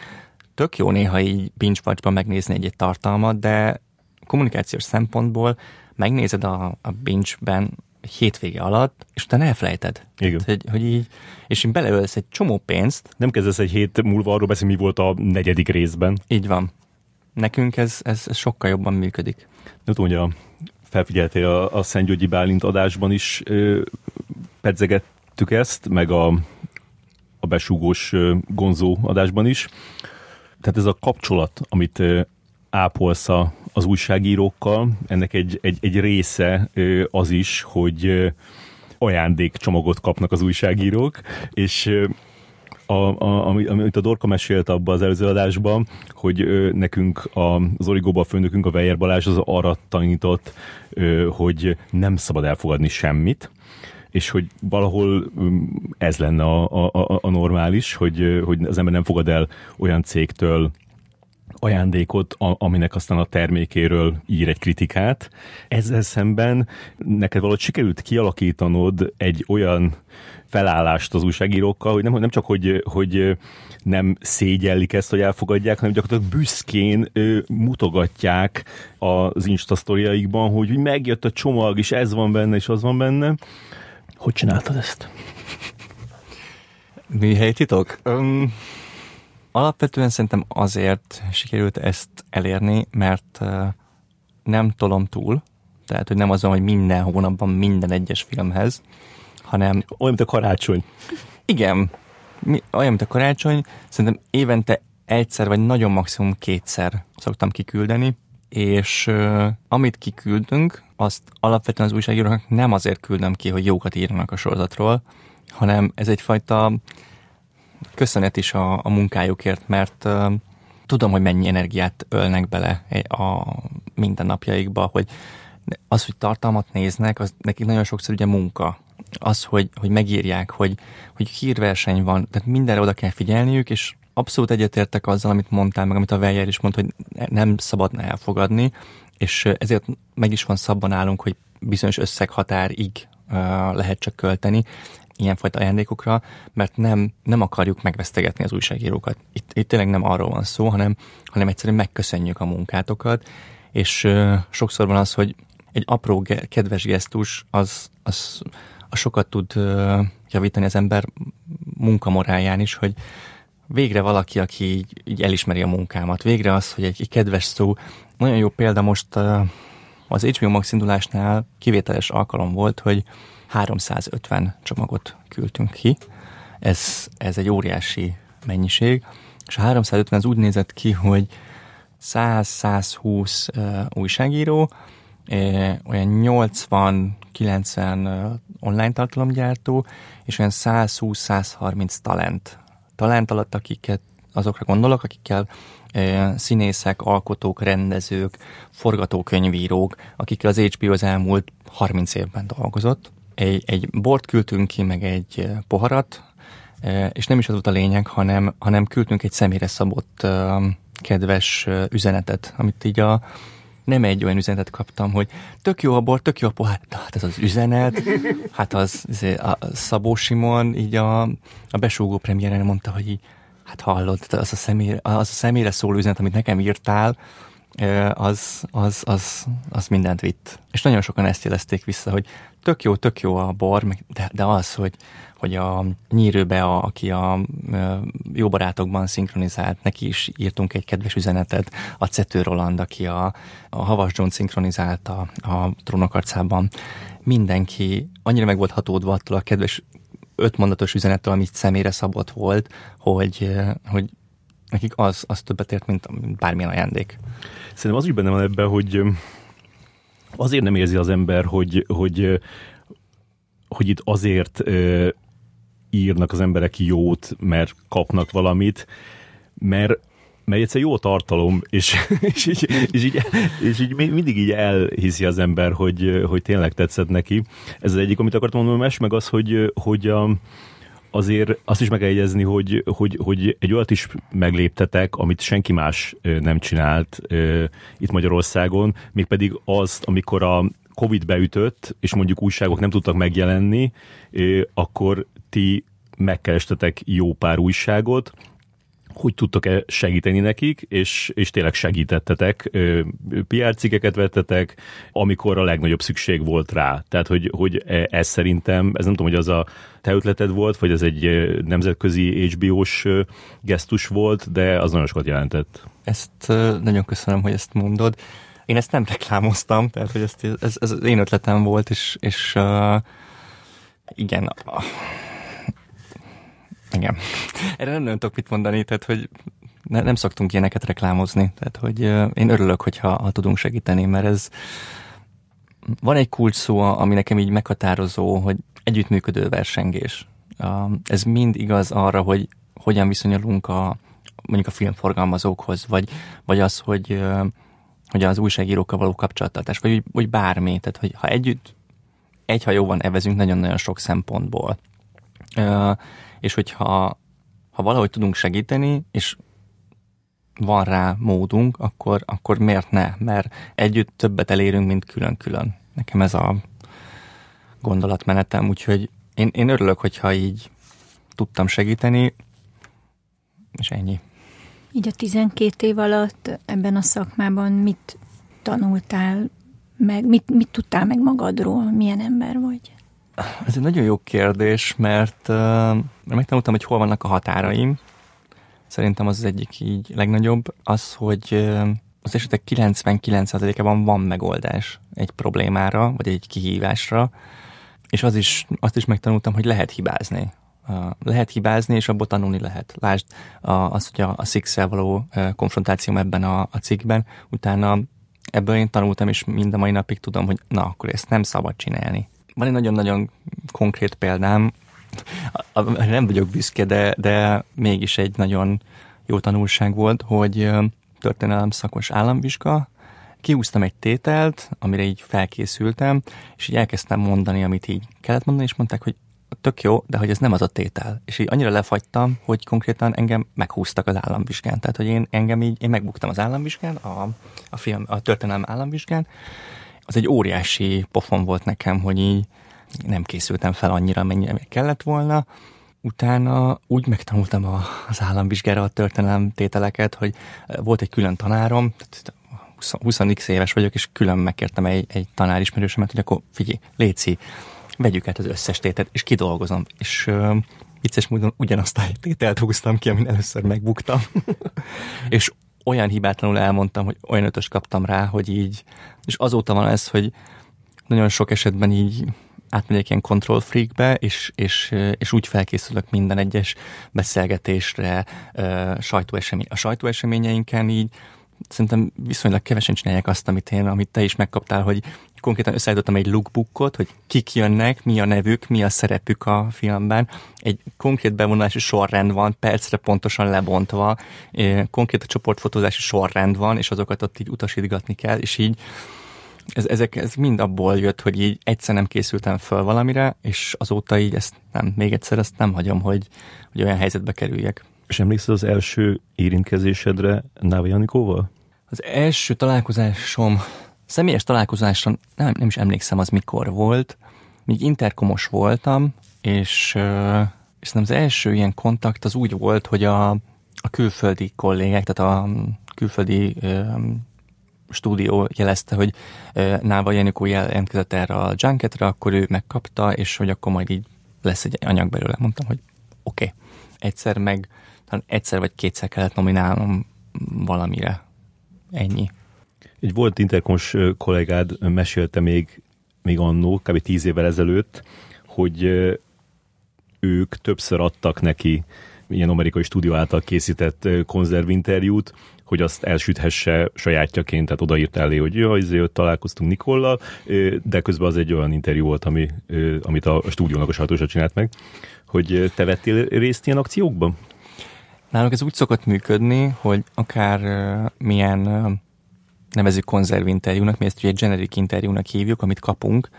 tök jó néha így binge megnézni egy-egy tartalmat, de kommunikációs szempontból megnézed a, a binge-ben hétvége alatt, és utána elfelejted. Igen. Hogy, hogy így, és így beleölsz egy csomó pénzt. Nem kezdesz egy hét múlva arról beszélni, mi volt a negyedik részben. Így van. Nekünk ez, ez, ez sokkal jobban működik. Nem tudom, hogy a, felfigyeltél a, a Szent Györgyi Bálint adásban is ö, pedzegettük ezt, meg a, a besúgós ö, gonzó adásban is. Tehát ez a kapcsolat, amit ö, ápolsz a, az újságírókkal. Ennek egy, egy, egy része az is, hogy ajándékcsomagot kapnak az újságírók, és a, a, amit a Dorka mesélt abban az előző adásban, hogy nekünk a, az Origóban a főnökünk, a Weyer Balázs az arra tanított, hogy nem szabad elfogadni semmit, és hogy valahol ez lenne a, a, a normális, hogy, hogy az ember nem fogad el olyan cégtől ajándékot, aminek aztán a termékéről ír egy kritikát. Ezzel szemben neked valahogy sikerült kialakítanod egy olyan felállást az újságírókkal, hogy nem, nem csak, hogy, hogy nem szégyellik ezt, hogy elfogadják, hanem gyakorlatilag büszkén ö, mutogatják az Insta hogy megjött a csomag, és ez van benne, és az van benne. Hogy csináltad ezt? Mi titok? Um, Alapvetően szerintem azért sikerült ezt elérni, mert nem tolom túl, tehát hogy nem azon, hogy minden hónapban minden egyes filmhez, hanem... Olyan, mint a karácsony. Igen, mi, olyan, mint a karácsony, szerintem évente egyszer, vagy nagyon maximum kétszer szoktam kiküldeni, és uh, amit kiküldünk, azt alapvetően az újságíróknak nem azért küldöm ki, hogy jókat írjanak a sorozatról, hanem ez egyfajta köszönet is a, a munkájukért, mert uh, tudom, hogy mennyi energiát ölnek bele a mindennapjaikba, hogy az, hogy tartalmat néznek, az nekik nagyon sokszor ugye munka. Az, hogy, hogy megírják, hogy, hogy hírverseny van, tehát mindenre oda kell figyelniük, és abszolút egyetértek azzal, amit mondtál, meg amit a Weyer is mondta, hogy nem szabadna elfogadni, és ezért meg is van szabban állunk, hogy bizonyos összeghatárig lehet csak költeni, ilyenfajta ajándékokra, mert nem, nem akarjuk megvesztegetni az újságírókat. Itt, itt tényleg nem arról van szó, hanem, hanem egyszerűen megköszönjük a munkátokat, és uh, sokszor van az, hogy egy apró kedves gesztus az, az, az sokat tud uh, javítani az ember munkamoráján is, hogy végre valaki, aki így, így elismeri a munkámat, végre az, hogy egy, egy kedves szó. Nagyon jó példa most uh, az HBO Max indulásnál kivételes alkalom volt, hogy 350 csomagot küldtünk ki. Ez, ez egy óriási mennyiség, és a 350 az úgy nézett ki, hogy 100-120 uh, újságíró, uh, olyan 80-90 uh, online tartalomgyártó, és olyan 120-130 talent. Talent alatt, akiket azokra gondolok, akikkel e, színészek, alkotók, rendezők, forgatókönyvírók, akikkel az HBO az elmúlt 30 évben dolgozott egy, egy bort küldtünk ki, meg egy eh, poharat, eh, és nem is az volt a lényeg, hanem, hanem küldtünk egy személyre szabott eh, kedves üzenetet, amit így a, nem egy olyan üzenetet kaptam, hogy tök jó a bor, tök jó a pohár. De hát ez az üzenet, hát az, az a Szabó Simon így a, a besúgó premiéren mondta, hogy így, hát hallod, az a, személy, az a személyre szóló üzenet, amit nekem írtál, az, az, az, az mindent vitt. És nagyon sokan ezt jelezték vissza, hogy tök jó, tök jó a bor, de, de az, hogy, hogy a nyírőbe, a, aki a, jó barátokban szinkronizált, neki is írtunk egy kedves üzenetet, a Cető Roland, aki a, a Havas John szinkronizálta a trónokarcában. Mindenki annyira meg volt hatódva attól a kedves ötmondatos üzenettől, amit személyre szabott volt, hogy, hogy nekik az, az többet ért, mint bármilyen ajándék. Szerintem az is benne van ebben, hogy azért nem érzi az ember, hogy, hogy, hogy itt azért írnak az emberek jót, mert kapnak valamit, mert mert egyszer jó tartalom, és, (laughs) és, így, és, így, és így mindig így elhiszi az ember, hogy, hogy tényleg tetszett neki. Ez az egyik, amit akartam mondani, és meg az, hogy, hogy a, azért azt is meg kell jegyezni, hogy, hogy, hogy egy olyat is megléptetek, amit senki más nem csinált itt Magyarországon, mégpedig azt, amikor a Covid beütött, és mondjuk újságok nem tudtak megjelenni, akkor ti megkerestetek jó pár újságot, hogy tudtok-e segíteni nekik, és, és tényleg segítettetek, PR cikkeket vettetek, amikor a legnagyobb szükség volt rá. Tehát, hogy, hogy e, ez szerintem, ez nem tudom, hogy az a te ötleted volt, vagy ez egy nemzetközi HBO-s gesztus volt, de az nagyon sokat jelentett. Ezt nagyon köszönöm, hogy ezt mondod. Én ezt nem reklámoztam, tehát hogy ezt, ez, ez az én ötletem volt, és, és uh, igen, igen. Erre nem nagyon tudok mit mondani, tehát hogy ne, nem szoktunk ilyeneket reklámozni, tehát hogy uh, én örülök, hogyha ha tudunk segíteni, mert ez van egy kulcs szó, ami nekem így meghatározó, hogy együttműködő versengés. Ez mind igaz arra, hogy hogyan viszonyulunk a mondjuk a filmforgalmazókhoz, vagy, vagy az, hogy, hogy az újságírókkal való kapcsolattartás, vagy, vagy bármi. Tehát, hogy ha együtt egy hajóban evezünk nagyon-nagyon sok szempontból. És hogyha ha valahogy tudunk segíteni, és van rá módunk, akkor, akkor miért ne? Mert együtt többet elérünk, mint külön-külön. Nekem ez a gondolatmenetem, úgyhogy én, én örülök, hogyha így tudtam segíteni, és ennyi. Így a 12 év alatt ebben a szakmában mit tanultál meg, mit, mit tudtál meg magadról, milyen ember vagy? Ez egy nagyon jó kérdés, mert uh, megtanultam, hogy hol vannak a határaim. Szerintem az az egyik így legnagyobb, az, hogy az esetek 99%-ában van megoldás egy problémára, vagy egy kihívásra, és az is, azt is megtanultam, hogy lehet hibázni. Lehet hibázni, és abból tanulni lehet. Lásd az, hogy a, a six való konfrontációm ebben a, a cikkben, utána ebből én tanultam, és mind a mai napig tudom, hogy na, akkor ezt nem szabad csinálni van egy nagyon-nagyon konkrét példám, nem vagyok büszke, de, de mégis egy nagyon jó tanulság volt, hogy történelem szakos államvizsga, kiúztam egy tételt, amire így felkészültem, és így elkezdtem mondani, amit így kellett mondani, és mondták, hogy tök jó, de hogy ez nem az a tétel. És így annyira lefagytam, hogy konkrétan engem meghúztak az államvizsgán. Tehát, hogy én engem így, én megbuktam az államvizsgán, a, a, film, a történelem államvizsgán, az egy óriási pofon volt nekem, hogy így nem készültem fel annyira, mennyire kellett volna. Utána úgy megtanultam a, az államvizsgára a történelem tételeket, hogy volt egy külön tanárom, 20, 20 éves vagyok, és külön megkértem egy, egy tanárismerősemet, hogy akkor figyelj, Léci, vegyük át az összes tétet, és kidolgozom. És uh, vicces módon ugyanazt a tételt húztam ki, amin először megbuktam. (laughs) és olyan hibátlanul elmondtam, hogy olyan ötös kaptam rá, hogy így, és azóta van ez, hogy nagyon sok esetben így átmegyek ilyen control freakbe, és, és, és úgy felkészülök minden egyes beszélgetésre, sajtóesemény. A sajtóeseményeinken így szerintem viszonylag kevesen csinálják azt, amit én, amit te is megkaptál, hogy konkrétan összeállítottam egy lookbookot, hogy kik jönnek, mi a nevük, mi a szerepük a filmben. Egy konkrét bevonulási sorrend van, percre pontosan lebontva, konkrét a csoportfotózási sorrend van, és azokat ott így utasítgatni kell, és így ez, ezek, ez mind abból jött, hogy így egyszer nem készültem föl valamire, és azóta így ezt nem, még egyszer ezt nem hagyom, hogy, hogy olyan helyzetbe kerüljek. És emlékszel az első érintkezésedre Náva Janikóval? Az első találkozásom, személyes találkozásra nem, nem is emlékszem az mikor volt, még interkomos voltam, és, és nem az első ilyen kontakt az úgy volt, hogy a, a külföldi kollégák, tehát a külföldi stúdió jelezte, hogy Náva Janikó jelentkezett erre a junketre, akkor ő megkapta, és hogy akkor majd így lesz egy anyag belőle. Mondtam, hogy oké. Okay. Egyszer meg, talán egyszer vagy kétszer kellett nominálnom valamire. Ennyi. Egy volt interkons kollégád mesélte még, még annó, kb. tíz évvel ezelőtt, hogy ők többször adtak neki ilyen amerikai stúdió által készített konzervinterjút, hogy azt elsüthesse sajátjaként, tehát odaírt elé, hogy jó, izé, találkoztunk Nikollal, de közben az egy olyan interjú volt, ami, amit a stúdiónak a sajtósa csinált meg, hogy te vettél részt ilyen akciókban? Nálunk ez úgy szokott működni, hogy akár milyen nevezük konzervinterjúnak, mi ezt ugye generic interjúnak hívjuk, amit kapunk,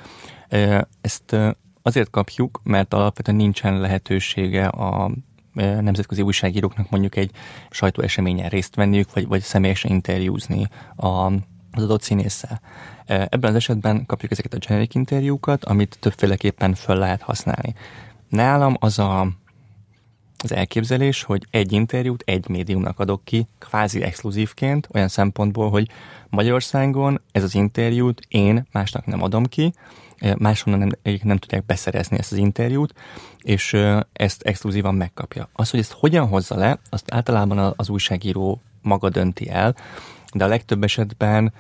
ezt azért kapjuk, mert alapvetően nincsen lehetősége a nemzetközi újságíróknak mondjuk egy sajtóeseményen részt venniük, vagy, vagy személyesen interjúzni a, az adott színésszel. Ebben az esetben kapjuk ezeket a generic interjúkat, amit többféleképpen föl lehet használni. Nálam az a, az elképzelés, hogy egy interjút egy médiumnak adok ki, kvázi exkluzívként, olyan szempontból, hogy Magyarországon ez az interjút én másnak nem adom ki, máshonnan nem, nem tudják beszerezni ezt az interjút, és ezt exkluzívan megkapja. Az, hogy ezt hogyan hozza le, azt általában az újságíró maga dönti el, de a legtöbb esetben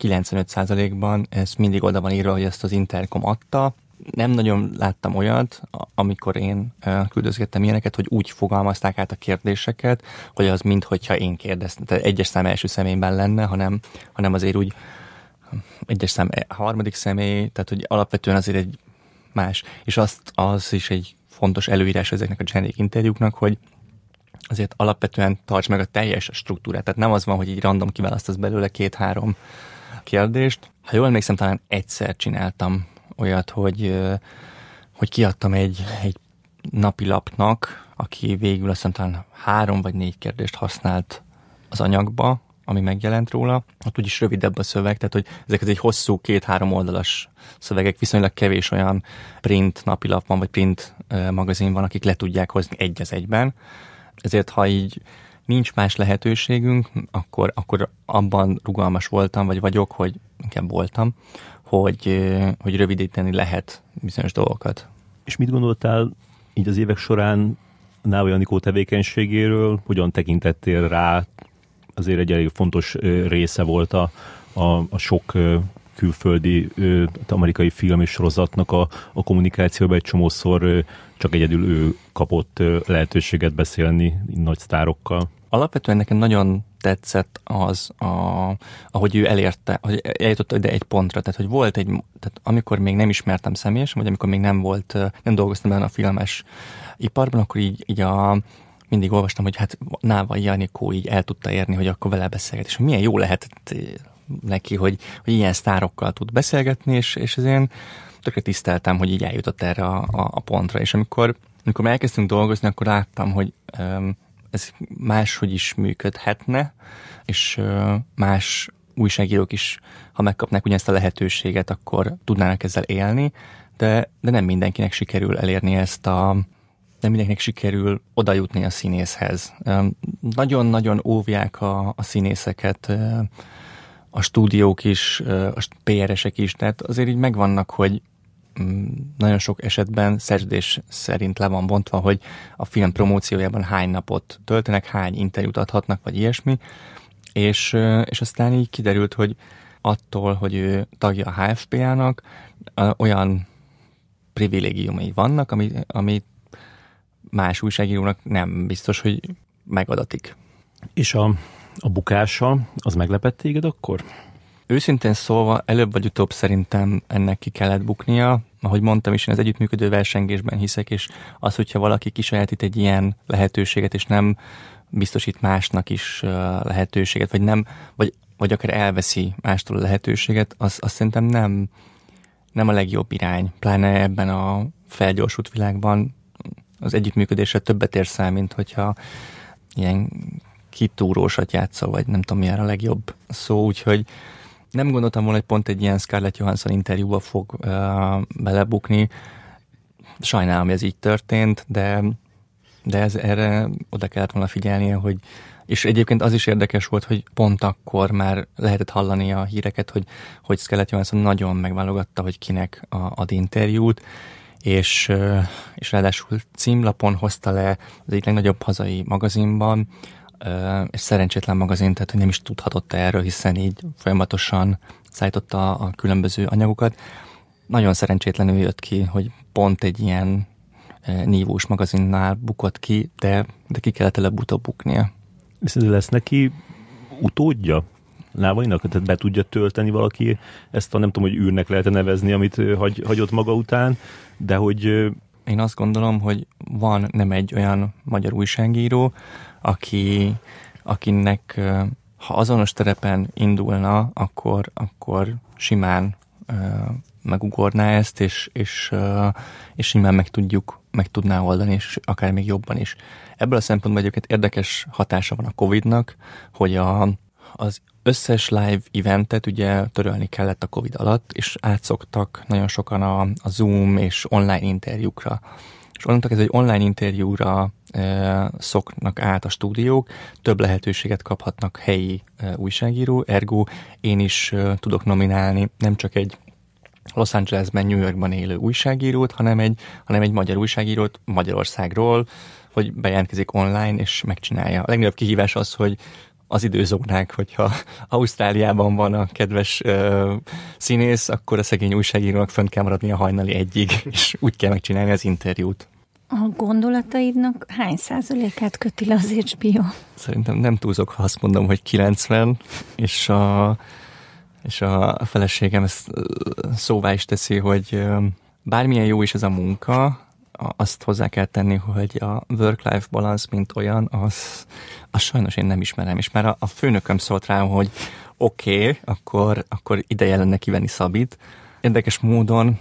95%-ban ez mindig oda van írva, hogy ezt az Intercom adta. Nem nagyon láttam olyat, amikor én küldözgettem ilyeneket, hogy úgy fogalmazták át a kérdéseket, hogy az minthogyha én kérdeztem, tehát egyes szám első személyben lenne, hanem, hanem azért úgy egyes szám harmadik személy, tehát hogy alapvetően azért egy más. És azt, az is egy fontos előírás ezeknek a generic interjúknak, hogy azért alapvetően tarts meg a teljes struktúrát. Tehát nem az van, hogy így random kiválasztasz belőle két-három kérdést. Ha jól emlékszem, talán egyszer csináltam olyat, hogy, hogy kiadtam egy, egy napilapnak, aki végül azt hiszem talán három vagy négy kérdést használt az anyagba, ami megjelent róla, ott úgyis rövidebb a szöveg, tehát hogy ezek egy hosszú két-három oldalas szövegek, viszonylag kevés olyan print napilap van, vagy print magazin van, akik le tudják hozni egy az egyben. Ezért, ha így nincs más lehetőségünk, akkor, akkor abban rugalmas voltam, vagy vagyok, hogy inkább voltam, hogy, hogy rövidíteni lehet bizonyos dolgokat. És mit gondoltál így az évek során Náva Janikó tevékenységéről, hogyan tekintettél rá, azért egy elég fontos része volt a, a, a sok külföldi amerikai film és sorozatnak a, a kommunikációban egy csomószor csak egyedül ő kapott lehetőséget beszélni nagy sztárokkal. Alapvetően nekem nagyon tetszett az, a, ahogy ő elérte, hogy eljutott ide egy pontra, tehát hogy volt egy, tehát amikor még nem ismertem személyesen, vagy amikor még nem volt, nem dolgoztam benne a filmes iparban, akkor így, így a, mindig olvastam, hogy hát Náva Janikó így el tudta érni, hogy akkor vele beszélget, és milyen jó lehetett eh, neki, hogy, hogy ilyen sztárokkal tud beszélgetni, és, és ez én tökre tiszteltem, hogy így eljutott erre a, a, a pontra, és amikor, amikor elkezdtünk dolgozni, akkor láttam, hogy um, ez máshogy is működhetne, és uh, más újságírók is, ha megkapnák ugyanezt a lehetőséget, akkor tudnának ezzel élni, de, de nem mindenkinek sikerül elérni ezt a, nem mindenkinek sikerül oda jutni a színészhez. Nagyon-nagyon óvják a, a színészeket, a stúdiók is, a PR-esek is, tehát azért így megvannak, hogy mm, nagyon sok esetben szerződés szerint le van bontva, hogy a film promóciójában hány napot töltenek, hány interjút adhatnak, vagy ilyesmi, és, és aztán így kiderült, hogy attól, hogy ő tagja a HFPA-nak, olyan privilégiumai vannak, amit, amit más újságírónak nem biztos, hogy megadatik. És a, a bukása, az meglepett téged akkor? Őszintén szólva, előbb vagy utóbb szerintem ennek ki kellett buknia. Ahogy mondtam is, én az együttműködő versengésben hiszek, és az, hogyha valaki kisajátít egy ilyen lehetőséget, és nem biztosít másnak is lehetőséget, vagy nem, vagy, vagy akár elveszi mástól a lehetőséget, az, az szerintem nem, nem a legjobb irány. Pláne ebben a felgyorsult világban az együttműködésre többet ér el, mint hogyha ilyen kitúrósat játszol, vagy nem tudom, milyen a legjobb szó, úgyhogy nem gondoltam volna, hogy pont egy ilyen Scarlett Johansson interjúba fog uh, belebukni. Sajnálom, hogy ez így történt, de, de ez, erre oda kellett volna figyelnie, hogy és egyébként az is érdekes volt, hogy pont akkor már lehetett hallani a híreket, hogy, hogy Scarlett Johansson nagyon megválogatta, hogy kinek a, ad interjút, és, és ráadásul címlapon hozta le az egyik legnagyobb hazai magazinban, és szerencsétlen magazin, tehát hogy nem is tudhatott erről, hiszen így folyamatosan szállította a különböző anyagokat. Nagyon szerencsétlenül jött ki, hogy pont egy ilyen nívós magazinnál bukott ki, de, de ki kellett előbb-utóbb buknia. Viszont lesz neki utódja? Lávainak? Tehát be tudja tölteni valaki ezt a nem tudom, hogy űrnek lehet nevezni, amit hagy, hagyott maga után, de hogy... Én azt gondolom, hogy van nem egy olyan magyar újságíró, aki, akinek ha azonos terepen indulna, akkor, akkor simán megugorná ezt, és, és, és simán meg tudjuk, meg tudná oldani, és akár még jobban is. Ebből a szempontból egyébként érdekes hatása van a Covid-nak, hogy a, az összes live eventet ugye törölni kellett a Covid alatt, és átszoktak nagyon sokan a, a Zoom és online interjúkra. És onnantól ez egy online interjúra e, szoknak át a stúdiók, több lehetőséget kaphatnak helyi e, újságíró, ergo én is e, tudok nominálni nem csak egy Los Angelesben, New Yorkban élő újságírót, hanem egy, hanem egy magyar újságírót Magyarországról, hogy bejelentkezik online és megcsinálja. A legnagyobb kihívás az, hogy az időzónák, hogyha Ausztráliában van a kedves uh, színész, akkor a szegény újságírónak fönt kell maradni a hajnali egyig, (laughs) és úgy kell megcsinálni az interjút. A gondolataidnak hány százalékát köti le az HBO? Szerintem nem túlzok, ha azt mondom, hogy 90, és a, és a feleségem ezt szóvá is teszi, hogy bármilyen jó is ez a munka, azt hozzá kell tenni, hogy a work-life balance, mint olyan, az, az sajnos én nem ismerem. És már a, a főnököm szólt rám, hogy oké, okay, akkor, akkor ideje lenne kivenni Szabit. Érdekes módon,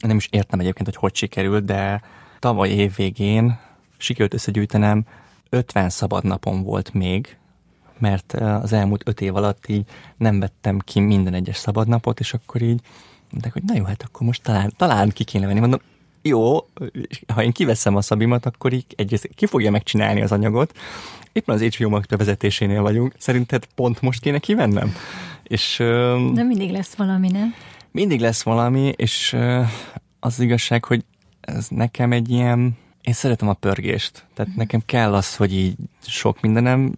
nem is értem egyébként, hogy hogy sikerült, de tavaly év végén sikerült összegyűjtenem 50 szabad napom volt még, mert az elmúlt öt év alatt így nem vettem ki minden egyes szabadnapot, és akkor így de hogy na jó, hát akkor most talán, talán ki kéne venni. Mondom, jó, ha én kiveszem a szabimat, akkor így egyrészt ki fogja megcsinálni az anyagot. Éppen az HBO Max vezetésénél vagyunk. Szerinted pont most kéne kivennem? És, De mindig lesz valami, nem? Mindig lesz valami, és az igazság, hogy ez nekem egy ilyen... Én szeretem a pörgést. Tehát mhm. nekem kell az, hogy így sok mindenem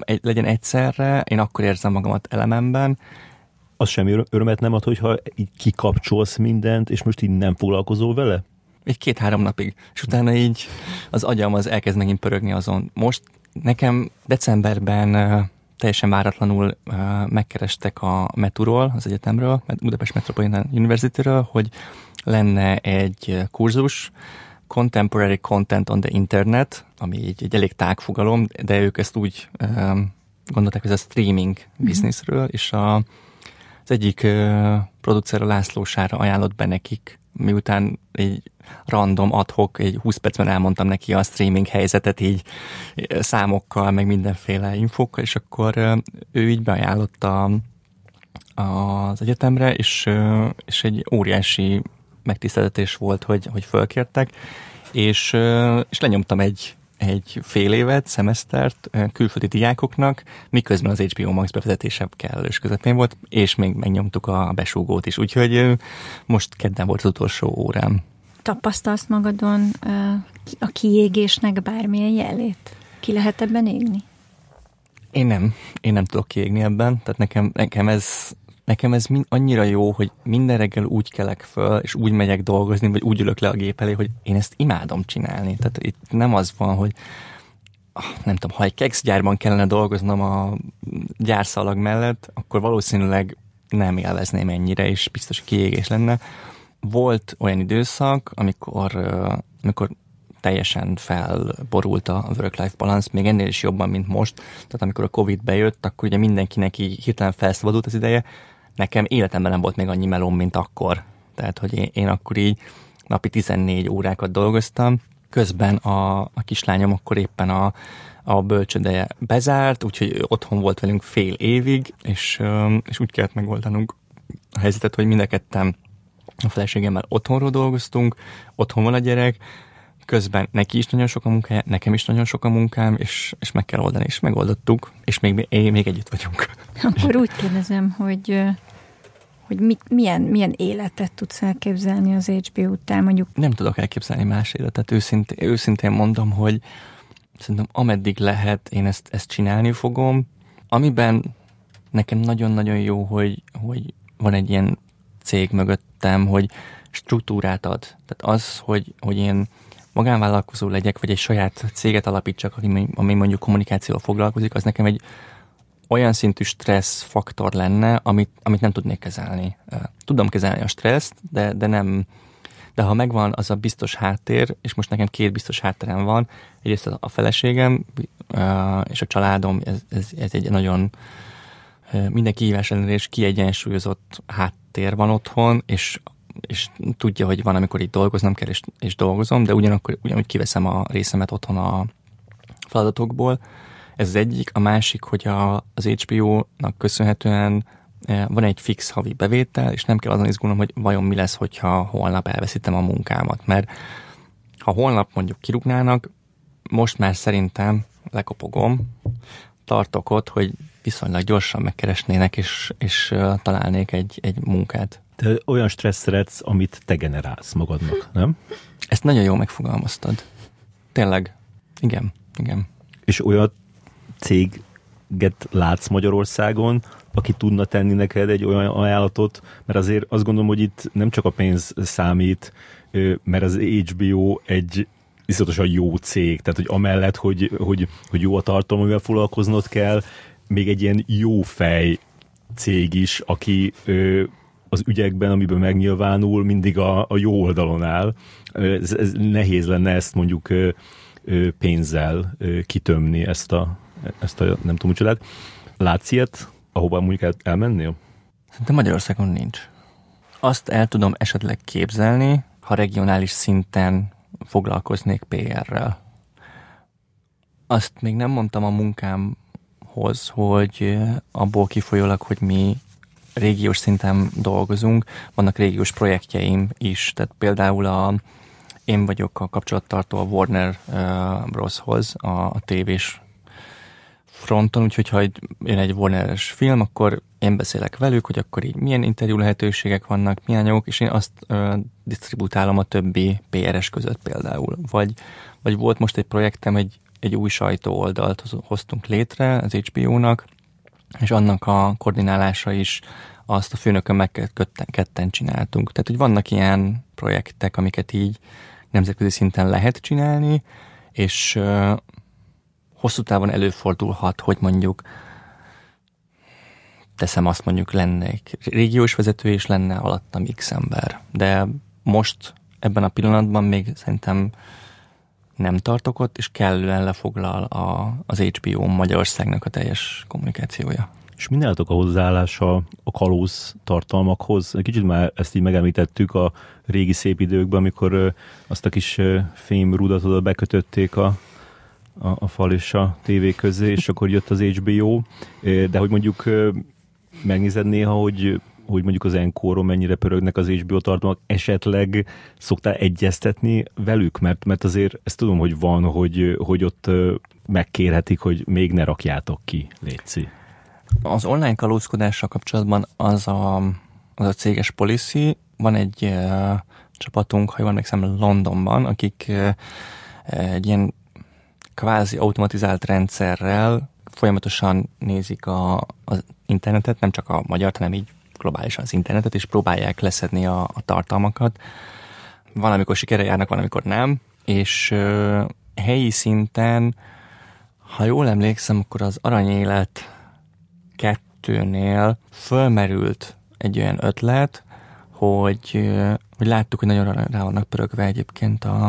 egy, legyen egyszerre, én akkor érzem magamat elememben. Az semmi örömet nem ad, hogyha így kikapcsolsz mindent, és most így nem foglalkozol vele? Egy két-három napig. És utána így az agyam az elkezd megint pörögni azon. Most nekem decemberben teljesen váratlanul megkerestek a Meturól, az egyetemről, Budapest Metropolitan University-ről, hogy lenne egy kurzus, Contemporary Content on the Internet, ami így egy elég tág fogalom, de ők ezt úgy gondolták, hogy ez a streaming mm-hmm. businessről, és a, az egyik producer a László Sára ajánlott be nekik, miután egy random adhok, egy 20 percben elmondtam neki a streaming helyzetet így számokkal, meg mindenféle infokkal, és akkor uh, ő így beajánlotta az egyetemre, és, és egy óriási megtiszteltetés volt, hogy, hogy fölkértek, és, és lenyomtam egy, egy fél évet, szemesztert külföldi diákoknak, miközben az HBO Max bevezetése kellős közepén volt, és még megnyomtuk a besúgót is, úgyhogy most kedden volt az utolsó órám. Tapasztalsz magadon a kiégésnek bármilyen jelét? Ki lehet ebben égni? Én nem. Én nem tudok kiégni ebben, tehát nekem, nekem ez nekem ez mind, annyira jó, hogy minden reggel úgy kelek föl, és úgy megyek dolgozni, vagy úgy ülök le a gép elé, hogy én ezt imádom csinálni. Tehát itt nem az van, hogy ah, nem tudom, ha egy kekszgyárban kellene dolgoznom a gyárszalag mellett, akkor valószínűleg nem élvezném ennyire, és biztos kiégés lenne. Volt olyan időszak, amikor, amikor teljesen felborult a work-life balance, még ennél is jobban, mint most. Tehát amikor a Covid bejött, akkor ugye mindenkinek így hirtelen felszabadult az ideje, nekem életemben nem volt még annyi melóm, mint akkor. Tehát, hogy én, én akkor így napi 14 órákat dolgoztam, közben a, a kislányom akkor éppen a, a bölcsödeje bezárt, úgyhogy otthon volt velünk fél évig, és, és úgy kellett megoldanunk a helyzetet, hogy mind a ketten a feleségemmel otthonról dolgoztunk, otthon van a gyerek, közben neki is nagyon sok a munkája, nekem is nagyon sok a munkám, és, és meg kell oldani, és megoldottuk, és még, még együtt vagyunk. Akkor úgy kérdezem, hogy hogy mit, milyen, milyen életet tudsz elképzelni az HBO után, mondjuk? Nem tudok elképzelni más életet, őszintén, őszintén mondom, hogy szerintem ameddig lehet, én ezt, ezt csinálni fogom. Amiben nekem nagyon-nagyon jó, hogy, hogy van egy ilyen cég mögöttem, hogy struktúrát ad. Tehát az, hogy, hogy én magánvállalkozó legyek, vagy egy saját céget alapítsak, ami, ami mondjuk kommunikációval foglalkozik, az nekem egy olyan szintű stressz faktor lenne, amit, amit nem tudnék kezelni. Tudom kezelni a stresszt, de, de nem, de ha megvan az a biztos háttér, és most nekem két biztos hátterem van, egyrészt a feleségem és a családom, ez, ez, ez egy nagyon minden kihívás ellenére is kiegyensúlyozott háttér van otthon, és és tudja, hogy van, amikor itt dolgoznom kell, és, és dolgozom, de ugyanakkor ugyanúgy kiveszem a részemet otthon a feladatokból. Ez az egyik. A másik, hogy a, az HBO-nak köszönhetően van egy fix havi bevétel, és nem kell azon izgulnom, hogy vajon mi lesz, hogyha holnap elveszítem a munkámat. Mert ha holnap mondjuk kirúgnának, most már szerintem lekopogom, tartok ott, hogy viszonylag gyorsan megkeresnének, és, és találnék egy, egy munkát. Te olyan stressz szeretsz, amit te generálsz magadnak, nem? Ezt nagyon jól megfogalmaztad. Tényleg. Igen, igen. És olyan céget látsz Magyarországon, aki tudna tenni neked egy olyan ajánlatot, mert azért azt gondolom, hogy itt nem csak a pénz számít, mert az HBO egy iszonyatosan jó cég, tehát hogy amellett, hogy, hogy, hogy jó a tartalom, amivel foglalkoznod kell, még egy ilyen jó fej cég is, aki az ügyekben, amiben megnyilvánul, mindig a, a jó oldalon áll. Ez, ez nehéz lenne ezt mondjuk pénzzel kitömni, ezt a, ezt a nem tudom, csodát. Látsz ilyet, ahova mondjuk el, elmennél? Szerintem Magyarországon nincs. Azt el tudom esetleg képzelni, ha regionális szinten foglalkoznék PR-rel. Azt még nem mondtam a munkámhoz, hogy abból kifolyólag, hogy mi régiós szinten dolgozunk, vannak régiós projektjeim is, tehát például a, én vagyok a kapcsolattartó a Warner uh, Broshoz, a, a tévés fronton, úgyhogy ha jön egy Warner-es film, akkor én beszélek velük, hogy akkor így milyen interjú lehetőségek vannak, milyen anyagok, és én azt uh, disztribútálom a többi PR-es között például. Vagy, vagy volt most egy projektem, egy, egy új sajtó oldalt hoztunk létre az HBO-nak, és annak a koordinálása is azt a főnökön ketten, ketten csináltunk. Tehát, hogy vannak ilyen projektek, amiket így nemzetközi szinten lehet csinálni, és hosszú távon előfordulhat, hogy mondjuk teszem azt mondjuk lenne egy régiós vezető, és lenne alattam X ember. De most ebben a pillanatban még szerintem nem tartok ott, és kellően lefoglal a, az HBO Magyarországnak a teljes kommunikációja. És mi a hozzáállása a kalóz tartalmakhoz? Kicsit már ezt így megemlítettük a régi szép időkben, amikor azt a kis fémrudat oda bekötötték a, a, a fal és a tévé közé, és akkor jött az HBO, de hogy mondjuk megnézed néha, hogy hogy mondjuk az enkóron mennyire pörögnek az HBO tartalmak, esetleg szoktál egyeztetni velük? Mert, mert azért ezt tudom, hogy van, hogy, hogy ott megkérhetik, hogy még ne rakjátok ki, Léci. Az online kalózkodással kapcsolatban az a, az a céges policy, van egy uh, csapatunk, ha jól emlékszem, Londonban, akik uh, egy ilyen kvázi automatizált rendszerrel folyamatosan nézik a, az internetet, nem csak a magyar, hanem így globálisan az internetet, és próbálják leszedni a, a tartalmakat. Van, amikor sikere járnak, van, amikor nem, és ö, helyi szinten, ha jól emlékszem, akkor az aranyélet kettőnél fölmerült egy olyan ötlet, hogy, hogy láttuk, hogy nagyon rá vannak pörögve egyébként a,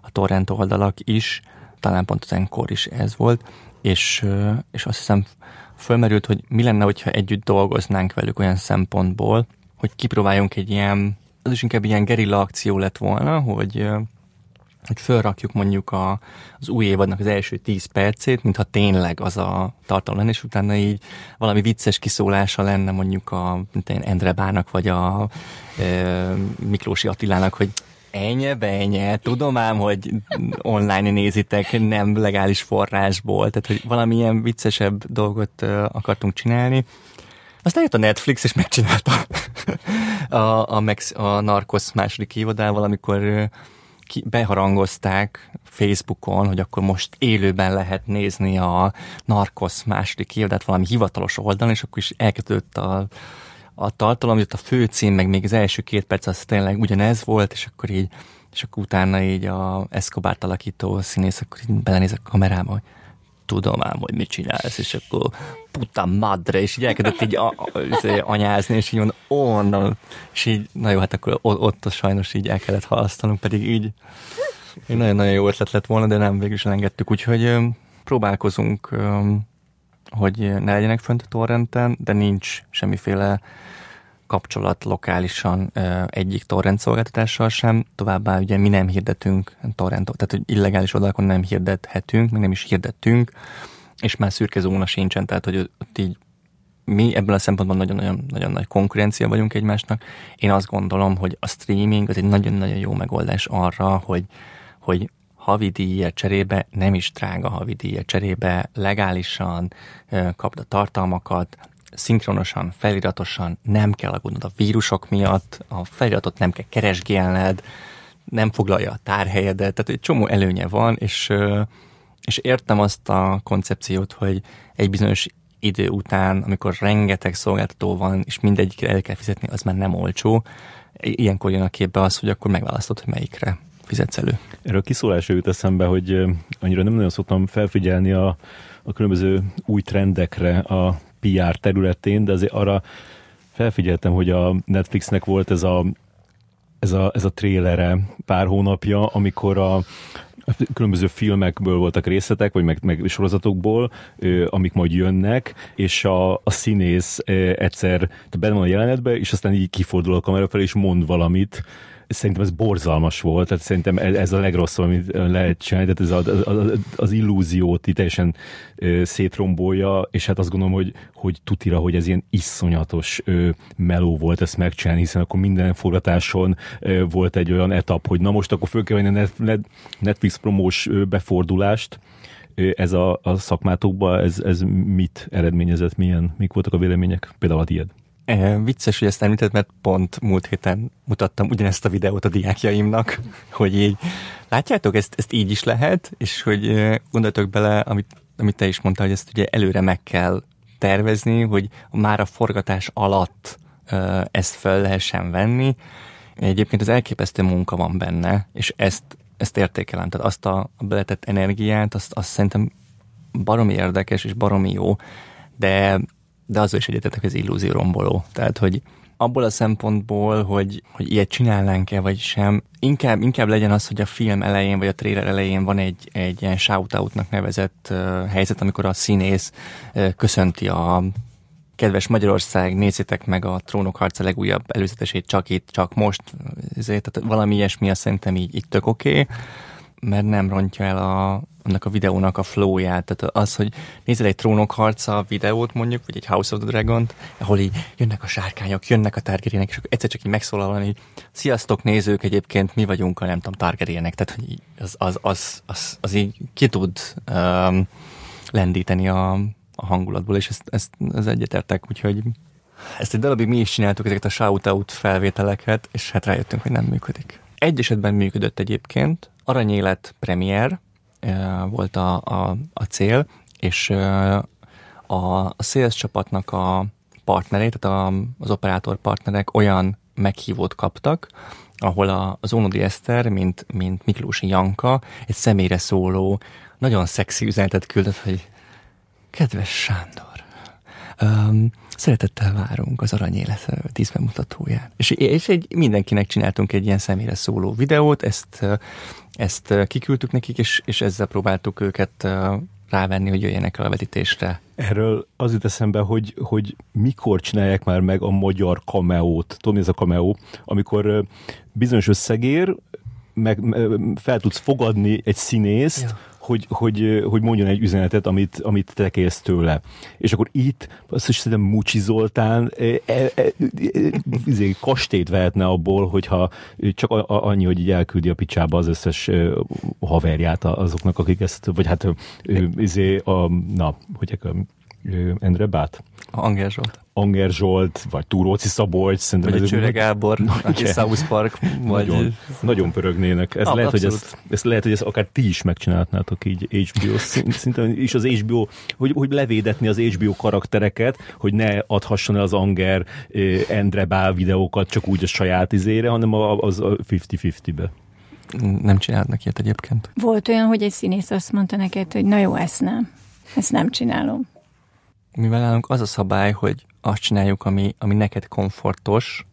a torrent oldalak is, talán pont az enkor is ez volt, és, és azt hiszem fölmerült, hogy mi lenne, hogyha együtt dolgoznánk velük olyan szempontból, hogy kipróbáljunk egy ilyen, az is inkább ilyen gerilla akció lett volna, hogy hogy fölrakjuk mondjuk a, az új évadnak az első 10 percét, mintha tényleg az a tartalom lenne, és utána így valami vicces kiszólása lenne mondjuk a mint Endre Bának, vagy a e, Miklósi Attilának, hogy Enye, benye, tudom ám, hogy online nézitek nem legális forrásból, tehát hogy valamilyen viccesebb dolgot akartunk csinálni. Aztán jött a Netflix, és megcsinálta (laughs) a, a, Mex, a Narcos második évadával, amikor ki, beharangozták Facebookon, hogy akkor most élőben lehet nézni a Narcos második évadát valami hivatalos oldalon, és akkor is elkezdődött a a tartalom, jött a főcím, meg még az első két perc az tényleg ugyanez volt, és akkor így, és akkor utána így a Escobar alakító színész, akkor így belenéz a kamerába, hogy tudom ám, hogy mit csinálsz, és akkor puta madre, és így elkezdett így a, a, izé, anyázni, és így mondom, onnan, és így, na jó, hát akkor ott, ott sajnos így el kellett halasztanunk, pedig így nagyon-nagyon jó ötlet lett volna, de nem, végül is elengedtük, úgyhogy próbálkozunk, hogy ne legyenek fönt a torrenten, de nincs semmiféle kapcsolat lokálisan egyik torrent szolgáltatással sem, továbbá ugye mi nem hirdetünk torrentot, tehát hogy illegális oldalakon nem hirdethetünk, meg nem is hirdettünk, és már szürke zóna sincsen, tehát hogy ott így mi ebből a szempontból nagyon-nagyon nagyon nagy konkurencia vagyunk egymásnak. Én azt gondolom, hogy a streaming az egy nagyon-nagyon jó megoldás arra, hogy, hogy havidíjért cserébe, nem is drága havidíjért cserébe, legálisan kapd a tartalmakat, szinkronosan, feliratosan, nem kell aggódnod a vírusok miatt, a feliratot nem kell keresgélned, nem foglalja a tárhelyedet, tehát egy csomó előnye van, és, és értem azt a koncepciót, hogy egy bizonyos idő után, amikor rengeteg szolgáltató van, és mindegyikre el kell fizetni, az már nem olcsó. Ilyenkor jön a képbe az, hogy akkor megválasztod, hogy melyikre fizetsz elő. Erről kiszólásra jut eszembe, hogy annyira nem nagyon szoktam felfigyelni a, a különböző új trendekre a PR területén, de azért arra felfigyeltem, hogy a Netflixnek volt ez a, ez a, ez a trélere pár hónapja, amikor a, különböző filmekből voltak részletek, vagy meg, meg sorozatokból, amik majd jönnek, és a, a színész egyszer benne van a jelenetben, és aztán így kifordul a kamera fel, és mond valamit, szerintem ez borzalmas volt, tehát szerintem ez a legrosszabb, amit lehet csinálni, tehát ez az, az, az illúziót így teljesen szétrombolja, és hát azt gondolom, hogy, hogy tutira, hogy ez ilyen iszonyatos ö, meló volt ezt megcsinálni, hiszen akkor minden forgatáson ö, volt egy olyan etap, hogy na most akkor föl kell venni a Netflix promós befordulást, ez a, a szakmátokban, ez, ez mit eredményezett, milyen, mik voltak a vélemények, például a tiéd? E, vicces, hogy ezt említett, mert pont múlt héten mutattam ugyanezt a videót a diákjaimnak, (laughs) hogy így, látjátok, ezt, ezt így is lehet, és hogy gondoltok bele, amit, amit te is mondtál, hogy ezt ugye előre meg kell tervezni, hogy már a forgatás alatt ezt fel lehessen venni. Egyébként az elképesztő munka van benne, és ezt, ezt értékelem. Tehát azt a beletett energiát, azt, azt szerintem baromi érdekes és baromi jó, de de azzal is egyetetek, ez illúzió romboló. Tehát, hogy abból a szempontból, hogy, hogy ilyet csinálnánk-e, vagy sem, inkább, inkább legyen az, hogy a film elején, vagy a trailer elején van egy, egy ilyen shout-outnak nevezett uh, helyzet, amikor a színész uh, köszönti a kedves Magyarország, nézzétek meg a Trónok harca legújabb előzetesét csak itt, csak most, ezért, tehát valami ilyesmi azt szerintem így, így tök oké, okay, mert nem rontja el a, annak a videónak a flowját. Tehát az, hogy nézel egy trónok harca videót mondjuk, vagy egy House of the dragon ahol így jönnek a sárkányok, jönnek a Targaryenek, és akkor egyszer csak így megszólal valami, sziasztok nézők, egyébként mi vagyunk a nem tudom Targaryenek, tehát hogy az, az, az, az, az így ki tud um, lendíteni a, a hangulatból, és ezt, ezt, ez egyetértek, úgyhogy ezt egy darabig mi is csináltuk ezeket a shout-out felvételeket, és hát rájöttünk, hogy nem működik. Egy esetben működött egyébként, Aranyélet premier, volt a, a, a cél, és a, a sales csapatnak a partnerei, tehát a, az operátor partnerek olyan meghívót kaptak, ahol a, az Ónodi Eszter, mint, mint Miklósi Janka, egy személyre szóló, nagyon szexi üzenetet küldött, hogy kedves Sándor, um, szeretettel várunk az Aranyélet tíz bemutatóján. És, és egy, mindenkinek csináltunk egy ilyen személyre szóló videót, ezt ezt kiküldtük nekik, és, és ezzel próbáltuk őket rávenni, hogy jöjjenek el a vetítésre. Erről az jut eszembe, hogy, hogy mikor csinálják már meg a magyar kameót. Tudom, ez a kameó, amikor bizonyos összegér, meg fel tudsz fogadni egy színészt, ja hogy, hogy, hogy mondjon egy üzenetet, amit, amit te kérsz tőle. És akkor itt azt is szerintem Mucsi Zoltán e, e, e, e, kastélyt vehetne abból, hogyha csak a, annyi, hogy így elküldi a picsába az összes haverját azoknak, akik ezt, vagy hát izé, a, na, hogy Endre Bát. Anger Zsolt. Anger Zsolt, vagy Túróci Szabolcs. Szerintem vagy a Csőre Gábor, aki South Park. Vagy... Nagyon, nagyon pörögnének. Ez ah, lehet, hogy ezt, ezt, lehet, hogy ezt akár ti is megcsinálhatnátok így HBO szinten, és az HBO, hogy, hogy levédetni az HBO karaktereket, hogy ne adhasson el az Anger Endre Bál videókat csak úgy a saját izére, hanem az a 50-50-be. Nem csinálnak ilyet egyébként. Volt olyan, hogy egy színész azt mondta neked, hogy na jó, ezt nem. Ezt nem csinálom. Mivel nálunk az a szabály, hogy azt csináljuk, ami, ami neked komfortos,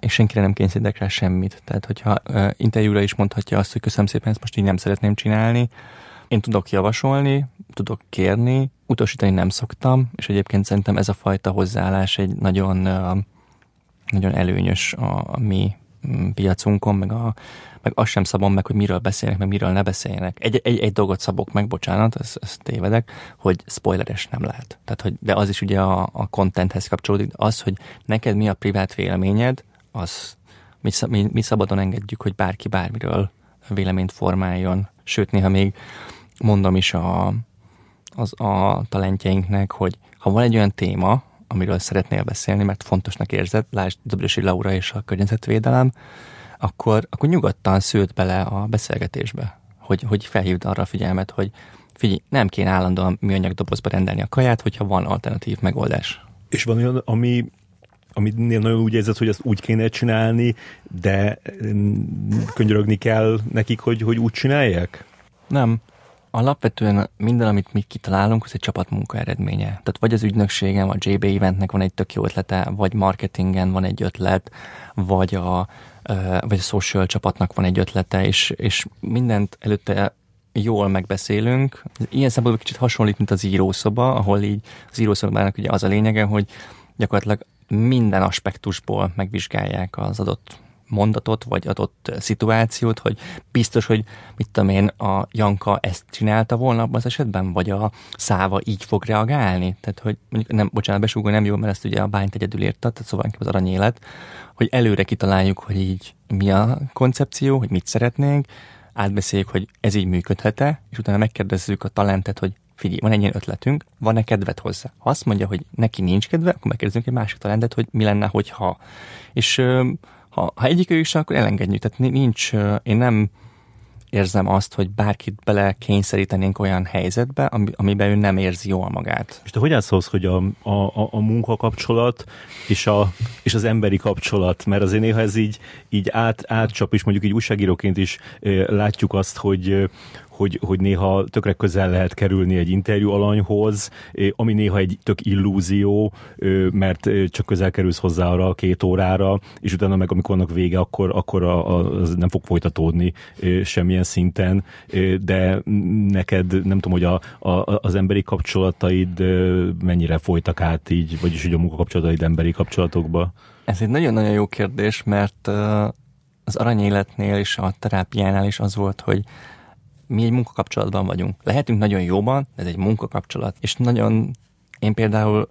és senkire nem kényszerítek rá semmit. Tehát, hogyha uh, interjúra is mondhatja azt, hogy köszönöm szépen, ezt most így nem szeretném csinálni, én tudok javasolni, tudok kérni, utasítani nem szoktam, és egyébként szerintem ez a fajta hozzáállás egy nagyon, uh, nagyon előnyös a, a mi mm, piacunkon, meg a, meg azt sem szabom meg, hogy miről beszélnek, meg miről ne beszéljenek. Egy, egy, egy dolgot szabok meg, bocsánat, ezt, ezt tévedek, hogy spoileres nem lehet. Tehát, hogy, de az is ugye a, a contenthez kapcsolódik. Az, hogy neked mi a privát véleményed, az mi, mi, mi szabadon engedjük, hogy bárki bármiről véleményt formáljon. Sőt, néha még mondom is a, az, a talentjeinknek, hogy ha van egy olyan téma, amiről szeretnél beszélni, mert fontosnak érzed, lásd Dobrösi Laura és a környezetvédelem, akkor, akkor nyugodtan szőtt bele a beszélgetésbe, hogy, hogy felhívd arra a figyelmet, hogy figyelj, nem kéne állandóan műanyag dobozba rendelni a kaját, hogyha van alternatív megoldás. És van olyan, ami aminél nagyon úgy érzed, hogy azt úgy kéne csinálni, de könyörögni kell nekik, hogy, hogy úgy csinálják? Nem. Alapvetően minden, amit mi kitalálunk, az egy csapatmunka eredménye. Tehát vagy az ügynökségen, vagy JB Eventnek van egy tök jó ötlete, vagy marketingen van egy ötlet, vagy a vagy a social csapatnak van egy ötlete, és, és mindent előtte jól megbeszélünk. Ilyen szempontból kicsit hasonlít, mint az írószoba, ahol így az írószobának ugye az a lényege, hogy gyakorlatilag minden aspektusból megvizsgálják az adott mondatot, vagy adott szituációt, hogy biztos, hogy mit tudom én, a Janka ezt csinálta volna abban az esetben, vagy a Száva így fog reagálni. Tehát, hogy mondjuk, nem, bocsánat, besúgó nem jó, mert ezt ugye a bányt egyedül írta, tehát szóval az aranyélet, hogy előre kitaláljuk, hogy így mi a koncepció, hogy mit szeretnénk, átbeszéljük, hogy ez így működhet-e, és utána megkérdezzük a talentet, hogy figyelj, van egy ilyen ötletünk, van-e kedved hozzá? Ha azt mondja, hogy neki nincs kedve, akkor megkérdezünk egy másik talentet, hogy mi lenne, hogyha. És ha, ha egyik is, akkor elengedjük. Tehát nincs, én nem érzem azt, hogy bárkit bele kényszerítenénk olyan helyzetbe, ami, amiben ő nem érzi jól magát. És te hogy állsz hogy a, a, a, a munkakapcsolat és, a, és az emberi kapcsolat? Mert azért néha ez így, így át, átcsap, és mondjuk így újságíróként is látjuk azt, hogy, hogy, hogy néha tökre közel lehet kerülni egy interjú alanyhoz, ami néha egy tök illúzió, mert csak közel kerülsz hozzá arra a két órára, és utána meg amikor annak vége, akkor, akkor az nem fog folytatódni semmilyen szinten, de neked nem tudom, hogy a, a, az emberi kapcsolataid mennyire folytak át így, vagyis hogy a munkakapcsolataid emberi kapcsolatokba? Ez egy nagyon-nagyon jó kérdés, mert az aranyéletnél és a terápiánál is az volt, hogy mi egy munkakapcsolatban vagyunk. Lehetünk nagyon jóban, ez egy munkakapcsolat. És nagyon, én például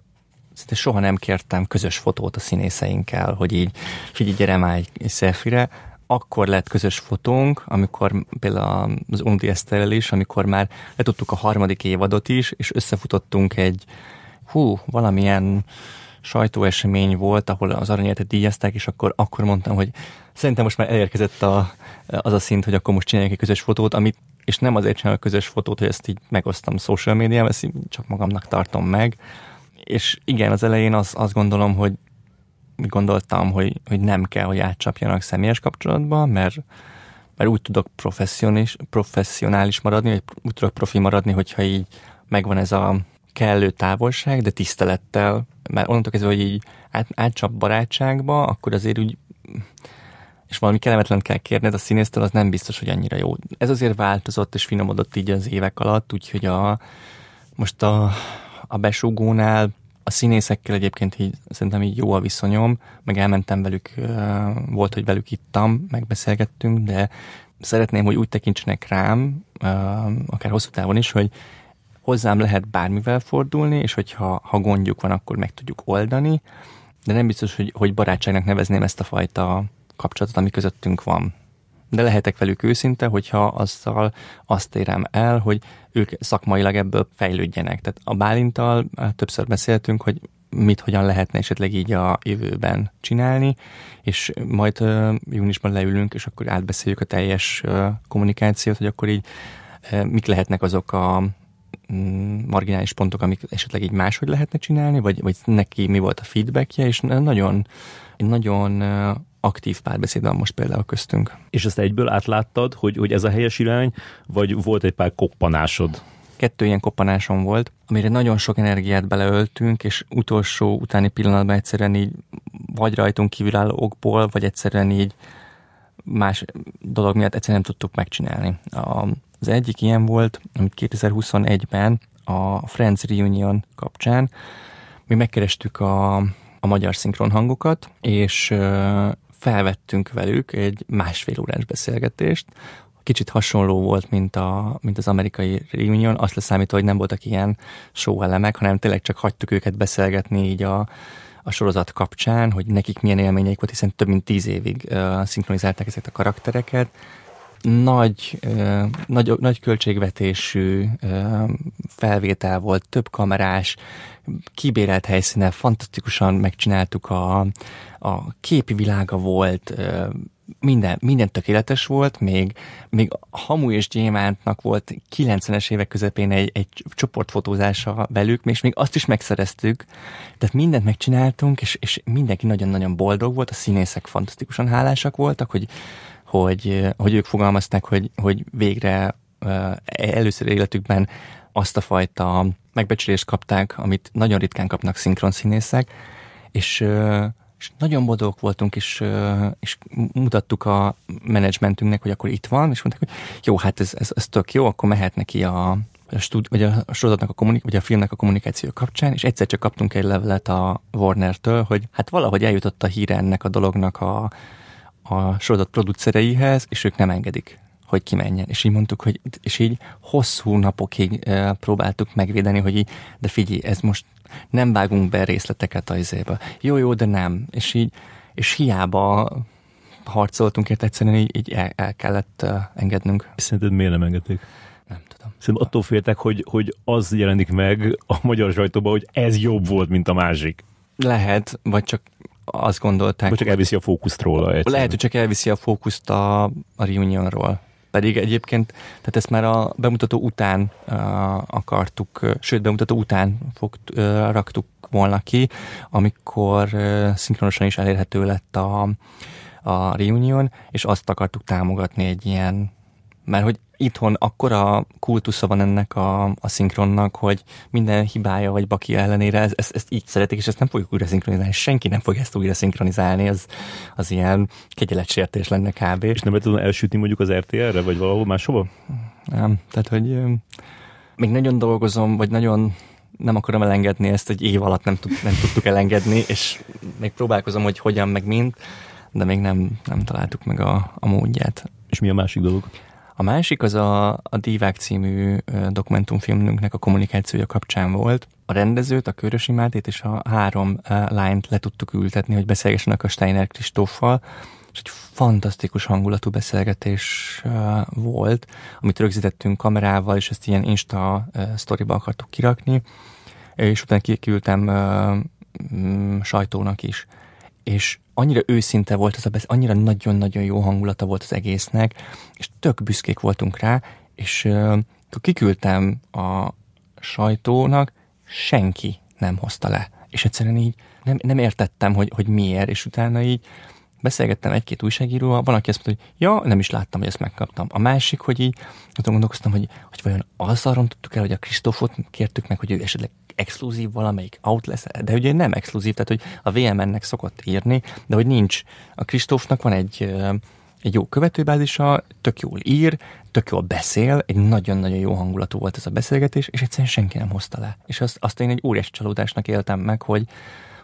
szinte soha nem kértem közös fotót a színészeinkkel, hogy így figyelj, gyere már egy, egy selfie akkor lett közös fotónk, amikor például az Undi Eszterrel is, amikor már letudtuk a harmadik évadot is, és összefutottunk egy, hú, valamilyen sajtóesemény volt, ahol az aranyértet díjazták, és akkor, akkor mondtam, hogy szerintem most már elérkezett a, az a szint, hogy akkor most csináljunk egy közös fotót, amit és nem azért csinálok közös fotót, hogy ezt így megosztam social médiában, ezt csak magamnak tartom meg. És igen, az elején az, azt gondolom, hogy gondoltam, hogy, hogy nem kell, hogy átcsapjanak személyes kapcsolatba, mert, mert úgy tudok professzionális, professzionális maradni, vagy úgy tudok profi maradni, hogyha így megvan ez a kellő távolság, de tisztelettel, mert onnantól kezdve, hogy így át, átcsap barátságba, akkor azért úgy és valami kellemetlen kell kérned a színésztől, az nem biztos, hogy annyira jó. Ez azért változott és finomodott így az évek alatt, úgyhogy a, most a, a besúgónál a színészekkel egyébként így, szerintem így jó a viszonyom, meg elmentem velük, volt, hogy velük ittam, megbeszélgettünk, de szeretném, hogy úgy tekintsenek rám, akár hosszú távon is, hogy hozzám lehet bármivel fordulni, és hogyha ha gondjuk van, akkor meg tudjuk oldani, de nem biztos, hogy, hogy barátságnak nevezném ezt a fajta kapcsolatot, ami közöttünk van. de lehetek velük őszinte, hogyha azzal azt érem el, hogy ők szakmailag ebből fejlődjenek. Tehát a Bálintal többször beszéltünk, hogy mit hogyan lehetne esetleg így a jövőben csinálni, és majd uh, júniusban leülünk, és akkor átbeszéljük a teljes uh, kommunikációt, hogy akkor így uh, mik lehetnek azok a mm, marginális pontok, amik esetleg így máshogy lehetne csinálni, vagy, vagy neki mi volt a feedbackje, és nagyon, nagyon aktív párbeszéd van most például köztünk. És ezt egyből átláttad, hogy, hogy ez a helyes irány, vagy volt egy pár koppanásod? Kettő ilyen koppanásom volt, amire nagyon sok energiát beleöltünk, és utolsó utáni pillanatban egyszerűen így vagy rajtunk kívülálló okból, vagy egyszerűen így más dolog miatt egyszerűen nem tudtuk megcsinálni. A, az egyik ilyen volt, amit 2021-ben a Friends Reunion kapcsán mi megkerestük a, a magyar szinkron hangokat, és felvettünk velük egy másfél órás beszélgetést, kicsit hasonló volt, mint, a, mint az amerikai reunion, azt leszámítva, hogy nem voltak ilyen show elemek, hanem tényleg csak hagytuk őket beszélgetni így a, a sorozat kapcsán, hogy nekik milyen élményeik volt, hiszen több mint tíz évig uh, szinkronizálták ezeket a karaktereket. Nagy, nagy, nagy költségvetésű felvétel volt, több kamerás, kibérelt helyszínen, fantasztikusan megcsináltuk a, a képi világa volt, minden, minden tökéletes volt, még, még Hamu és Gyémántnak volt 90-es évek közepén egy, egy csoportfotózása velük, és még azt is megszereztük, tehát mindent megcsináltunk, és, és mindenki nagyon-nagyon boldog volt, a színészek fantasztikusan hálásak voltak, hogy, hogy, hogy ők fogalmazták, hogy, hogy végre először életükben azt a fajta megbecsülést kapták, amit nagyon ritkán kapnak szinkron színészek, és és nagyon boldogok voltunk, és, és mutattuk a menedzsmentünknek, hogy akkor itt van, és mondták, hogy jó, hát ez, ez, ez tök jó, akkor mehet neki a, a, stúd, vagy a sorozatnak a kommunik, vagy a filmnek a kommunikáció kapcsán, és egyszer csak kaptunk egy levelet a Warner-től, hogy hát valahogy eljutott a híre ennek a dolognak a, a sorozat producereihez, és ők nem engedik hogy kimenjen. És így mondtuk, hogy és így hosszú napokig e, próbáltuk megvédeni, hogy így, de figyelj, ez most nem vágunk be részleteket a izébe. Jó, jó, de nem. És így, és hiába harcoltunk, ért egyszerűen így, így el, el kellett uh, engednünk. Szerinted miért nem engedték? Nem tudom. Szerintem attól féltek, hogy, hogy az jelenik meg a magyar sajtóban, hogy ez jobb volt, mint a másik. Lehet, vagy csak azt gondolták. Vagy csak elviszi a fókuszt róla. Egyszerűen. Lehet, hogy csak elviszi a fókuszt a, a reunionról. Pedig egyébként, tehát ezt már a bemutató után uh, akartuk, uh, sőt, bemutató után fog, uh, raktuk volna ki, amikor uh, szinkronosan is elérhető lett a, a reunion, és azt akartuk támogatni egy ilyen, mert hogy itthon akkora kultusza van ennek a, a szinkronnak, hogy minden hibája vagy bakia ellenére ezt, ezt, ezt így szeretik, és ezt nem fogjuk újra szinkronizálni. Senki nem fog ezt újra szinkronizálni, az, az ilyen kegyeletsértés lenne kb. És nem tudom elsütni mondjuk az RTL-re, vagy valahol máshova? Nem, tehát hogy még nagyon dolgozom, vagy nagyon nem akarom elengedni ezt, egy év alatt nem, tud, nem tudtuk elengedni, és még próbálkozom, hogy hogyan, meg mint, de még nem, nem találtuk meg a, a módját. És mi a másik dolog? A másik az a, a Divák című dokumentumfilmünknek a kommunikációja kapcsán volt. A rendezőt, a Körösi Mátét és a három lányt le tudtuk ültetni, hogy beszélgessenek a Steiner Kristóffal, és egy fantasztikus hangulatú beszélgetés volt, amit rögzítettünk kamerával, és ezt ilyen Insta sztoriba akartuk kirakni, és utána kiküldtem sajtónak is. És annyira őszinte volt az a beszél, annyira nagyon-nagyon jó hangulata volt az egésznek, és tök büszkék voltunk rá, és uh, kiküldtem a sajtónak, senki nem hozta le. És egyszerűen így nem, nem értettem, hogy, hogy miért, és utána így beszélgettem egy-két újságíróval, van, aki azt mondta, hogy ja, nem is láttam, hogy ezt megkaptam. A másik, hogy így azon gondolkoztam, hogy, hogy vajon azzal rontottuk el, hogy a Kristófot kértük meg, hogy ő esetleg exkluzív valamelyik out lesz, de ugye nem exkluzív, tehát hogy a VMN-nek szokott írni, de hogy nincs. A Kristófnak van egy, egy jó követőbázisa, tök jól ír, tök jól beszél, egy nagyon-nagyon jó hangulatú volt ez a beszélgetés, és egyszerűen senki nem hozta le. És azt, azt én egy óriási csalódásnak éltem meg, hogy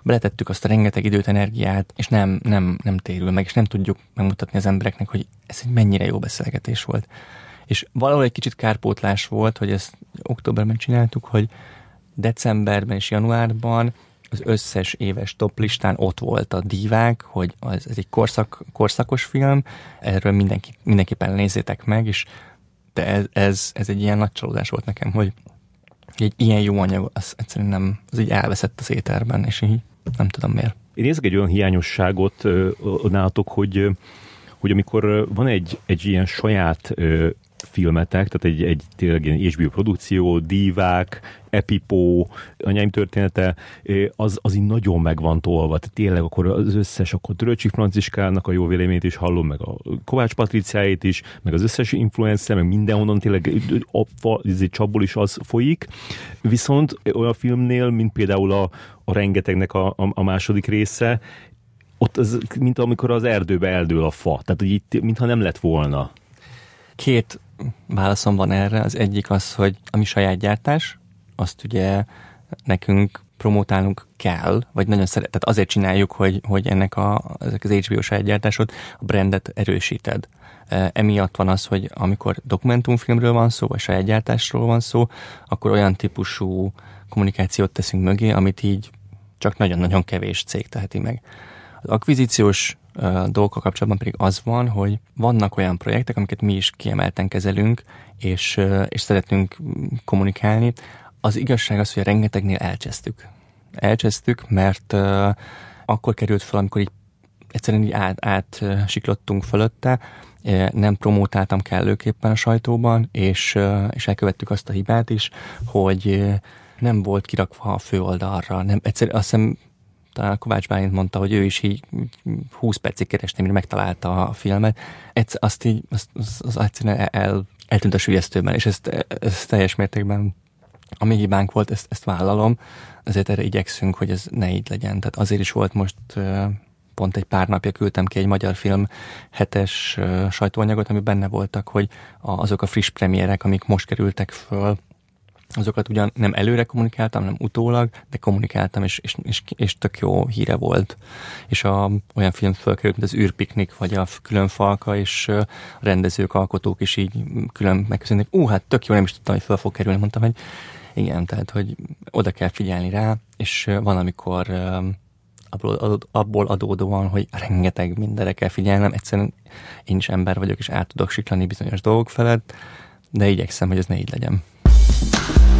beletettük azt a rengeteg időt, energiát, és nem, nem, nem térül meg, és nem tudjuk megmutatni az embereknek, hogy ez egy mennyire jó beszélgetés volt. És valahol egy kicsit kárpótlás volt, hogy ezt októberben csináltuk, hogy decemberben és januárban az összes éves top listán ott volt a divák, hogy az, ez egy korszak, korszakos film, erről mindenki, mindenképpen nézzétek meg, és de ez, ez, ez egy ilyen nagy csalódás volt nekem, hogy egy ilyen jó anyag, az egyszerűen nem, az így elveszett az éterben, és így nem tudom miért. Én érzek egy olyan hiányosságot nálatok, hogy, hogy amikor van egy, egy ilyen saját filmetek, tehát egy, egy tényleg ilyen HBO produkció, divák, Epipó, anyáim története, az, az így nagyon meg van tolva. Tehát tényleg akkor az összes, akkor Töröcsik Franciskának a jó véleményét is hallom, meg a Kovács Patriciáit is, meg az összes influencer, meg mindenhonnan tényleg apa, csapból is az folyik. Viszont olyan filmnél, mint például a, a rengetegnek a, a, a második része, ott az, mint amikor az erdőbe eldől a fa. Tehát, hogy itt, mintha nem lett volna. Két válaszom van erre. Az egyik az, hogy ami saját gyártás, azt ugye nekünk promotálnunk kell, vagy nagyon szeret, tehát azért csináljuk, hogy, hogy ennek a, ezek az HBO saját gyártásod a brandet erősíted. E, emiatt van az, hogy amikor dokumentumfilmről van szó, vagy saját gyártásról van szó, akkor olyan típusú kommunikációt teszünk mögé, amit így csak nagyon-nagyon kevés cég teheti meg. Az akvizíciós dolgokkal kapcsolatban pedig az van, hogy vannak olyan projektek, amiket mi is kiemelten kezelünk, és, és szeretünk kommunikálni. Az igazság az, hogy rengetegnél elcsesztük. Elcsesztük, mert uh, akkor került fel, amikor így egyszerűen így át, átsiklottunk fölötte, nem promótáltam kellőképpen a sajtóban, és, és elkövettük azt a hibát is, hogy nem volt kirakva a főoldalra. Nem, egyszerűen azt hiszem talán Kovács Bálint mondta, hogy ő is így 20 percig kereste, mire megtalálta a filmet. Egyszer, azt így, azt, az, az egyszerűen el, eltűnt a sülyeztőben, és ezt, ezt teljes mértékben a mi hibánk volt, ezt, ezt vállalom, ezért erre igyekszünk, hogy ez ne így legyen. Tehát azért is volt most pont egy pár napja küldtem ki egy magyar film hetes sajtóanyagot, ami benne voltak, hogy azok a friss premierek, amik most kerültek föl, azokat ugyan nem előre kommunikáltam, nem utólag, de kommunikáltam, és, és, és, és tök jó híre volt. És a, olyan film fölkerült, mint az űrpiknik, vagy a külön falka, és a rendezők, alkotók is így külön megköszönnek. Ú, hát tök jó, nem is tudtam, hogy fel fog kerülni. Mondtam, hogy igen, tehát, hogy oda kell figyelni rá, és van, amikor abból, abból adódóan, hogy rengeteg mindenre kell figyelnem, egyszerűen én is ember vagyok, és át tudok siklani bizonyos dolgok felett, de igyekszem, hogy ez ne így legyen. Thank you.